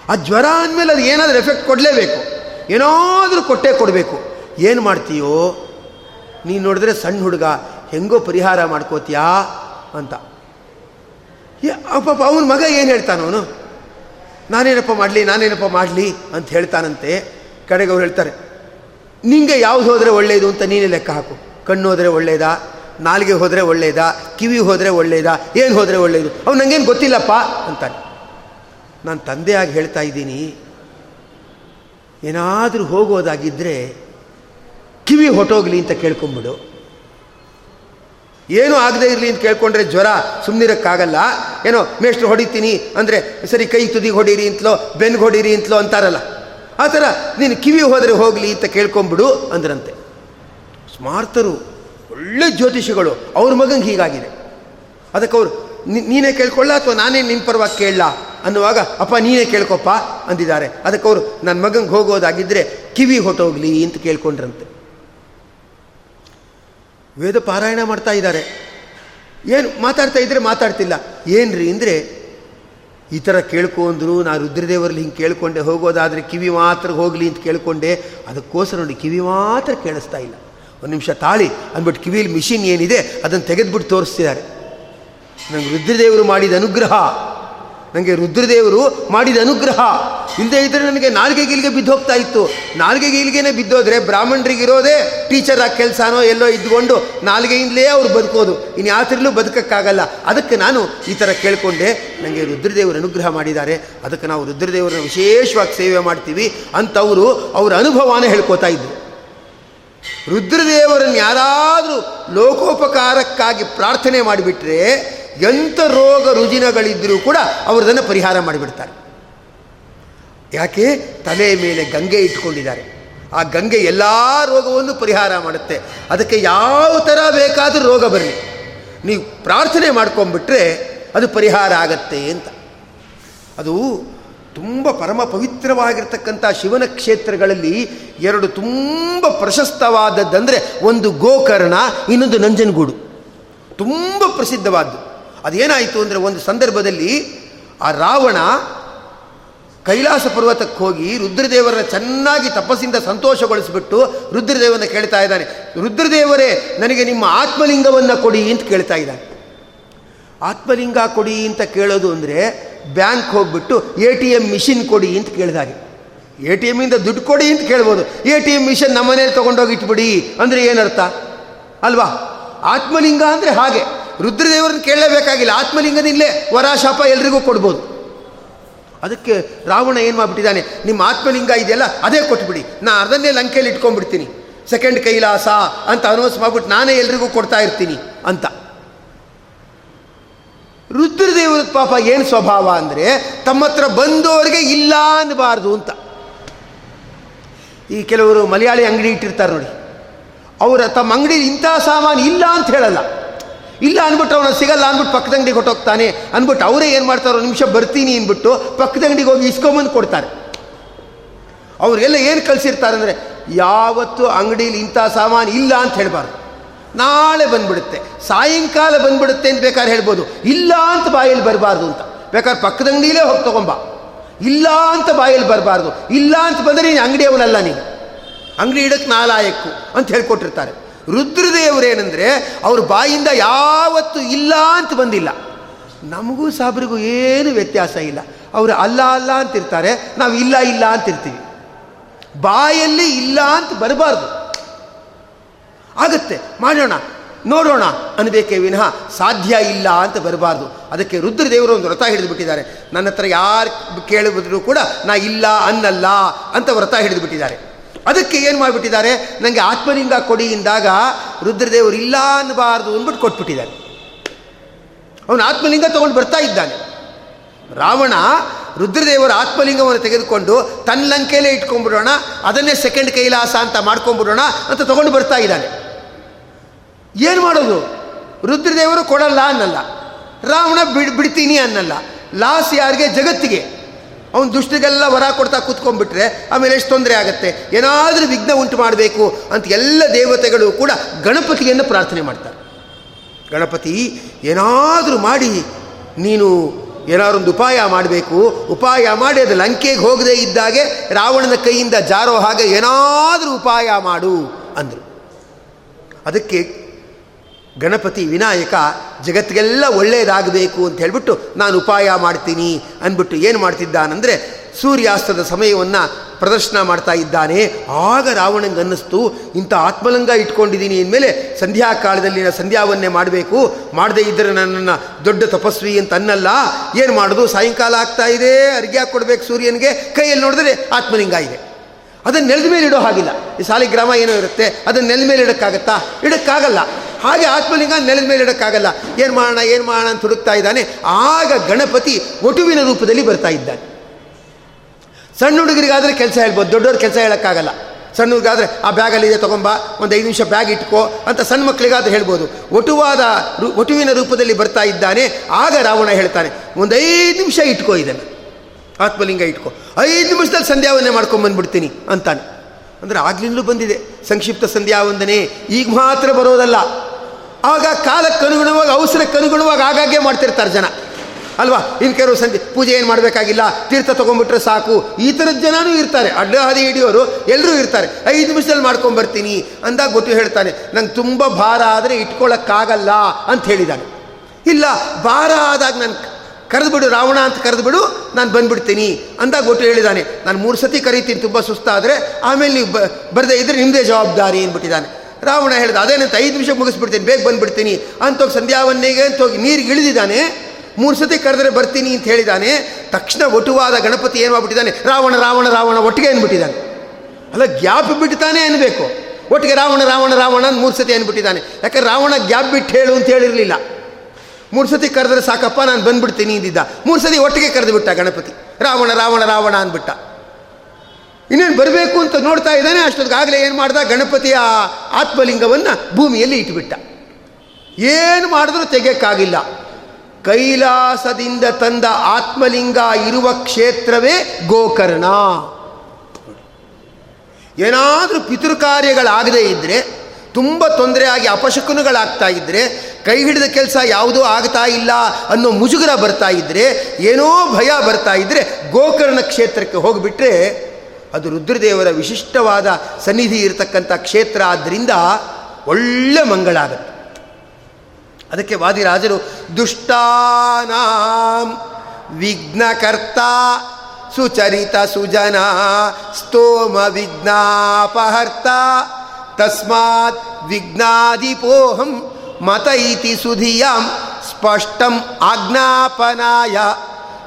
A: ಆ ಜ್ವರ ಅಂದಮೇಲೆ ಅದು ಏನಾದರೂ ಎಫೆಕ್ಟ್ ಕೊಡಲೇಬೇಕು. ಏನಾದರೂ ಕೊಟ್ಟೇ ಕೊಡಬೇಕು. ಏನು ಮಾಡ್ತೀಯೋ? ನೀನು ನೋಡಿದ್ರೆ ಸಣ್ಣ ಹುಡುಗ, ಹೆಂಗೋ ಪರಿಹಾರ ಮಾಡ್ಕೋತೀಯಾ ಅಂತ. ಪಾಪ ಅವನ ಮಗ ಏನು ಹೇಳ್ತಾನವನು ಅವನು? ನಾನೇನಪ್ಪ ಮಾಡಲಿ ನಾನೇನಪ್ಪ ಮಾಡಲಿ ಅಂತ ಹೇಳ್ತಾನಂತೆ. ಕಡೆಗೆ ಅವ್ರು ಹೇಳ್ತಾರೆ, ನಿಂಗೆ ಯಾವ್ದು ಹೋದರೆ ಒಳ್ಳೆಯದು ಅಂತ ನೀನೇ ಲೆಕ್ಕ ಹಾಕು. ಕಣ್ಣು ಹೋದರೆ ಒಳ್ಳೇದಾ? ನಾಲಿಗೆ ಹೋದರೆ ಒಳ್ಳೇದಾ? ಕಿವಿ ಹೋದರೆ ಒಳ್ಳೆಯದಾ ಏನು ಹೋದರೆ ಒಳ್ಳೆಯದು ಅವ್ನು ನನಗೇನು ಗೊತ್ತಿಲ್ಲಪ್ಪ ಅಂತಾನೆ. ನಾನು ತಂದೆಯಾಗಿ ಹೇಳ್ತಾ ಇದ್ದೀನಿ ಏನಾದರೂ ಹೋಗೋದಾಗಿದ್ದರೆ ಕಿವಿ ಹೊಟ್ಟೋಗ್ಲಿ ಅಂತ ಕೇಳ್ಕೊಂಬಿಡು. ಏನೂ ಆಗದೆ ಇರಲಿ ಅಂತ ಕೇಳ್ಕೊಂಡ್ರೆ ಜ್ವರ ಸುಮ್ಮನಿರೋಕ್ಕಾಗಲ್ಲ ಏನೋ ಮೇಷ್ಟ್ರು ಹೊಡಿತೀನಿ ಅಂದರೆ ಸರಿ ಕೈ ತುದಿಗೆ ಹೊಡೀರಿ ಅಂತಲೋ, ಬೆನ್ಗೆ ಹೊಡೀರಿ ಅಂತಲೋ ಅಂತಾರಲ್ಲ. ಆ ಥರ ನೀನು ಕಿವಿ ಹೋದರೆ ಹೋಗಲಿ ಅಂತ ಕೇಳ್ಕೊಂಬಿಡು ಅಂದ್ರಂತೆ. ಸ್ಮಾರ್ತರು ಒಳ್ಳೆ ಜ್ಯೋತಿಷಿಗಳು, ಅವ್ರ ಮಗಂಗೆ ಹೀಗಾಗಿದೆ. ಅದಕ್ಕೆ ಅವರು ನೀನೇ ಕೇಳ್ಕೊಳ್ಳ ಅಥವಾ ನಾನೇ ನಿಮ್ಮ ಪರವಾಗಿ ಕೇಳಲ್ಲ ಅನ್ನುವಾಗ, ಅಪ್ಪ, ನೀನೇ ಕೇಳ್ಕೊಪ್ಪ ಅಂದಿದ್ದಾರೆ. ಅದಕ್ಕೆ ಅವರು ನನ್ನ ಮಗಂಗೆ ಹೋಗೋದಾಗಿದ್ದರೆ ಕಿವಿ ಹೊಟ್ಟೋಗ್ಲಿ ಅಂತ ಕೇಳ್ಕೊಂಡ್ರಂತೆ. ವೇದ ಪಾರಾಯಣ ಮಾಡ್ತಾ ಇದ್ದಾರೆ. ಏನು ಮಾತಾಡ್ತಾ ಇದ್ದರೆ ಮಾತಾಡ್ತಿಲ್ಲ. ಏನ್ರಿ ಅಂದರೆ, ಈ ಥರ ಕೇಳ್ಕೊಂಡ್ರು ನಾ ರುದ್ರದೇವರಲ್ಲಿ ಹಿಂಗೆ ಕೇಳ್ಕೊಂಡೆ, ಹೋಗೋದಾದರೆ ಕಿವಿ ಮಾತ್ರ ಹೋಗಲಿ ಅಂತ ಕೇಳ್ಕೊಂಡೆ, ಅದಕ್ಕೋಸ್ಕರ ನೋಡಿ ಕಿವಿ ಮಾತ್ರ ಕೇಳಿಸ್ತಾ ಇಲ್ಲ. ಒಂದು ನಿಮಿಷ ತಾಳಿ, ಅಂದ್ಬಿಟ್ಟು ಕಿವಿಯಲ್ಲಿ ಮಿಷಿನ್ ಏನಿದೆ ಅದನ್ನು ತೆಗೆದುಬಿಟ್ಟು ತೋರಿಸ್ತಿದ್ದಾರೆ. ನಂಗೆ ರುದ್ರದೇವರು ಮಾಡಿದ ಅನುಗ್ರಹ. ನನಗೆ ರುದ್ರದೇವರು ಮಾಡಿದ ಅನುಗ್ರಹ. ಇಲ್ಲದೆ ಇದ್ದರೆ ನನಗೆ ನಾಲ್ಗೆ ಗೀಲ್ಗೆ ಬಿದ್ದು ಹೋಗ್ತಾ ಇತ್ತು. ನಾಲ್ಗೆ ಗಿಲ್ಗೆನೇ ಬಿದ್ದೋದ್ರೆ ಬ್ರಾಹ್ಮಣರಿಗಿರೋದೇ ಟೀಚರ್ ಆಗಿ ಕೆಲಸನೋ ಎಲ್ಲೋ ಇದ್ಕೊಂಡು ನಾಲ್ಗೆಯಿಂದಲೇ ಅವ್ರು ಬದುಕೋದು. ಇನ್ನು ಯಾತ್ರಲ್ಲೂ ಬದುಕಕ್ಕಾಗಲ್ಲ. ಅದಕ್ಕೆ ನಾನು ಈ ಥರ ಕೇಳಿಕೊಂಡೆ. ನನಗೆ ರುದ್ರದೇವರು ಅನುಗ್ರಹ ಮಾಡಿದ್ದಾರೆ. ಅದಕ್ಕೆ ನಾವು ರುದ್ರದೇವರನ್ನ ವಿಶೇಷವಾಗಿ ಸೇವೆ ಮಾಡ್ತೀವಿ ಅಂತವರು ಅವರ ಅನುಭವನೇ ಹೇಳ್ಕೊತಾ ಇದ್ರು. ರುದ್ರದೇವರನ್ನು ಯಾರಾದರೂ ಲೋಕೋಪಕಾರಕ್ಕಾಗಿ ಪ್ರಾರ್ಥನೆ ಮಾಡಿಬಿಟ್ರೆ ಎಂಥ ರೋಗ ರುಜಿನಗಳಿದ್ದರೂ ಕೂಡ ಅವರದನ್ನು ಪರಿಹಾರ ಮಾಡಿಬಿಡ್ತಾರೆ. ಯಾಕೆ? ತಲೆ ಮೇಲೆ ಗಂಗೆ ಇಟ್ಕೊಂಡಿದ್ದಾರೆ. ಆ ಗಂಗೆ ಎಲ್ಲ ರೋಗವನ್ನು ಪರಿಹಾರ ಮಾಡುತ್ತೆ. ಅದಕ್ಕೆ ಯಾವ ಥರ ಬೇಕಾದರೂ ರೋಗ ಬರಲಿ. ನೀವು ಪ್ರಾರ್ಥನೆ ಮಾಡ್ಕೊಂಬಿಟ್ರೆ ಅದು ಪರಿಹಾರ ಆಗತ್ತೆ ಅಂತ. ಅದು ತುಂಬ ಪರಮ ಪವಿತ್ರವಾಗಿರ್ತಕ್ಕಂಥ ಶಿವನ ಕ್ಷೇತ್ರಗಳಲ್ಲಿ ಎರಡು ತುಂಬ ಪ್ರಶಸ್ತವಾದದ್ದಂದರೆ ಒಂದು ಗೋಕರ್ಣ, ಇನ್ನೊಂದು ನಂಜನಗೂಡು. ತುಂಬ ಪ್ರಸಿದ್ಧವಾದ್ದು. ಅದೇನಾಯಿತು ಅಂದರೆ ಒಂದು ಸಂದರ್ಭದಲ್ಲಿ ಆ ರಾವಣ ಕೈಲಾಸ ಪರ್ವತಕ್ಕೆ ಹೋಗಿ ರುದ್ರದೇವರನ್ನ ಚೆನ್ನಾಗಿ ತಪಸ್ಸಿಂದ ಸಂತೋಷಗೊಳಿಸಿಬಿಟ್ಟು ರುದ್ರದೇವನ ಕೇಳ್ತಾ ಇದ್ದಾನೆ. ರುದ್ರದೇವರೇ, ನನಗೆ ನಿಮ್ಮ ಆತ್ಮಲಿಂಗವನ್ನು ಕೊಡಿ ಅಂತ ಕೇಳ್ತಾ ಇದ್ದಾನೆ. ಆತ್ಮಲಿಂಗ ಕೊಡಿ ಅಂತ ಕೇಳೋದು ಅಂದರೆ ಬ್ಯಾಂಕ್ ಹೋಗ್ಬಿಟ್ಟು ಎ ಟಿ ಎಂ ಮಿಷಿನ್ ಕೊಡಿ ಅಂತ ಕೇಳಿದಾಗೆ. ಎ ಟಿ ಎಮ್ಮಿಂದ ದುಡ್ಡು ಕೊಡಿ ಅಂತ ಕೇಳ್ಬೋದು. ಎ ಟಿ ಎಂ ಮಿಷನ್ ನಮ್ಮನೇಲಿ ತೊಗೊಂಡೋಗಿ ಇಟ್ಬಿಡಿ ಅಂದರೆ ಏನರ್ಥ? ಅಲ್ವಾ? ಆತ್ಮಲಿಂಗ ಅಂದರೆ ಹಾಗೆ. ರುದ್ರದೇವರನ್ನ ಕೇಳಲೇಬೇಕಾಗಿಲ್ಲ. ಆತ್ಮಲಿಂಗನಿಲ್ಲೇ ವರ ಶಾಪ ಎಲ್ರಿಗೂ ಕೊಡ್ಬೋದು. ಅದಕ್ಕೆ ರಾವಣ ಏನು ಮಾಡಿಬಿಟ್ಟಿದ್ದಾನೆ? ನಿಮ್ಮ ಆತ್ಮಲಿಂಗ ಇದೆಯಲ್ಲ, ಅದೇ ಕೊಟ್ಬಿಡಿ. ನಾ ಅದನ್ನೇ ಲಂಕೆಯಲ್ಲಿ ಇಟ್ಕೊಂಡ್ಬಿಡ್ತೀನಿ. ಸೆಕೆಂಡ್ ಕೈಲಾಸ ಅಂತ ಅನೌನ್ಸ್ ಮಾಡಿಬಿಟ್ಟು ನಾನೇ ಎಲ್ರಿಗೂ ಕೊಡ್ತಾ ಇರ್ತೀನಿ ಅಂತ. ರುದ್ರದೇವರ ಪಾಪ ಏನು ಸ್ವಭಾವ ಅಂದರೆ ತಮ್ಮ ಹತ್ರ ಬಂದವರಿಗೆ ಇಲ್ಲ ಅನ್ನಬಾರ್ದು ಅಂತ. ಈ ಕೆಲವರು ಮಲಯಾಳಿ ಅಂಗಡಿ ಇಟ್ಟಿರ್ತಾರೆ ನೋಡಿ. ಅವರ ತಮ್ಮ ಅಂಗಡಿ ಇಂಥ ಸಾಮಾನು ಇಲ್ಲ ಅಂತ ಹೇಳಲ್ಲ. ಇಲ್ಲ ಅಂದ್ಬಿಟ್ಟು ಅವನು ಸಿಗಲ್ಲ ಅಂದ್ಬಿಟ್ಟು ಪಕ್ಕದ ಅಂಗಡಿಗೆ ಹೊಟ್ಟೋಗ್ತಾನೆ ಅಂದ್ಬಿಟ್ಟು ಅವರೇ ಏನು ಮಾಡ್ತಾರೋ? ನಿಮಿಷ ಬರ್ತೀನಿ ಅಂದ್ಬಿಟ್ಟು ಪಕ್ಕದ ಅಂಗಡಿಗೆ ಹೋಗಿ ಇಸ್ಕೊಂಬಂದು ಕೊಡ್ತಾರೆ. ಅವರೆಲ್ಲ ಏನು ಕಳಿಸಿರ್ತಾರೆ ಅಂದರೆ, ಯಾವತ್ತು ಅಂಗಡೀಲಿ ಇಂಥ ಸಾಮಾನು ಇಲ್ಲ ಅಂತ ಹೇಳಬಾರ್ದು. ನಾಳೆ ಬಂದ್ಬಿಡುತ್ತೆ. ಸಾಯಂಕಾಲ ಬಂದ್ಬಿಡುತ್ತೆ ಅಂತ ಬೇಕಾದ್ರೆ ಹೇಳ್ಬೋದು. ಇಲ್ಲ ಅಂತ ಬಾಯಲ್ಲಿ ಬರಬಾರ್ದು ಅಂತ. ಬೇಕಾದ್ರೆ ಪಕ್ಕದ ಅಂಗಡಿಲೇ ಹೋಗಿ ತಗೊಂಬ. ಇಲ್ಲ ಅಂತ ಬಾಯಲ್ಲಿ ಬರಬಾರ್ದು. ಇಲ್ಲ ಅಂತ ಬಂದರೆ ನೀನು ಅಂಗಡಿಯವನಲ್ಲ ನೀನು. ಅಂಗಡಿ ಇಡಕ್ಕೆ ನಾಲಾಯಕ್ಕು ಅಂತ ಹೇಳ್ಕೊಟ್ಟಿರ್ತಾರೆ. ರುದ್ರದೇವರೇನೆಂದರೆ ಅವ್ರ ಬಾಯಿಂದ ಯಾವತ್ತೂ ಇಲ್ಲ ಅಂತ ಬಂದಿಲ್ಲ. ನಮಗೂ ಸಾಬ್ರಿಗೂ ಏನು ವ್ಯತ್ಯಾಸ ಇಲ್ಲ. ಅವರು ಅಲ್ಲ ಅಲ್ಲ ಅಂತಿರ್ತಾರೆ ನಾವು ಇಲ್ಲ ಇಲ್ಲ ಅಂತಿರ್ತೀವಿ ಬಾಯಲ್ಲಿ ಇಲ್ಲ ಅಂತ ಬರಬಾರ್ದು. ಆಗತ್ತೆ. ಮಾಡೋಣ. ನೋಡೋಣ. ಅನ್ಬೇಕೇ ವಿನಃ ಸಾಧ್ಯ ಇಲ್ಲ ಅಂತ ಬರಬಾರ್ದು. ಅದಕ್ಕೆ ರುದ್ರದೇವರು ಒಂದು ವ್ರತ ಹಿಡಿದು ಬಿಟ್ಟಿದ್ದಾರೆ ನನ್ನ ಹತ್ರ ಯಾರು ಕೇಳಿದ್ರು ಕೂಡ ನಾ ಇಲ್ಲ ಅನ್ನಲ್ಲ ಅಂತ ವ್ರತ ಹಿಡಿದು ಬಿಟ್ಟಿದ್ದಾರೆ ಅದಕ್ಕೆ ಏನು ಮಾಡಿಬಿಟ್ಟಿದ್ದಾರೆ? ನನಗೆ ಆತ್ಮಲಿಂಗ ಕೊಡಿ ಎಂದಾಗ ರುದ್ರದೇವರು ಇಲ್ಲ ಅನ್ನಬಾರದು ಅಂದ್ಬಿಟ್ಟು ಕೊಟ್ಬಿಟ್ಟಿದ್ದಾರೆ. ಅವನು ಆತ್ಮಲಿಂಗ ತಗೊಂಡು ಬರ್ತಾ ಇದ್ದಾನೆ. ರಾವಣ ರುದ್ರದೇವರ ಆತ್ಮಲಿಂಗವನ್ನು ತೆಗೆದುಕೊಂಡು ತನ್ನ ಲಂಕೆಯಲ್ಲೇ ಇಟ್ಕೊಂಡ್ಬಿಡೋಣ, ಅದನ್ನೇ ಸೆಕೆಂಡ್ ಕೈಲಾಸ ಅಂತ ಮಾಡ್ಕೊಂಡ್ಬಿಡೋಣ ಅಂತ ತಗೊಂಡು ಬರ್ತಾ ಇದ್ದಾನೆ. ಏನು ಮಾಡೋದು? ರುದ್ರದೇವರು ಕೊಡಲ್ಲ ಅನ್ನಲ್ಲ. ರಾವಣ ಬಿಡ್, ಬಿಡ್ತೀನಿ ಅನ್ನಲ್ಲ. ಲಾಸ್ ಯಾರಿಗೆ? ಜಗತ್ತಿಗೆ. ಅವನು ದುಷ್ಟಿಗೆಲ್ಲ ವರ ಕೊಡ್ತಾ ಕೂತ್ಕೊಂಡ್ಬಿಟ್ರೆ ಆಮೇಲೆ ಎಷ್ಟು ತೊಂದರೆ ಆಗುತ್ತೆ? ಏನಾದರೂ ವಿಘ್ನ ಉಂಟು ಮಾಡಬೇಕು ಅಂತ ಎಲ್ಲ ದೇವತೆಗಳು ಕೂಡ ಗಣಪತಿಯನ್ನು ಪ್ರಾರ್ಥನೆ ಮಾಡ್ತಾರೆ. ಗಣಪತಿ, ಏನಾದರೂ ಮಾಡಿ, ನೀನು ಏನಾರೊಂದು ಉಪಾಯ ಮಾಡಬೇಕು, ಉಪಾಯ ಮಾಡಿ ಅದು ಲಂಕೆಗೆ ಹೋಗದೇ ಇದ್ದಾಗೆ ರಾವಣನ ಕೈಯಿಂದ ಜಾರೋ ಹಾಗೆ ಏನಾದರೂ ಉಪಾಯ ಮಾಡು ಅಂದರು. ಅದಕ್ಕೆ ಗಣಪತಿ ವಿನಾಯಕ ಜಗತ್ತಿಗೆಲ್ಲ ಒಳ್ಳೆಯದಾಗಬೇಕು ಅಂತ ಹೇಳಿಬಿಟ್ಟು ನಾನು ಉಪಾಯ ಮಾಡ್ತೀನಿ ಅಂದ್ಬಿಟ್ಟು ಏನು ಮಾಡ್ತಿದ್ದಾನಂದರೆ ಸೂರ್ಯಾಸ್ತದ ಸಮಯವನ್ನು ಪ್ರದರ್ಶನ ಮಾಡ್ತಾ ಇದ್ದಾನೆ. ಆಗ ರಾವಣಂಗೆ ಅನ್ನಿಸ್ತು ಇಂಥ ಆತ್ಮಲಿಂಗ ಇಟ್ಕೊಂಡಿದ್ದೀನಿ ಅಂದಮೇಲೆ ಸಂಧ್ಯಾ ಕಾಲದಲ್ಲಿ ನಾನು ಸಂಧ್ಯಾವನ್ನೇ ಮಾಡಬೇಕು. ಮಾಡದೇ ಇದ್ದರೆ ನನ್ನನ್ನು ದೊಡ್ಡ ತಪಸ್ವಿ ಅಂತ ಅನ್ನಲ್ಲ. ಏನು ಮಾಡೋದು? ಸಾಯಂಕಾಲ ಆಗ್ತಾ ಇದೆ ಅರ್ಗೆ ಕೊಡಬೇಕು ಸೂರ್ಯನಿಗೆ. ಕೈಯಲ್ಲಿ ನೋಡಿದ್ರೆ ಆತ್ಮಲಿಂಗ ಇದೆ. ಅದನ್ನು ನೆಲದ ಮೇಲೆ ಇಡೋ ಹಾಗಿಲ್ಲ. ಈ ಸಾಲಿಗ್ರಾಮ ಏನೋ ಇರುತ್ತೆ, ಅದನ್ನು ನೆಲದ ಮೇಲೆ ಇಡೋಕ್ಕಾಗತ್ತಾ? ಇಡೋಕ್ಕಾಗಲ್ಲ. ಹಾಗೆ ಆತ್ಮಲಿಂಗ ನೆಲದ ಮೇಲೆ ಇಡೋಕ್ಕಾಗಲ್ಲ. ಏನು ಮಾಡೋಣ ಏನು ಮಾಡೋಣ ಅಂತ ಹುಡುಕ್ತಾ ಇದ್ದಾನೆ. ಆಗ ಗಣಪತಿ ಒಟುವಿನ ರೂಪದಲ್ಲಿ ಬರ್ತಾ ಇದ್ದಾನೆ. ಸಣ್ಣ ಹುಡುಗರಿಗಾದರೆ ಕೆಲಸ ಹೇಳ್ಬೋದು, ದೊಡ್ಡವ್ರ ಕೆಲಸ ಹೇಳೋಕ್ಕಾಗಲ್ಲ. ಸಣ್ಣ ಹುಡುಗಾದರೆ ಆ ಬ್ಯಾಗಲ್ಲಿದೆ ತೊಗೊಂಬ, ಒಂದು ಐದು ನಿಮಿಷ ಬ್ಯಾಗ್ ಇಟ್ಕೋ ಅಂತ ಸಣ್ಣ ಮಕ್ಕಳಿಗಾದ್ರೆ ಹೇಳ್ಬೋದು. ಒಟುವಾದ ಒಟುವಿನ ರೂಪದಲ್ಲಿ ಬರ್ತಾ ಇದ್ದಾನೆ. ಆಗ ರಾವಣ ಹೇಳ್ತಾನೆ, ಒಂದು ಐದು ನಿಮಿಷ ಇಟ್ಕೋ ಇದನ್ನು. ಆತ್ಮಲಿಂಗ ಇಟ್ಕೋ. ಐದು ನಿಮಿಷದಲ್ಲಿ ಸಂಧ್ಯಾವನ್ನೇ ಮಾಡ್ಕೊಂಬಂದ್ಬಿಡ್ತೀನಿ ಅಂತಾನೆ. ಅಂದರೆ ಆಗ್ಲಿಂದಲೂ ಬಂದಿದೆ. ಸಂಕ್ಷಿಪ್ತ ಸಂಧ್ಯಾವಂದನೆ. ಈಗ ಮಾತ್ರ ಬರೋದಲ್ಲ. ಆಗ ಅವಸರಕ್ಕೆ ಅನುಗುಣವಾಗಿ ಆಗಾಗ್ಗೆ ಮಾಡ್ತಿರ್ತಾರೆ ಜನ. ಅಲ್ವಾ? ಇನ್ನು ಕೆಲವು ಸಂಜೆ ಪೂಜೆ ಏನು ಮಾಡಬೇಕಾಗಿಲ್ಲ, ತೀರ್ಥ ತೊಗೊಂಡ್ಬಿಟ್ರೆ ಸಾಕು. ಈ ಥರದ ಜನನೂ ಇರ್ತಾರೆ. ಅಡ್ಡ ಹದಿ ಹಿಡಿಯೋರು ಎಲ್ಲರೂ ಇರ್ತಾರೆ. ಐದು ನಿಮಿಷದಲ್ಲಿ ಮಾಡ್ಕೊಂಬರ್ತೀನಿ ಅಂದಾಗ ಗೊತ್ತು ಹೇಳ್ತಾನೆ, ನಂಗೆ ತುಂಬ ಭಾರ ಆದರೆ ಇಟ್ಕೊಳ್ಳೋಕ್ಕಾಗಲ್ಲ ಅಂತ ಹೇಳಿದಾನೆ. ಇಲ್ಲ, ಭಾರ ಆದಾಗ ನಾನು ಕರೆದುಬಿಡು, ರಾವಣ ಅಂತ ಕರೆದುಬಿಡು, ನಾನು ಬಂದ್ಬಿಡ್ತೀನಿ ಅಂದಾಗ ಗೊತ್ತು ಹೇಳಿದ್ದಾನೆ ನಾನು ಮೂರು ಸತಿ ಕರಿತೀನಿ, ತುಂಬ ಸುಸ್ತಾದರೆ, ಆಮೇಲೆ ನೀವು ಬರದೇ ಇದ್ದರೆ ನಿಮ್ಮದೇ ಜವಾಬ್ದಾರಿ ಅಂದ್ಬಿಟ್ಟಿದ್ದಾನೆ ರಾವಣ ಹೇಳಿದ ಅದೇನಂತ ಐದು ನಿಮಿಷ ಮುಗಿಸ್ಬಿಡ್ತೀನಿ, ಬೇಗ ಬಂದುಬಿಡ್ತೀನಿ. ಅಂತೋಗಿ ಸಂಧ್ಯಾವನ್ನಿಗೆ ಅಂತ ಹೋಗಿ ನೀರಿಗೆ ಇಳಿದಿದ್ದಾನೆ. ಮೂರು ಸತಿ ಕರೆದ್ರೆ ಬರ್ತೀನಿ ಅಂತ ಹೇಳಿದ್ದಾನೆ ತಕ್ಷಣ ಒಟುವಾದ ಗಣಪತಿ ಏನು ಮಾಡ್ಬಿಟ್ಟಿದ್ದಾನೆ, ರಾವಣ ರಾವಣ ರಾವಣ, ಒಟ್ಟಿಗೆ ಅಂದ್ಬಿಟ್ಟಿದ್ದಾನೆ. ಅಲ್ಲ, ಗ್ಯಾಪ್ ಬಿಡ್ತಾನೆ ಅನ್ಬೇಕು. ಒಟ್ಟಿಗೆ ರಾವಣ ರಾವಣ ರಾವಣ ಅಂತ ಮೂರು ಸತಿ ಅಂದ್ಬಿಟ್ಟಿದ್ದಾನೆ. ಯಾಕಂದ್ರೆ ರಾವಣ ಗ್ಯಾಪ್ ಬಿಟ್ಟು ಹೇಳು ಅಂತ ಹೇಳಿರಲಿಲ್ಲ. ಮೂರು ಸತಿ ಕರೆದ್ರೆ ಸಾಕಪ್ಪ, ನಾನು ಬಂದ್ಬಿಡ್ತೀನಿ ಇದ್ದಿದ್ದ ಮೂರು ಸತಿ ಒಟ್ಟಿಗೆ ಕರೆದು ಬಿಟ್ಟ ಗಣಪತಿ. ರಾವಣ ರಾವಣ ರಾವಣ ಅಂದ್ಬಿಟ್ಟ. ಇನ್ನೇನು ಬರಬೇಕು ಅಂತ ನೋಡ್ತಾ ಇದ್ದಾನೆ, ಅಷ್ಟೊತ್ತಿಗಾಗಲೇ ಏನು ಮಾಡ್ದ? ಗಣಪತಿಯ ಆತ್ಮಲಿಂಗವನ್ನು ಭೂಮಿಯಲ್ಲಿ ಇಟ್ಬಿಟ್ಟ. ಏನು ಮಾಡಿದ್ರೂ ತೆಗೆಯಕ್ಕಾಗಿಲ್ಲ. ಕೈಲಾಸದಿಂದ ತಂದ ಆತ್ಮಲಿಂಗ ಇರುವ ಕ್ಷೇತ್ರವೇ ಗೋಕರ್ಣ. ಏನಾದರೂ ಪಿತೃಕಾರ್ಯಗಳಾಗದೇ ಇದ್ದರೆ ತುಂಬ ತೊಂದರೆಯಾಗಿ ಅಪಶಕುನಗಳಾಗ್ತಾ ಇದ್ದರೆ ಕೈ ಹಿಡಿದ ಕೆಲಸ ಯಾವುದೂ ಆಗ್ತಾ ಇಲ್ಲ ಅನ್ನೋ ಮುಜುಗರ ಬರ್ತಾ ಇದ್ದರೆ ಏನೋ ಭಯ ಬರ್ತಾ ಇದ್ದರೆ ಗೋಕರ್ಣ ಕ್ಷೇತ್ರಕ್ಕೆ ಹೋಗಿಬಿಟ್ರೆ ಅದು ರುದ್ರದೇವರ ವಿಶಿಷ್ಟವಾದ ಸನ್ನಿಧಿ ಇರತಕ್ಕಂಥ ಕ್ಷೇತ್ರ ಆದ್ದರಿಂದ ಒಳ್ಳೆ ಮಂಗಳಾಗತ್ತೆ ಅದಕ್ಕೆ ವಾದಿರಾಜರು, ದುಷ್ಟಾನಾಂ ವಿಘ್ನಕರ್ತ ಸುಚರಿತ ಸುಜನ ಸ್ತೋಮ ವಿಘ್ನಾಪಹರ್ತ ತಸ್ಮಾತ್ ವಿಘ್ನಾಧಿಪೋಹಂ ಮತ ಇತಿ ಸುಧಿಯಾಂ ಸ್ಪಷ್ಟಂ ಆಜ್ಞಾಪನಾಯ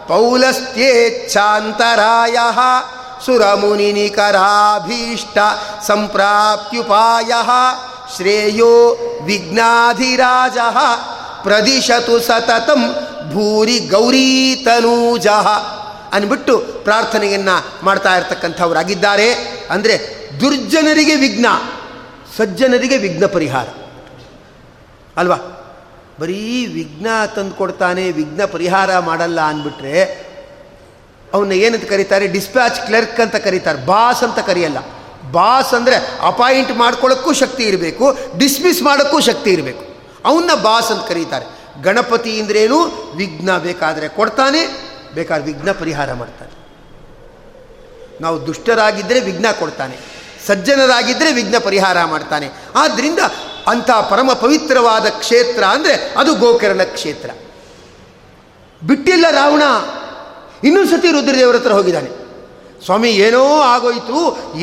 A: ಪೌಲಸ್ತ್ಯೇಚ್ಛಾಂತರಾಯ ಸುರಮುನಿನಿಕರಾಭೀಷ್ಟ ಸಂಪ್ರಾಪ್ತ್ಯುಪಾಯ, ಶ್ರೇಯೋ ವಿಘ್ನಾಧಿರಾಜ, ಪ್ರದಿಶತು ಸತತಂ ಭೂರಿ ಗೌರೀತನೂಜ ಅಂದ್ಬಿಟ್ಟು ಪ್ರಾರ್ಥನೆಯನ್ನು ಮಾಡ್ತಾ ಇರ್ತಕ್ಕಂಥವರಾಗಿದ್ದಾರೆ. ಅಂದರೆ ದುರ್ಜನರಿಗೆ ವಿಘ್ನ, ಸಜ್ಜನರಿಗೆ ವಿಘ್ನ ಪರಿಹಾರ. ಅಲ್ವಾ? ಬರೀ ವಿಘ್ನ ತಂದು ಕೊಡ್ತಾನೆ ವಿಘ್ನ ಪರಿಹಾರ ಮಾಡಲ್ಲ ಅಂದ್ಬಿಟ್ರೆ ಅವನ್ನ ಏನಂತ ಕರೀತಾರೆ? ಡಿಸ್ಪ್ಯಾಚ್ ಕ್ಲರ್ಕ್ ಅಂತ ಕರೀತಾರೆ. ಬಾಸ್ ಅಂತ ಕರೆಯಲ್ಲ. ಬಾಸ್ ಅಂದರೆ ಅಪಾಯಿಂಟ್ ಮಾಡ್ಕೊಳ್ಳೋಕ್ಕೂ ಶಕ್ತಿ ಇರಬೇಕು ಡಿಸ್ಮಿಸ್ ಮಾಡೋಕ್ಕೂ ಶಕ್ತಿ ಇರಬೇಕು. ಅವನ್ನ ಬಾಸ್ ಅಂತ ಕರೀತಾರೆ. ಗಣಪತಿ ಅಂದ್ರೇನು ವಿಘ್ನ ಬೇಕಾದರೆ ಕೊಡ್ತಾನೆ, ಬೇಕಾದ್ರೆ ವಿಘ್ನ ಪರಿಹಾರ ಮಾಡ್ತಾನೆ. ನಾವು ದುಷ್ಟರಾಗಿದ್ದರೆ ವಿಘ್ನ ಕೊಡ್ತಾನೆ ಸಜ್ಜನರಾಗಿದ್ದರೆ ವಿಘ್ನ ಪರಿಹಾರ ಮಾಡ್ತಾನೆ. ಆದ್ದರಿಂದ ಅಂಥ ಪರಮ ಪವಿತ್ರವಾದ ಕ್ಷೇತ್ರ ಅಂದರೆ ಅದು ಗೋಕರ್ಣ ಕ್ಷೇತ್ರ. ಬಿಟ್ಟಿಲ್ಲ ರಾವಣ. ಇನ್ನೊಂದು ಸತಿ ರುದ್ರದೇವರ ಹತ್ರ ಹೋಗಿದ್ದಾನೆ. ಸ್ವಾಮಿ, ಏನೋ ಆಗೋಯ್ತು,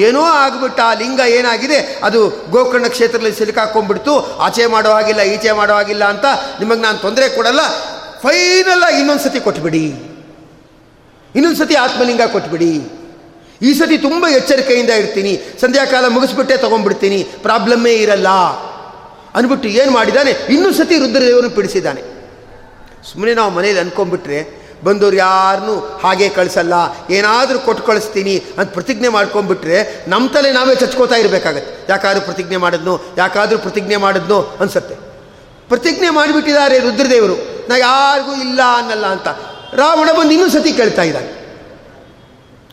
A: ಏನೋ ಆಗಿಬಿಟ್ಟ, ಆ ಲಿಂಗ ಏನಾಗಿದೆ, ಅದು ಗೋಕರ್ಣ ಕ್ಷೇತ್ರದಲ್ಲಿ ಸಿಲುಕಾಕೊಂಡ್ಬಿಡ್ತು ಆಚೆ ಮಾಡೋ ಹಾಗಿಲ್ಲ, ಈಚೆ ಮಾಡೋ ಹಾಗಿಲ್ಲ ಅಂತ ನಿಮಗೆ ನಾನು ತೊಂದರೆ ಕೊಡಲ್ಲ, ಫೈನಲ್ ಆಗಿ ಇನ್ನೊಂದು ಸತಿ ಕೊಟ್ಬಿಡಿ. ಇನ್ನೊಂದು ಸತಿ ಆತ್ಮಲಿಂಗ ಕೊಟ್ಬಿಡಿ. ಈ ಸತಿ ತುಂಬ ಎಚ್ಚರಿಕೆಯಿಂದ ಇರ್ತೀನಿ, ಸಂಧ್ಯಾಕಾಲ ಮುಗಿಸ್ಬಿಟ್ಟೆ ತೊಗೊಂಡ್ಬಿಡ್ತೀನಿ, ಪ್ರಾಬ್ಲಮ್ಮೇ ಇರಲ್ಲ. ಅಂದ್ಬಿಟ್ಟು ಏನು ಮಾಡಿದ್ದಾನೆ ಇನ್ನೊಂದು ಸತಿ ರುದ್ರದೇವರನ್ನು ಪಿಡಿಸಿದ್ದಾನೆ. ಸುಮ್ಮನೆ ನಾವು ಮನೇಲಿ ಅಂದ್ಕೊಂಡ್ಬಿಟ್ರೆ ಬಂದವ್ರು ಯಾರನ್ನೂ ಹಾಗೆ ಕಳಿಸಲ್ಲ. ಏನಾದರೂ ಕೊಟ್ಟು ಕಳಿಸ್ತೀನಿ ಅಂತ ಪ್ರತಿಜ್ಞೆ ಮಾಡ್ಕೊಂಡ್ಬಿಟ್ರೆ ನಮ್ಮ ತಲೆ ನಾವೇ ಚಚ್ಕೋತಾ ಇರಬೇಕಾಗತ್ತೆ. ಯಾಕಾದ್ರೂ ಪ್ರತಿಜ್ಞೆ ಮಾಡಿದ್ನೋ, ಯಾಕಾದರೂ ಪ್ರತಿಜ್ಞೆ ಮಾಡಿದ್ನೋ ಅನಿಸುತ್ತೆ. ಪ್ರತಿಜ್ಞೆ ಮಾಡಿಬಿಟ್ಟಿದ್ದಾರೆ ರುದ್ರದೇವರು. ನಾ ಯಾರಿಗೂ ಇಲ್ಲ ಅನ್ನಲ್ಲ ಅಂತ. ರಾವಣ ಬಂದು ಇನ್ನೊಂದು ಸತಿ ಕೇಳ್ತಾ ಇದ್ದಾನೆ.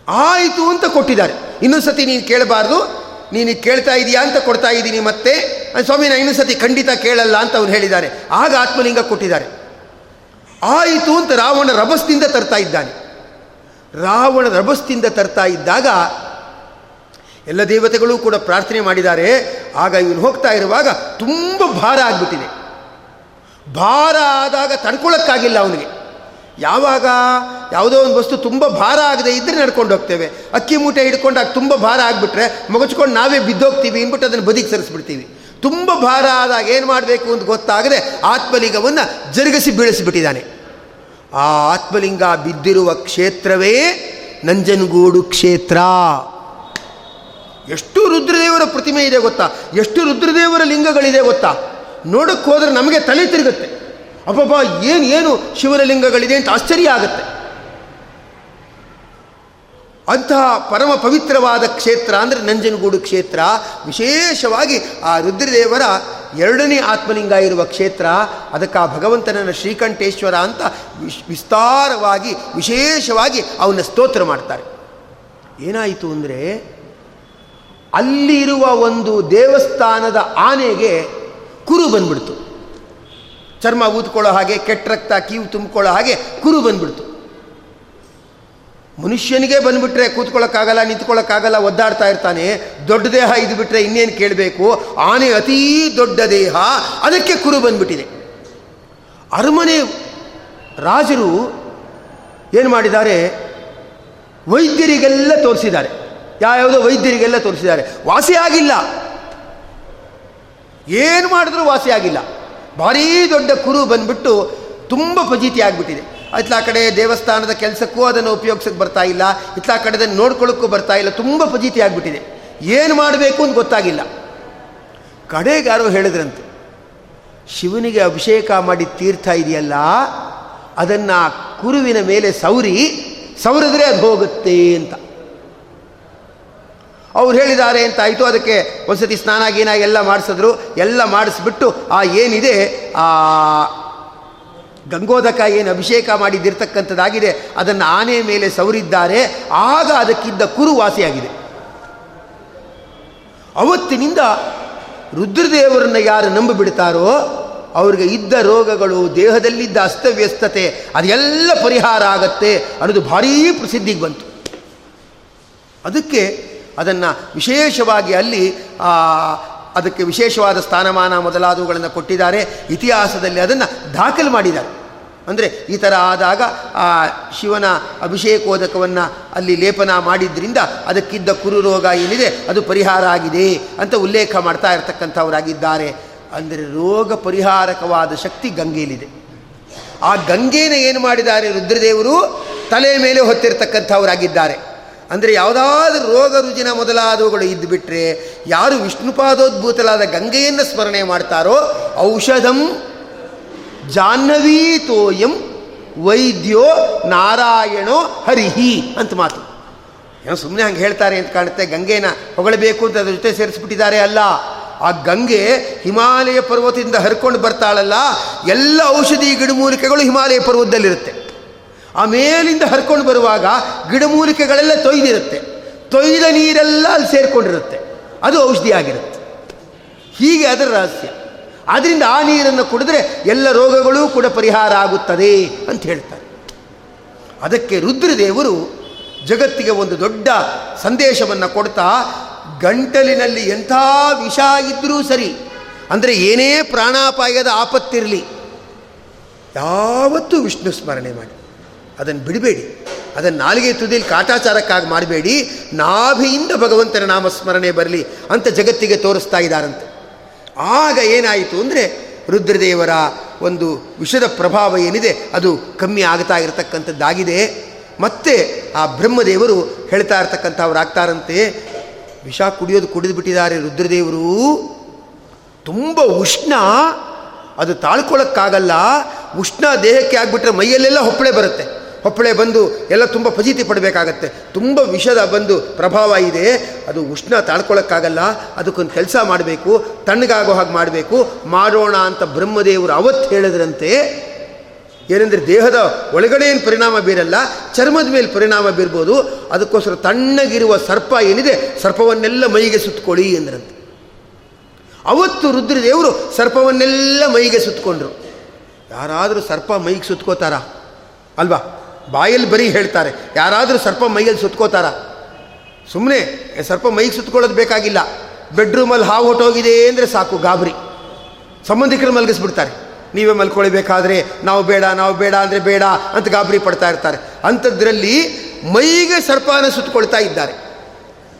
A: ಆಯಿತು ಅಂತ ಕೊಟ್ಟಿದ್ದಾರೆ. ಇನ್ನೊಂದು ಸತಿ ನೀನು ಕೇಳಬಾರ್ದು. ನೀನು ಕೇಳ್ತಾ ಇದೀಯಾ ಅಂತ ಕೊಡ್ತಾ ಇದ್ದೀನಿ ಮತ್ತೆ. ಸ್ವಾಮಿ ನಾನು ಇನ್ನೊಂದು ಸತಿ ಖಂಡಿತ ಕೇಳಲ್ಲ ಅಂತ ಅವ್ರು ಹೇಳಿದ್ದಾರೆ. ಆಗ ಆತ್ಮಲಿಂಗ ಕೊಟ್ಟಿದ್ದಾರೆ. ಆಯಿತು ಅಂತ ರಾವಣ ರಭಸದಿಂದ ತರ್ತಾ ಇದ್ದಾನೆ. ರಾವಣ ರಭಸದಿಂದ ತರ್ತಾ ಇದ್ದಾಗ ಎಲ್ಲ ದೇವತೆಗಳು ಕೂಡ ಪ್ರಾರ್ಥನೆ ಮಾಡಿದ್ದಾರೆ. ಆಗ ಇವನು ಹೋಗ್ತಾ ಇರುವಾಗ ತುಂಬ ಭಾರ ಆಗಿಬಿಟ್ಟಿದೆ. ಭಾರ ಆದಾಗ ತಡ್ಕೊಳ್ಳೋಕ್ಕಾಗಿಲ್ಲ ಅವನಿಗೆ. ಯಾವಾಗ ಯಾವುದೋ ಒಂದು ವಸ್ತು ತುಂಬ ಭಾರ ಆಗದೆ ಇದ್ದರೆ ನಡ್ಕೊಂಡು ಹೋಗ್ತೇವೆ. ಅಕ್ಕಿ ಮೂಟೆ ಹಿಡ್ಕೊಂಡಾಗ ತುಂಬ ಭಾರ ಆಗಿಬಿಟ್ರೆ ಮಗಚ್ಕೊಂಡು ನಾವೇ ಬಿದ್ದೋಗ್ತೀವಿ ಅಂದ್ಬಿಟ್ಟು ಅದನ್ನು ಬದಿಗೆ ಸರಿಸ್ಬಿಡ್ತೀವಿ. ತುಂಬ ಭಾರ ಆದಾಗ ಏನು ಮಾಡಬೇಕು ಅಂತ ಗೊತ್ತಾಗದೆ ಆತ್ಮಲಿಂಗವನ್ನು ಜರುಗಿಸಿ ಬೀಳಿಸಿಬಿಟ್ಟಿದ್ದಾನೆ. ಆ ಆತ್ಮಲಿಂಗ ಬಿದ್ದಿರುವ ಕ್ಷೇತ್ರವೇ ನಂಜನಗೂಡು ಕ್ಷೇತ್ರ. ಎಷ್ಟು ರುದ್ರದೇವರ ಪ್ರತಿಮೆ ಇದೆ ಗೊತ್ತಾ? ಎಷ್ಟು ರುದ್ರದೇವರ ಲಿಂಗಗಳಿದೆ ಗೊತ್ತಾ? ನೋಡಕ್ಕೆ ಹೋದ್ರೆ ನಮಗೆ ತಲೆ ತಿರುಗುತ್ತೆ. ಅಬ್ಬಬ್ಬಾ, ಏನು ಏನು ಶಿವನ ಲಿಂಗಗಳಿದೆ ಅಂತ ಆಶ್ಚರ್ಯ ಆಗುತ್ತೆ. ಅಂತಹ ಪರಮ ಪವಿತ್ರವಾದ ಕ್ಷೇತ್ರ ಅಂದರೆ ನಂಜನಗೂಡು ಕ್ಷೇತ್ರ. ವಿಶೇಷವಾಗಿ ಆ ರುದ್ರದೇವರ ಎರಡನೇ ಆತ್ಮಲಿಂಗ ಇರುವ ಕ್ಷೇತ್ರ. ಅದಕ್ಕೆ ಆ ಭಗವಂತನನ್ನು ಶ್ರೀಕಂಠೇಶ್ವರ ಅಂತ ವಿಸ್ತಾರವಾಗಿ, ವಿಶೇಷವಾಗಿ ಅವನ ಸ್ತೋತ್ರ ಮಾಡ್ತಾರೆ. ಏನಾಯಿತು ಅಂದರೆ ಅಲ್ಲಿರುವ ಒಂದು ದೇವಸ್ಥಾನದ ಆನೆಗೆ ಕುರು ಬಂದ್ಬಿಡ್ತು. ಚರ್ಮ ಊದ್ಕೊಳ್ಳೋ ಹಾಗೆ, ಕೆಟ್ಟ ರಕ್ತ, ಕೀವು ತುಂಬಿಕೊಳ್ಳೋ ಹಾಗೆ ಕುರು ಬಂದ್ಬಿಡ್ತು. ಮನುಷ್ಯನಿಗೆ ಬಂದುಬಿಟ್ರೆ ಕೂತ್ಕೊಳ್ಳೋಕ್ಕಾಗಲ್ಲ, ನಿಂತ್ಕೊಳ್ಳೋಕ್ಕಾಗಲ್ಲ, ಒದ್ದಾಡ್ತಾ ಇರ್ತಾನೆ. ದೊಡ್ಡ ದೇಹ ಇದು ಬಿಟ್ಟರೆ ಇನ್ನೇನು ಕೇಳಬೇಕು? ಆನೆ ಅತೀ ದೊಡ್ಡ ದೇಹ. ಅದಕ್ಕೆ ಕುರು ಬಂದ್ಬಿಟ್ಟಿದೆ. ಅರಮನೆ ರಾಜರು ಏನು ಮಾಡಿದ್ದಾರೆ? ವೈದ್ಯರಿಗೆಲ್ಲ ತೋರಿಸಿದ್ದಾರೆ. ಯಾವ್ಯಾವುದೋ ವೈದ್ಯರಿಗೆಲ್ಲ ತೋರಿಸಿದ್ದಾರೆ. ವಾಸಿ ಆಗಿಲ್ಲ. ಏನು ಮಾಡಿದ್ರೂ ವಾಸಿ ಆಗಿಲ್ಲ. ಭಾರೀ ದೊಡ್ಡ ಕುರು ಬಂದ್ಬಿಟ್ಟು ತುಂಬ ಫಜೀತಿ ಆಗಿಬಿಟ್ಟಿದೆ. ಇತ್ಲ ಕಡೆ ದೇವಸ್ಥಾನದ ಕೆಲಸಕ್ಕೂ ಅದನ್ನು ಉಪಯೋಗಿಸಕ್ಕೆ ಬರ್ತಾ ಇಲ್ಲ, ಇತ್ಲ ಕಡೆದನ್ನು ನೋಡ್ಕೊಳ್ಳೋಕ್ಕೂ ಬರ್ತಾ ಇಲ್ಲ, ತುಂಬ ಫಜೀತಿ ಆಗಿಬಿಟ್ಟಿದೆ. ಏನು ಮಾಡಬೇಕು ಅಂತ ಗೊತ್ತಾಗಿಲ್ಲ. ಕಡೆಗೆ ಹೇಳಿದ್ರಂತೆ, ಶಿವನಿಗೆ ಅಭಿಷೇಕ ಮಾಡಿ ತೀರ್ಥ ಇದೆಯಲ್ಲ, ಅದನ್ನು ಕುರುವಿನ ಮೇಲೆ ಸೌರಿ, ಸೌರಿದ್ರೆ ಅದು ಹೋಗುತ್ತೆ ಅಂತ. ಅವ್ರು ಹೇಳಿದ್ದಾರೆ ಅಂತ ಆಯಿತು, ಅದಕ್ಕೆ ಒಂದ್ಸತಿ ಸ್ನಾನ ಗೀನ ಎಲ್ಲ ಮಾಡಿಸಿದ್ರು, ಎಲ್ಲ ಮಾಡಿಸ್ಬಿಟ್ಟು ಆ ಏನಿದೆ, ಆ ಗಂಗೋದಕ ಏನು ಅಭಿಷೇಕ ಮಾಡಿದ್ದಿರ್ತಕ್ಕಂಥದ್ದಾಗಿದೆ ಅದನ್ನು ಆನೆ ಮೇಲೆ ಸವರಿದ್ದಾರೆ. ಆಗ ಅದಕ್ಕಿದ್ದ ಕುರು ವಾಸಿಯಾಗಿದೆ ಅವತ್ತಿನಿಂದ ರುದ್ರದೇವರನ್ನು ಯಾರು ನಂಬಿಬಿಡ್ತಾರೋ, ಅವ್ರಿಗೆ ಇದ್ದ ರೋಗಗಳು, ದೇಹದಲ್ಲಿದ್ದ ಅಸ್ತವ್ಯಸ್ತತೆ, ಅದೆಲ್ಲ ಪರಿಹಾರ ಆಗತ್ತೆ ಅನ್ನೋದು ಭಾರೀ ಪ್ರಸಿದ್ಧಿಗೆ ಬಂತು. ಅದಕ್ಕೆ ಅದನ್ನು ವಿಶೇಷವಾಗಿ ಅಲ್ಲಿ ಅದಕ್ಕೆ ವಿಶೇಷವಾದ ಸ್ಥಾನಮಾನ ಮೊದಲಾದವುಗಳನ್ನು ಕೊಟ್ಟಿದ್ದಾರೆ. ಇತಿಹಾಸದಲ್ಲಿ ಅದನ್ನು ದಾಖಲು ಮಾಡಿದ್ದಾರೆ. ಅಂದರೆ ಈ ಥರ ಆದಾಗ ಆ ಶಿವನ ಅಭಿಷೇಕೋದಕವನ್ನು ಅಲ್ಲಿ ಲೇಪನ ಮಾಡಿದ್ರಿಂದ ಅದಕ್ಕಿದ್ದ ಕುರು ರೋಗ ಏನಿದೆ, ಅದು ಪರಿಹಾರ ಆಗಿದೆ ಅಂತ ಉಲ್ಲೇಖ ಮಾಡ್ತಾ ಇರತಕ್ಕಂಥವರಾಗಿದ್ದಾರೆ. ಅಂದರೆ ರೋಗ ಪರಿಹಾರಕವಾದ ಶಕ್ತಿ ಗಂಗೆಯಲ್ಲಿದೆ. ಆ ಗಂಗೆನ ಏನು ಮಾಡಿದ್ದಾರೆ ರುದ್ರದೇವರು? ತಲೆ ಮೇಲೆ ಹೊತ್ತಿರ್ತಕ್ಕಂಥವರಾಗಿದ್ದಾರೆ. ಅಂದರೆ ಯಾವುದಾದ್ರೂ ರೋಗ ರುಜಿನ ಮೊದಲಾದವುಗಳು ಇದ್ದುಬಿಟ್ರೆ ಯಾರು ವಿಷ್ಣುಪಾದೋದ್ಭೂತಲಾದ ಗಂಗೆಯನ್ನು ಸ್ಮರಣೆ ಮಾಡ್ತಾರೋ ಔಷಧಂ ಜಾಹ್ನವೀ ತೋಯಂ ವೈದ್ಯೋ ನಾರಾಯಣೋ ಹರಿಹಿ ಅಂತ ಮಾತು. ಏನೋ ಸುಮ್ಮನೆ ಹಂಗೆ ಹೇಳ್ತಾರೆ ಅಂತ ಕಾಣುತ್ತೆ. ಗಂಗೆನ ಹೊಗಳಬೇಕು ಅಂತ ಅದ್ರ ಜೊತೆ ಸೇರಿಸ್ಬಿಟ್ಟಿದ್ದಾರೆ ಅಲ್ಲ. ಆ ಗಂಗೆ ಹಿಮಾಲಯ ಪರ್ವತದಿಂದ ಹರ್ಕೊಂಡು ಬರ್ತಾಳಲ್ಲ. ಎಲ್ಲ ಔಷಧಿ ಗಿಡಮೂಲಿಕೆಗಳು ಹಿಮಾಲಯ ಪರ್ವತದಲ್ಲಿರುತ್ತೆ. ಆ ಮೇಲಿಂದ ಹರ್ಕೊಂಡು ಬರುವಾಗ ಗಿಡಮೂಲಿಕೆಗಳೆಲ್ಲ ತೊಯ್ದಿರುತ್ತೆ. ತೊಯ್ದ ನೀರೆಲ್ಲ ಅಲ್ಲಿ ಸೇರಿಕೊಂಡಿರುತ್ತೆ. ಅದು ಔಷಧಿ ಆಗಿರುತ್ತೆ. ಹೀಗೆ ಅದರ ರಹಸ್ಯ. ಆದ್ದರಿಂದ ಆ ನೀರನ್ನು ಕುಡಿದ್ರೆ ಎಲ್ಲ ರೋಗಗಳೂ ಕೂಡ ಪರಿಹಾರ ಆಗುತ್ತದೆ ಅಂತ ಹೇಳ್ತಾರೆ. ಅದಕ್ಕೆ ರುದ್ರದೇವರು ಜಗತ್ತಿಗೆ ಒಂದು ದೊಡ್ಡ ಸಂದೇಶವನ್ನು ಕೊಡ್ತಾ ಗಂಟಲಿನಲ್ಲಿ ಎಂಥ ವಿಷ ಇದ್ದರೂ ಸರಿ, ಅಂದರೆ ಏನೇ ಪ್ರಾಣಾಪಾಯದ ಆಪತ್ತಿರಲಿ, ಯಾವತ್ತೂ ವಿಷ್ಣು ಸ್ಮರಣೆ ಮಾಡಿ ಅದನ್ನು ಬಿಡಬೇಡಿ ಅದನ್ನು ನಾಲಿಗೆ ತುದಿಯಲ್ಲಿ ಕಾಟಾಚಾರಕ್ಕಾಗಿ ಮಾಡಬೇಡಿ, ನಾಭಿಯಿಂದ ಭಗವಂತನ ನಾಮಸ್ಮರಣೆ ಬರಲಿ ಅಂತ ಜಗತ್ತಿಗೆ ತೋರಿಸ್ತಾ ಇದ್ದಾರಂತೆ. ಆಗ ಏನಾಯಿತು ಅಂದರೆ ರುದ್ರದೇವರ ಒಂದು ವಿಷದ ಪ್ರಭಾವ ಏನಿದೆ, ಅದು ಕಮ್ಮಿ ಆಗ್ತಾ ಇರತಕ್ಕಂಥದ್ದಾಗಿದೆ. ಮತ್ತೆ ಆ ಬ್ರಹ್ಮದೇವರು ಹೇಳ್ತಾ ಇರ್ತಕ್ಕಂಥವ್ರು ಆಗ್ತಾರಂತೆ, ವಿಷ ಕುಡಿಯೋದು ಕುಡಿದು ಬಿಟ್ಟಿದ್ದಾರೆ ರುದ್ರದೇವರು. ತುಂಬ ಉಷ್ಣ, ಅದು ತಾಳ್ಕೊಳ್ಳೋಕ್ಕಾಗಲ್ಲ ಉಷ್ಣ ದೇಹಕ್ಕೆ ಆಗಿಬಿಟ್ರೆ ಮೈಯಲ್ಲೆಲ್ಲ ಹೊಪ್ಪಳೆ ಬರುತ್ತೆ. ಹೊಪ್ಪಳೆ ಬಂದು ಎಲ್ಲ ತುಂಬ ಫಜೀತಿ ಪಡಬೇಕಾಗತ್ತೆ. ತುಂಬ ವಿಷದ ಬಂದು ಪ್ರಭಾವ ಇದೆ. ಅದು ಉಷ್ಣ ತಾಳ್ಕೊಳ್ಳೋಕ್ಕಾಗಲ್ಲ ಅದಕ್ಕೊಂದು ಕೆಲಸ ಮಾಡಬೇಕು. ತಣ್ಣಗಾಗೋ ಹಾಗೆ ಮಾಡಬೇಕು. ಮಾಡೋಣ ಅಂತ ಬ್ರಹ್ಮದೇವರು ಅವತ್ತು ಹೇಳಿದ್ರಂತೆ. ಏನೆಂದರೆ ದೇಹದ ಒಳಗಡೆ ಏನು ಪರಿಣಾಮ ಬೀರಲ್ಲ, ಚರ್ಮದ ಮೇಲೆ ಪರಿಣಾಮ ಬೀರ್ಬೋದು. ಅದಕ್ಕೋಸ್ಕರ ತಣ್ಣಗಿರುವ ಸರ್ಪ ಏನಿದೆ, ಸರ್ಪವನ್ನೆಲ್ಲ ಮೈಗೆ ಸುತ್ತಕೊಳ್ಳಿ ಎಂದ್ರಂತೆ. ಅವತ್ತು ರುದ್ರದೇವರು ಸರ್ಪವನ್ನೆಲ್ಲ ಮೈಗೆ ಸುತ್ತಕೊಂಡ್ರು ಯಾರಾದರೂ ಸರ್ಪ ಮೈಗೆ ಸುತ್ಕೋತಾರ? ಅಲ್ವಾ? ಬಾಯಲ್ಲಿ ಬರೀ ಹೇಳ್ತಾರೆ. ಯಾರಾದರೂ ಸರ್ಪ ಮೈಯಲ್ಲಿ ಸುತ್ಕೋತಾರ? ಸುಮ್ಮನೆ ಸರ್ಪ ಮೈಗೆ ಸುತ್ಕೊಳ್ಳೋದು ಬೇಕಾಗಿಲ್ಲ. ಬೆಡ್ರೂಮಲ್ಲಿ ಹಾವು ಹೊಟ್ಟೋಗಿದೆ ಅಂದರೆ ಸಾಕು, ಗಾಬರಿ. ಸಂಬಂಧಿಕರು ಮಲಗಿಸ್ಬಿಡ್ತಾರೆ. ನೀವೇ ಮಲ್ಕೊಳ್ಬೇಕಾದ್ರೆ ನಾವು ಬೇಡ ನಾವು ಬೇಡ ಅಂದರೆ ಬೇಡ ಅಂತ ಗಾಬರಿ ಪಡ್ತಾ ಇರ್ತಾರೆ. ಅಂಥದ್ರಲ್ಲಿ ಮೈಗೆ ಸರ್ಪನ ಸುತ್ತಕೊಳ್ತಾ ಇದ್ದಾರೆ.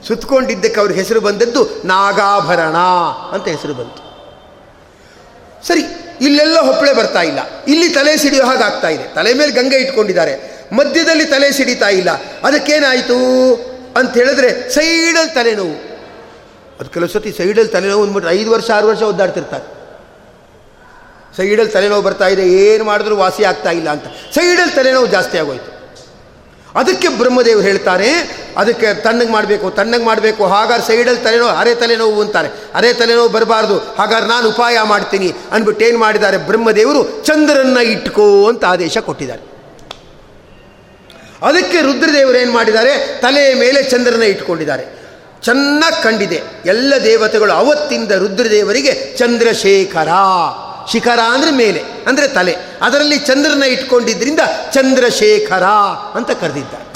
A: ಸುತ್ತಕೊಂಡಿದ್ದಕ್ಕೆ ಅವ್ರಿಗೆ ಹೆಸರು ಬಂದದ್ದು ನಾಗಾಭರಣ ಅಂತ ಹೆಸರು ಬಂತು. ಸರಿ, ಇಲ್ಲೆಲ್ಲ ಹೊಪ್ಪಳೆ ಬರ್ತಾ ಇಲ್ಲ. ಇಲ್ಲಿ ತಲೆ ಸಿಡಿಯೋ ಹಾಗೆ ಆಗ್ತಾ ಇದೆ. ತಲೆ ಮೇಲೆ ಗಂಗೆ ಇಟ್ಕೊಂಡಿದ್ದಾರೆ. ಮಧ್ಯದಲ್ಲಿ ತಲೆ ಸಿಡಿತಾ ಇಲ್ಲ. ಅದಕ್ಕೇನಾಯಿತು ಅಂತ ಹೇಳಿದ್ರೆ ಸೈಡಲ್ಲಿ ತಲೆನೋವು. ಅದು ಕೆಲವು ಸತಿ ಸೈಡಲ್ಲಿ ತಲೆನೋವು ಅಂದ್ಬಿಟ್ರೆ ಐದು ವರ್ಷ, ಆರು ವರ್ಷ ಒದ್ದಾಡ್ತಿರ್ತಾರೆ. ಸೈಡಲ್ಲಿ ತಲೆನೋವು ಬರ್ತಾ ಇದೆ, ಏನು ಮಾಡಿದ್ರು ವಾಸಿ ಆಗ್ತಾ ಇಲ್ಲ ಅಂತ. ಸೈಡಲ್ಲಿ ತಲೆನೋವು ಜಾಸ್ತಿ ಆಗೋಯ್ತು. ಅದಕ್ಕೆ ಬ್ರಹ್ಮದೇವರು ಹೇಳ್ತಾರೆ, ಅದಕ್ಕೆ ತಣ್ಣಗೆ ಮಾಡಬೇಕು ತಣ್ಣಗೆ ಮಾಡಬೇಕು, ಹಾಗಾದ್ರೆ ಸೈಡಲ್ಲಿ ತಲೆನೋವು, ಅರೆ ತಲೆನೋವು ಅಂತಾರೆ. ಅರೆ ತಲೆನೋವು ಬರಬಾರ್ದು, ಹಾಗಾದ್ರೆ ನಾನು ಉಪಾಯ ಮಾಡ್ತೀನಿ ಅಂದ್ಬಿಟ್ಟು ಏನು ಮಾಡಿದ್ದಾರೆ ಬ್ರಹ್ಮದೇವರು, ಚಂದ್ರನ್ನ ಇಟ್ಕೋ ಅಂತ ಆದೇಶ ಕೊಟ್ಟಿದ್ದಾರೆ. ಅದಕ್ಕೆ ರುದ್ರದೇವರು ಏನು ಮಾಡಿದ್ದಾರೆ? ತಲೆಯ ಮೇಲೆ ಚಂದ್ರನ ಇಟ್ಕೊಂಡಿದ್ದಾರೆ. ಚೆನ್ನಾಗಿ ಕಂಡಿದೆ. ಎಲ್ಲ ದೇವತೆಗಳು ಅವತ್ತಿಂದ ರುದ್ರದೇವರಿಗೆ ಚಂದ್ರಶೇಖರ, ಶಿಖರ ಅಂದರೆ ಮೇಲೆ, ಅಂದರೆ ತಲೆ. ಅದರಲ್ಲಿ ಚಂದ್ರನ ಇಟ್ಕೊಂಡಿದ್ದರಿಂದ ಚಂದ್ರಶೇಖರ ಅಂತ ಕರೆದಿದ್ದಾರೆ.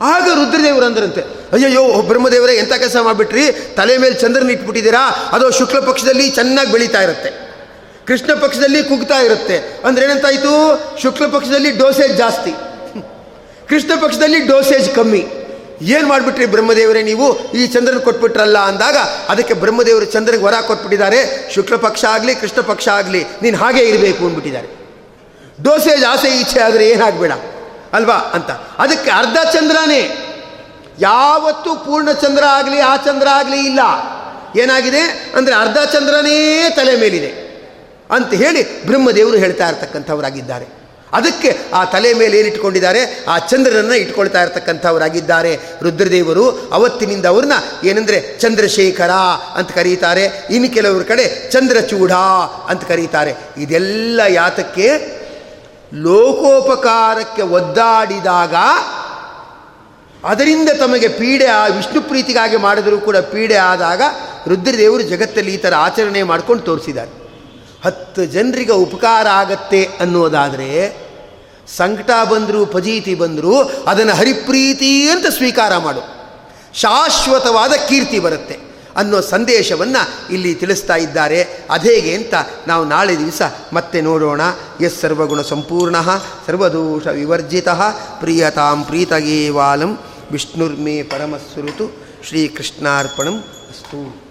A: ಆಗ ರುದ್ರದೇವರು ಅಂದ್ರಂತೆ, ಅಯ್ಯಯ್ಯೋ ಬ್ರಹ್ಮದೇವರೇ ಎಂಥ ಕೆಲಸ ಮಾಡಿಬಿಟ್ರಿ? ತಲೆ ಮೇಲೆ ಚಂದ್ರನ ಇಟ್ಬಿಟ್ಟಿದ್ದೀರಾ? ಅದು ಶುಕ್ಲ ಪಕ್ಷದಲ್ಲಿ ಚೆನ್ನಾಗಿ ಬೆಳೀತಾ ಇರುತ್ತೆ. ಕೃಷ್ಣ ಪಕ್ಷದಲ್ಲಿ ಕುಗ್ತಾ ಇರುತ್ತೆ. ಅಂದ್ರೆ ಏನಂತಾಯಿತು? ಶುಕ್ಲ ಪಕ್ಷದಲ್ಲಿ ಡೋಸೇಜ್ ಜಾಸ್ತಿ. ಕೃಷ್ಣ ಪಕ್ಷದಲ್ಲಿ ಡೋಸೇಜ್ ಕಮ್ಮಿ. ಏನು ಮಾಡಿಬಿಟ್ರಿ ಬ್ರಹ್ಮದೇವರೇ ನೀವು? ಈ ಚಂದ್ರನ ಕೊಟ್ಬಿಟ್ರಲ್ಲ ಅಂದಾಗ ಅದಕ್ಕೆ ಬ್ರಹ್ಮದೇವರು ಚಂದ್ರನಿಗೆ ವರ ಕೊಟ್ಬಿಟ್ಟಿದ್ದಾರೆ. ಶುಕ್ಲ ಪಕ್ಷ ಆಗಲಿ, ಕೃಷ್ಣ ಪಕ್ಷ ಆಗಲಿ, ನೀನು ಹಾಗೆ ಇರಬೇಕು ಅಂದ್ಬಿಟ್ಟಿದ್ದಾರೆ. ಡೋಸೇಜ್ ಆಸೆ ಇಚ್ಛೆ ಆದರೆ ಏನಾಗಬೇಡ? ಅಲ್ವಾ ಅಂತ. ಅದಕ್ಕೆ ಅರ್ಧ ಚಂದ್ರನೇ. ಯಾವತ್ತೂ ಪೂರ್ಣ ಚಂದ್ರ ಆಗಲಿ, ಆ ಚಂದ್ರ ಆಗಲಿ ಇಲ್ಲ. ಏನಾಗಿದೆ? ಅಂದರೆ ಅರ್ಧ ಚಂದ್ರನೇ ತಲೆ ಮೇಲಿದೆ. ಅಂತ ಹೇಳಿ ಬ್ರಹ್ಮದೇವರು ಹೇಳ್ತಾ ಇರ್ತಕ್ಕಂಥವರಾಗಿದ್ದಾರೆ. ಅದಕ್ಕೆ ಆ ತಲೆ ಮೇಲೆ ಏನಿಟ್ಕೊಂಡಿದ್ದಾರೆ ಆ ಚಂದ್ರನನ್ನು ಇಟ್ಕೊಳ್ತಾ ಇರತಕ್ಕಂಥವರಾಗಿದ್ದಾರೆ. ರುದ್ರದೇವರು ಅವತ್ತಿನಿಂದ ಅವ್ರನ್ನ ಏನಂದರೆ ಚಂದ್ರಶೇಖರ ಅಂತ ಕರೀತಾರೆ. ಇನ್ನು ಕೆಲವ್ರ ಕಡೆ ಚಂದ್ರಚೂಡ ಅಂತ ಕರೀತಾರೆ. ಇದೆಲ್ಲ ಯಾತಕ್ಕೆ? ಲೋಕೋಪಕಾರಕ್ಕೆ ಒದ್ದಾಡಿದಾಗ ಅದರಿಂದ ತಮಗೆ ಪೀಡೆ ಆ ವಿಷ್ಣು ಪ್ರೀತಿಗಾಗಿ ಮಾಡಿದರೂ ಕೂಡ ಪೀಡೆ ಆದಾಗ ರುದ್ರದೇವರು ಜಗತ್ತಲ್ಲಿ ಈ ಥರ ಆಚರಣೆ ಮಾಡ್ಕೊಂಡು ತೋರಿಸಿದ್ದಾರೆ. ಹತ್ತು ಜನರಿಗೆ ಉಪಕಾರ ಆಗತ್ತೆ ಅನ್ನೋದಾದರೆ, ಸಂಕಟ ಬಂದರೂ, ಫಜೀತಿ ಬಂದರೂ, ಅದನ್ನು ಹರಿಪ್ರೀತಿ ಅಂತ ಸ್ವೀಕಾರ ಮಾಡು. ಶಾಶ್ವತವಾದ ಕೀರ್ತಿ ಬರುತ್ತೆ ಅನ್ನೋ ಸಂದೇಶವನ್ನು ಇಲ್ಲಿ ತಿಳಿಸ್ತಾ ಇದ್ದಾರೆ. ಅದೇಗೆ ಅಂತ ನಾವು ನಾಳೆ ದಿವಸ ಮತ್ತೆ ನೋಡೋಣ. ಎಸ್ ಸರ್ವಗುಣ ಸಂಪೂರ್ಣ, ಸರ್ವದೋಷ ವಿವರ್ಜಿತ. ಪ್ರಿಯತಾಂ ಪ್ರೀತಗೇವಾಲಂ. ವಿಷ್ಣುರ್ಮೇ ಪರಮಸ್ವರುತು ಶ್ರೀಕೃಷ್ಣಾರ್ಪಣಂ. ಅಸ್ತು.